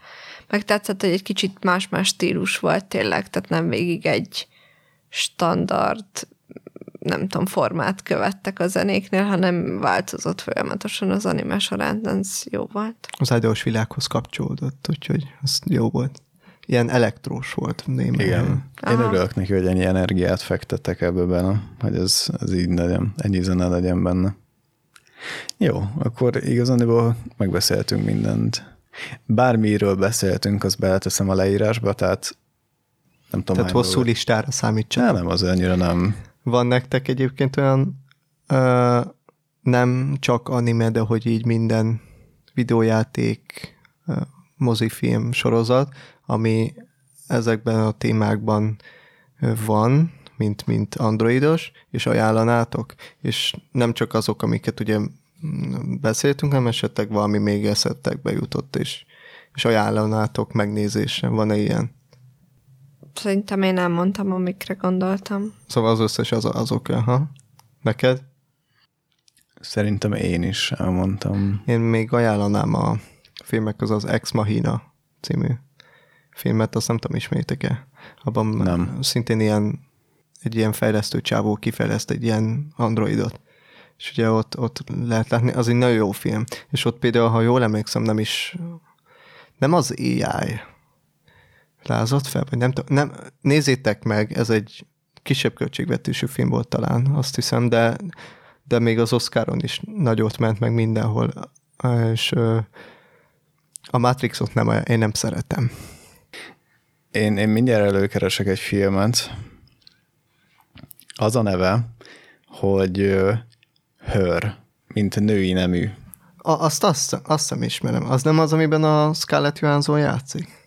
meg tetszett, hogy egy kicsit más-más stílus volt tényleg, tehát nem végig egy standard, nem tudom, formát követtek a zenéknél, hanem változott folyamatosan az anime során, de ez jó volt. az ágyos világhoz kapcsolódott, úgyhogy az jó volt. Ilyen elektrós volt némely. Igen. Én Aha. örülök neki, hogy ennyi energiát fektettek ebbe bele, hogy ez, ez így legyen, ennyi zene legyen benne. Jó, akkor igazából megbeszéltünk mindent. Bármiről beszéltünk, azt beleteszem a leírásba, tehát nem tudom. Tehát hosszú dolgot- listára számítsatok. Nem, nem, az annyira nem. Van nektek egyébként olyan ö, nem csak anime, de hogy így minden videójáték, ö, mozifilm sorozat, ami ezekben a témákban van, mint, mint androidos, és ajánlanátok, és nem csak azok, amiket ugye beszéltünk, hanem esetleg valami még eszettekbe jutott, és, és ajánlanátok megnézésre. Van-e ilyen? Szerintem én elmondtam, amikre gondoltam. Szóval az összes az, azok, ha? Neked? Szerintem én is elmondtam. Én még ajánlanám a filmek az az Ex Machina című filmet, azt nem tudom, ismeritek-e? Abban Nem. szintén ilyen, egy ilyen fejlesztő csávó kifejleszt egy ilyen androidot. És ugye ott, ott lehet látni, az egy nagyon jó film. És ott például, ha jól emlékszem, nem is, nem az AI lázott fel, vagy nem tudom, nem, nézzétek meg, ez egy kisebb költségvetésű film volt talán, azt hiszem, de, de még az Oscaron is nagyot ment meg mindenhol, és a Matrixot nem, én nem szeretem. Én, én mindjárt előkeresek egy filmet. Az a neve, hogy ö, Her, mint női nemű. A, azt, azt, azt sem ismerem. Az nem az, amiben a Scarlett Johansson játszik?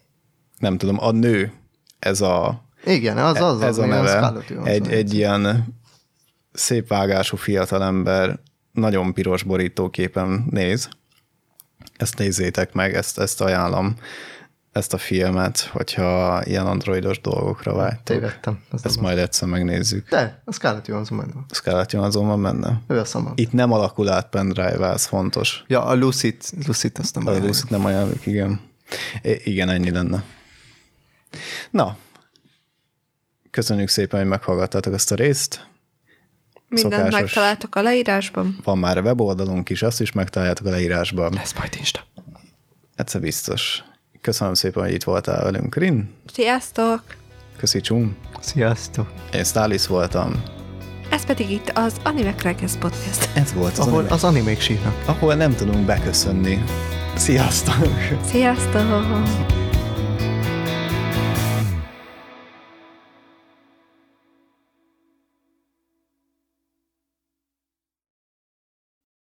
Nem tudom, a nő, ez a, Igen, az az, ez a amiben neve, egy, egy ilyen szép vágású fiatalember, nagyon piros borítóképen néz. Ezt nézzétek meg, ezt, ezt ajánlom, ezt a filmet, hogyha ilyen androidos dolgokra vágytok. Tévedtem. Az Ezt nem majd egyszer megnézzük. az. De, a Scarlett Johansson benne van. Scarlett Johansson van benne. Ő a szama. Itt nem alakul át pendrive ez fontos. Ja, a Lucid, Lucid azt nem A. Lucy nem ajánljuk, igen. I- igen, ennyi lenne. Na, köszönjük szépen, hogy meghallgattátok ezt a részt. Mindent Szokásos. megtaláltok a leírásban. Van már weboldalunk is, azt is megtaláljátok a leírásban. Ez majd Insta. Egyszer biztos. Köszönöm szépen, hogy itt voltál velünk, Rin. Sziasztok! Köszi, Csum. Sziasztok. Én Stális voltam. Ez pedig itt az Anime Crackers Podcast. Ez volt az, Ahol anime- az animék sírnak. ahol nem tudunk beköszönni. Sziasztok! Sziasztok!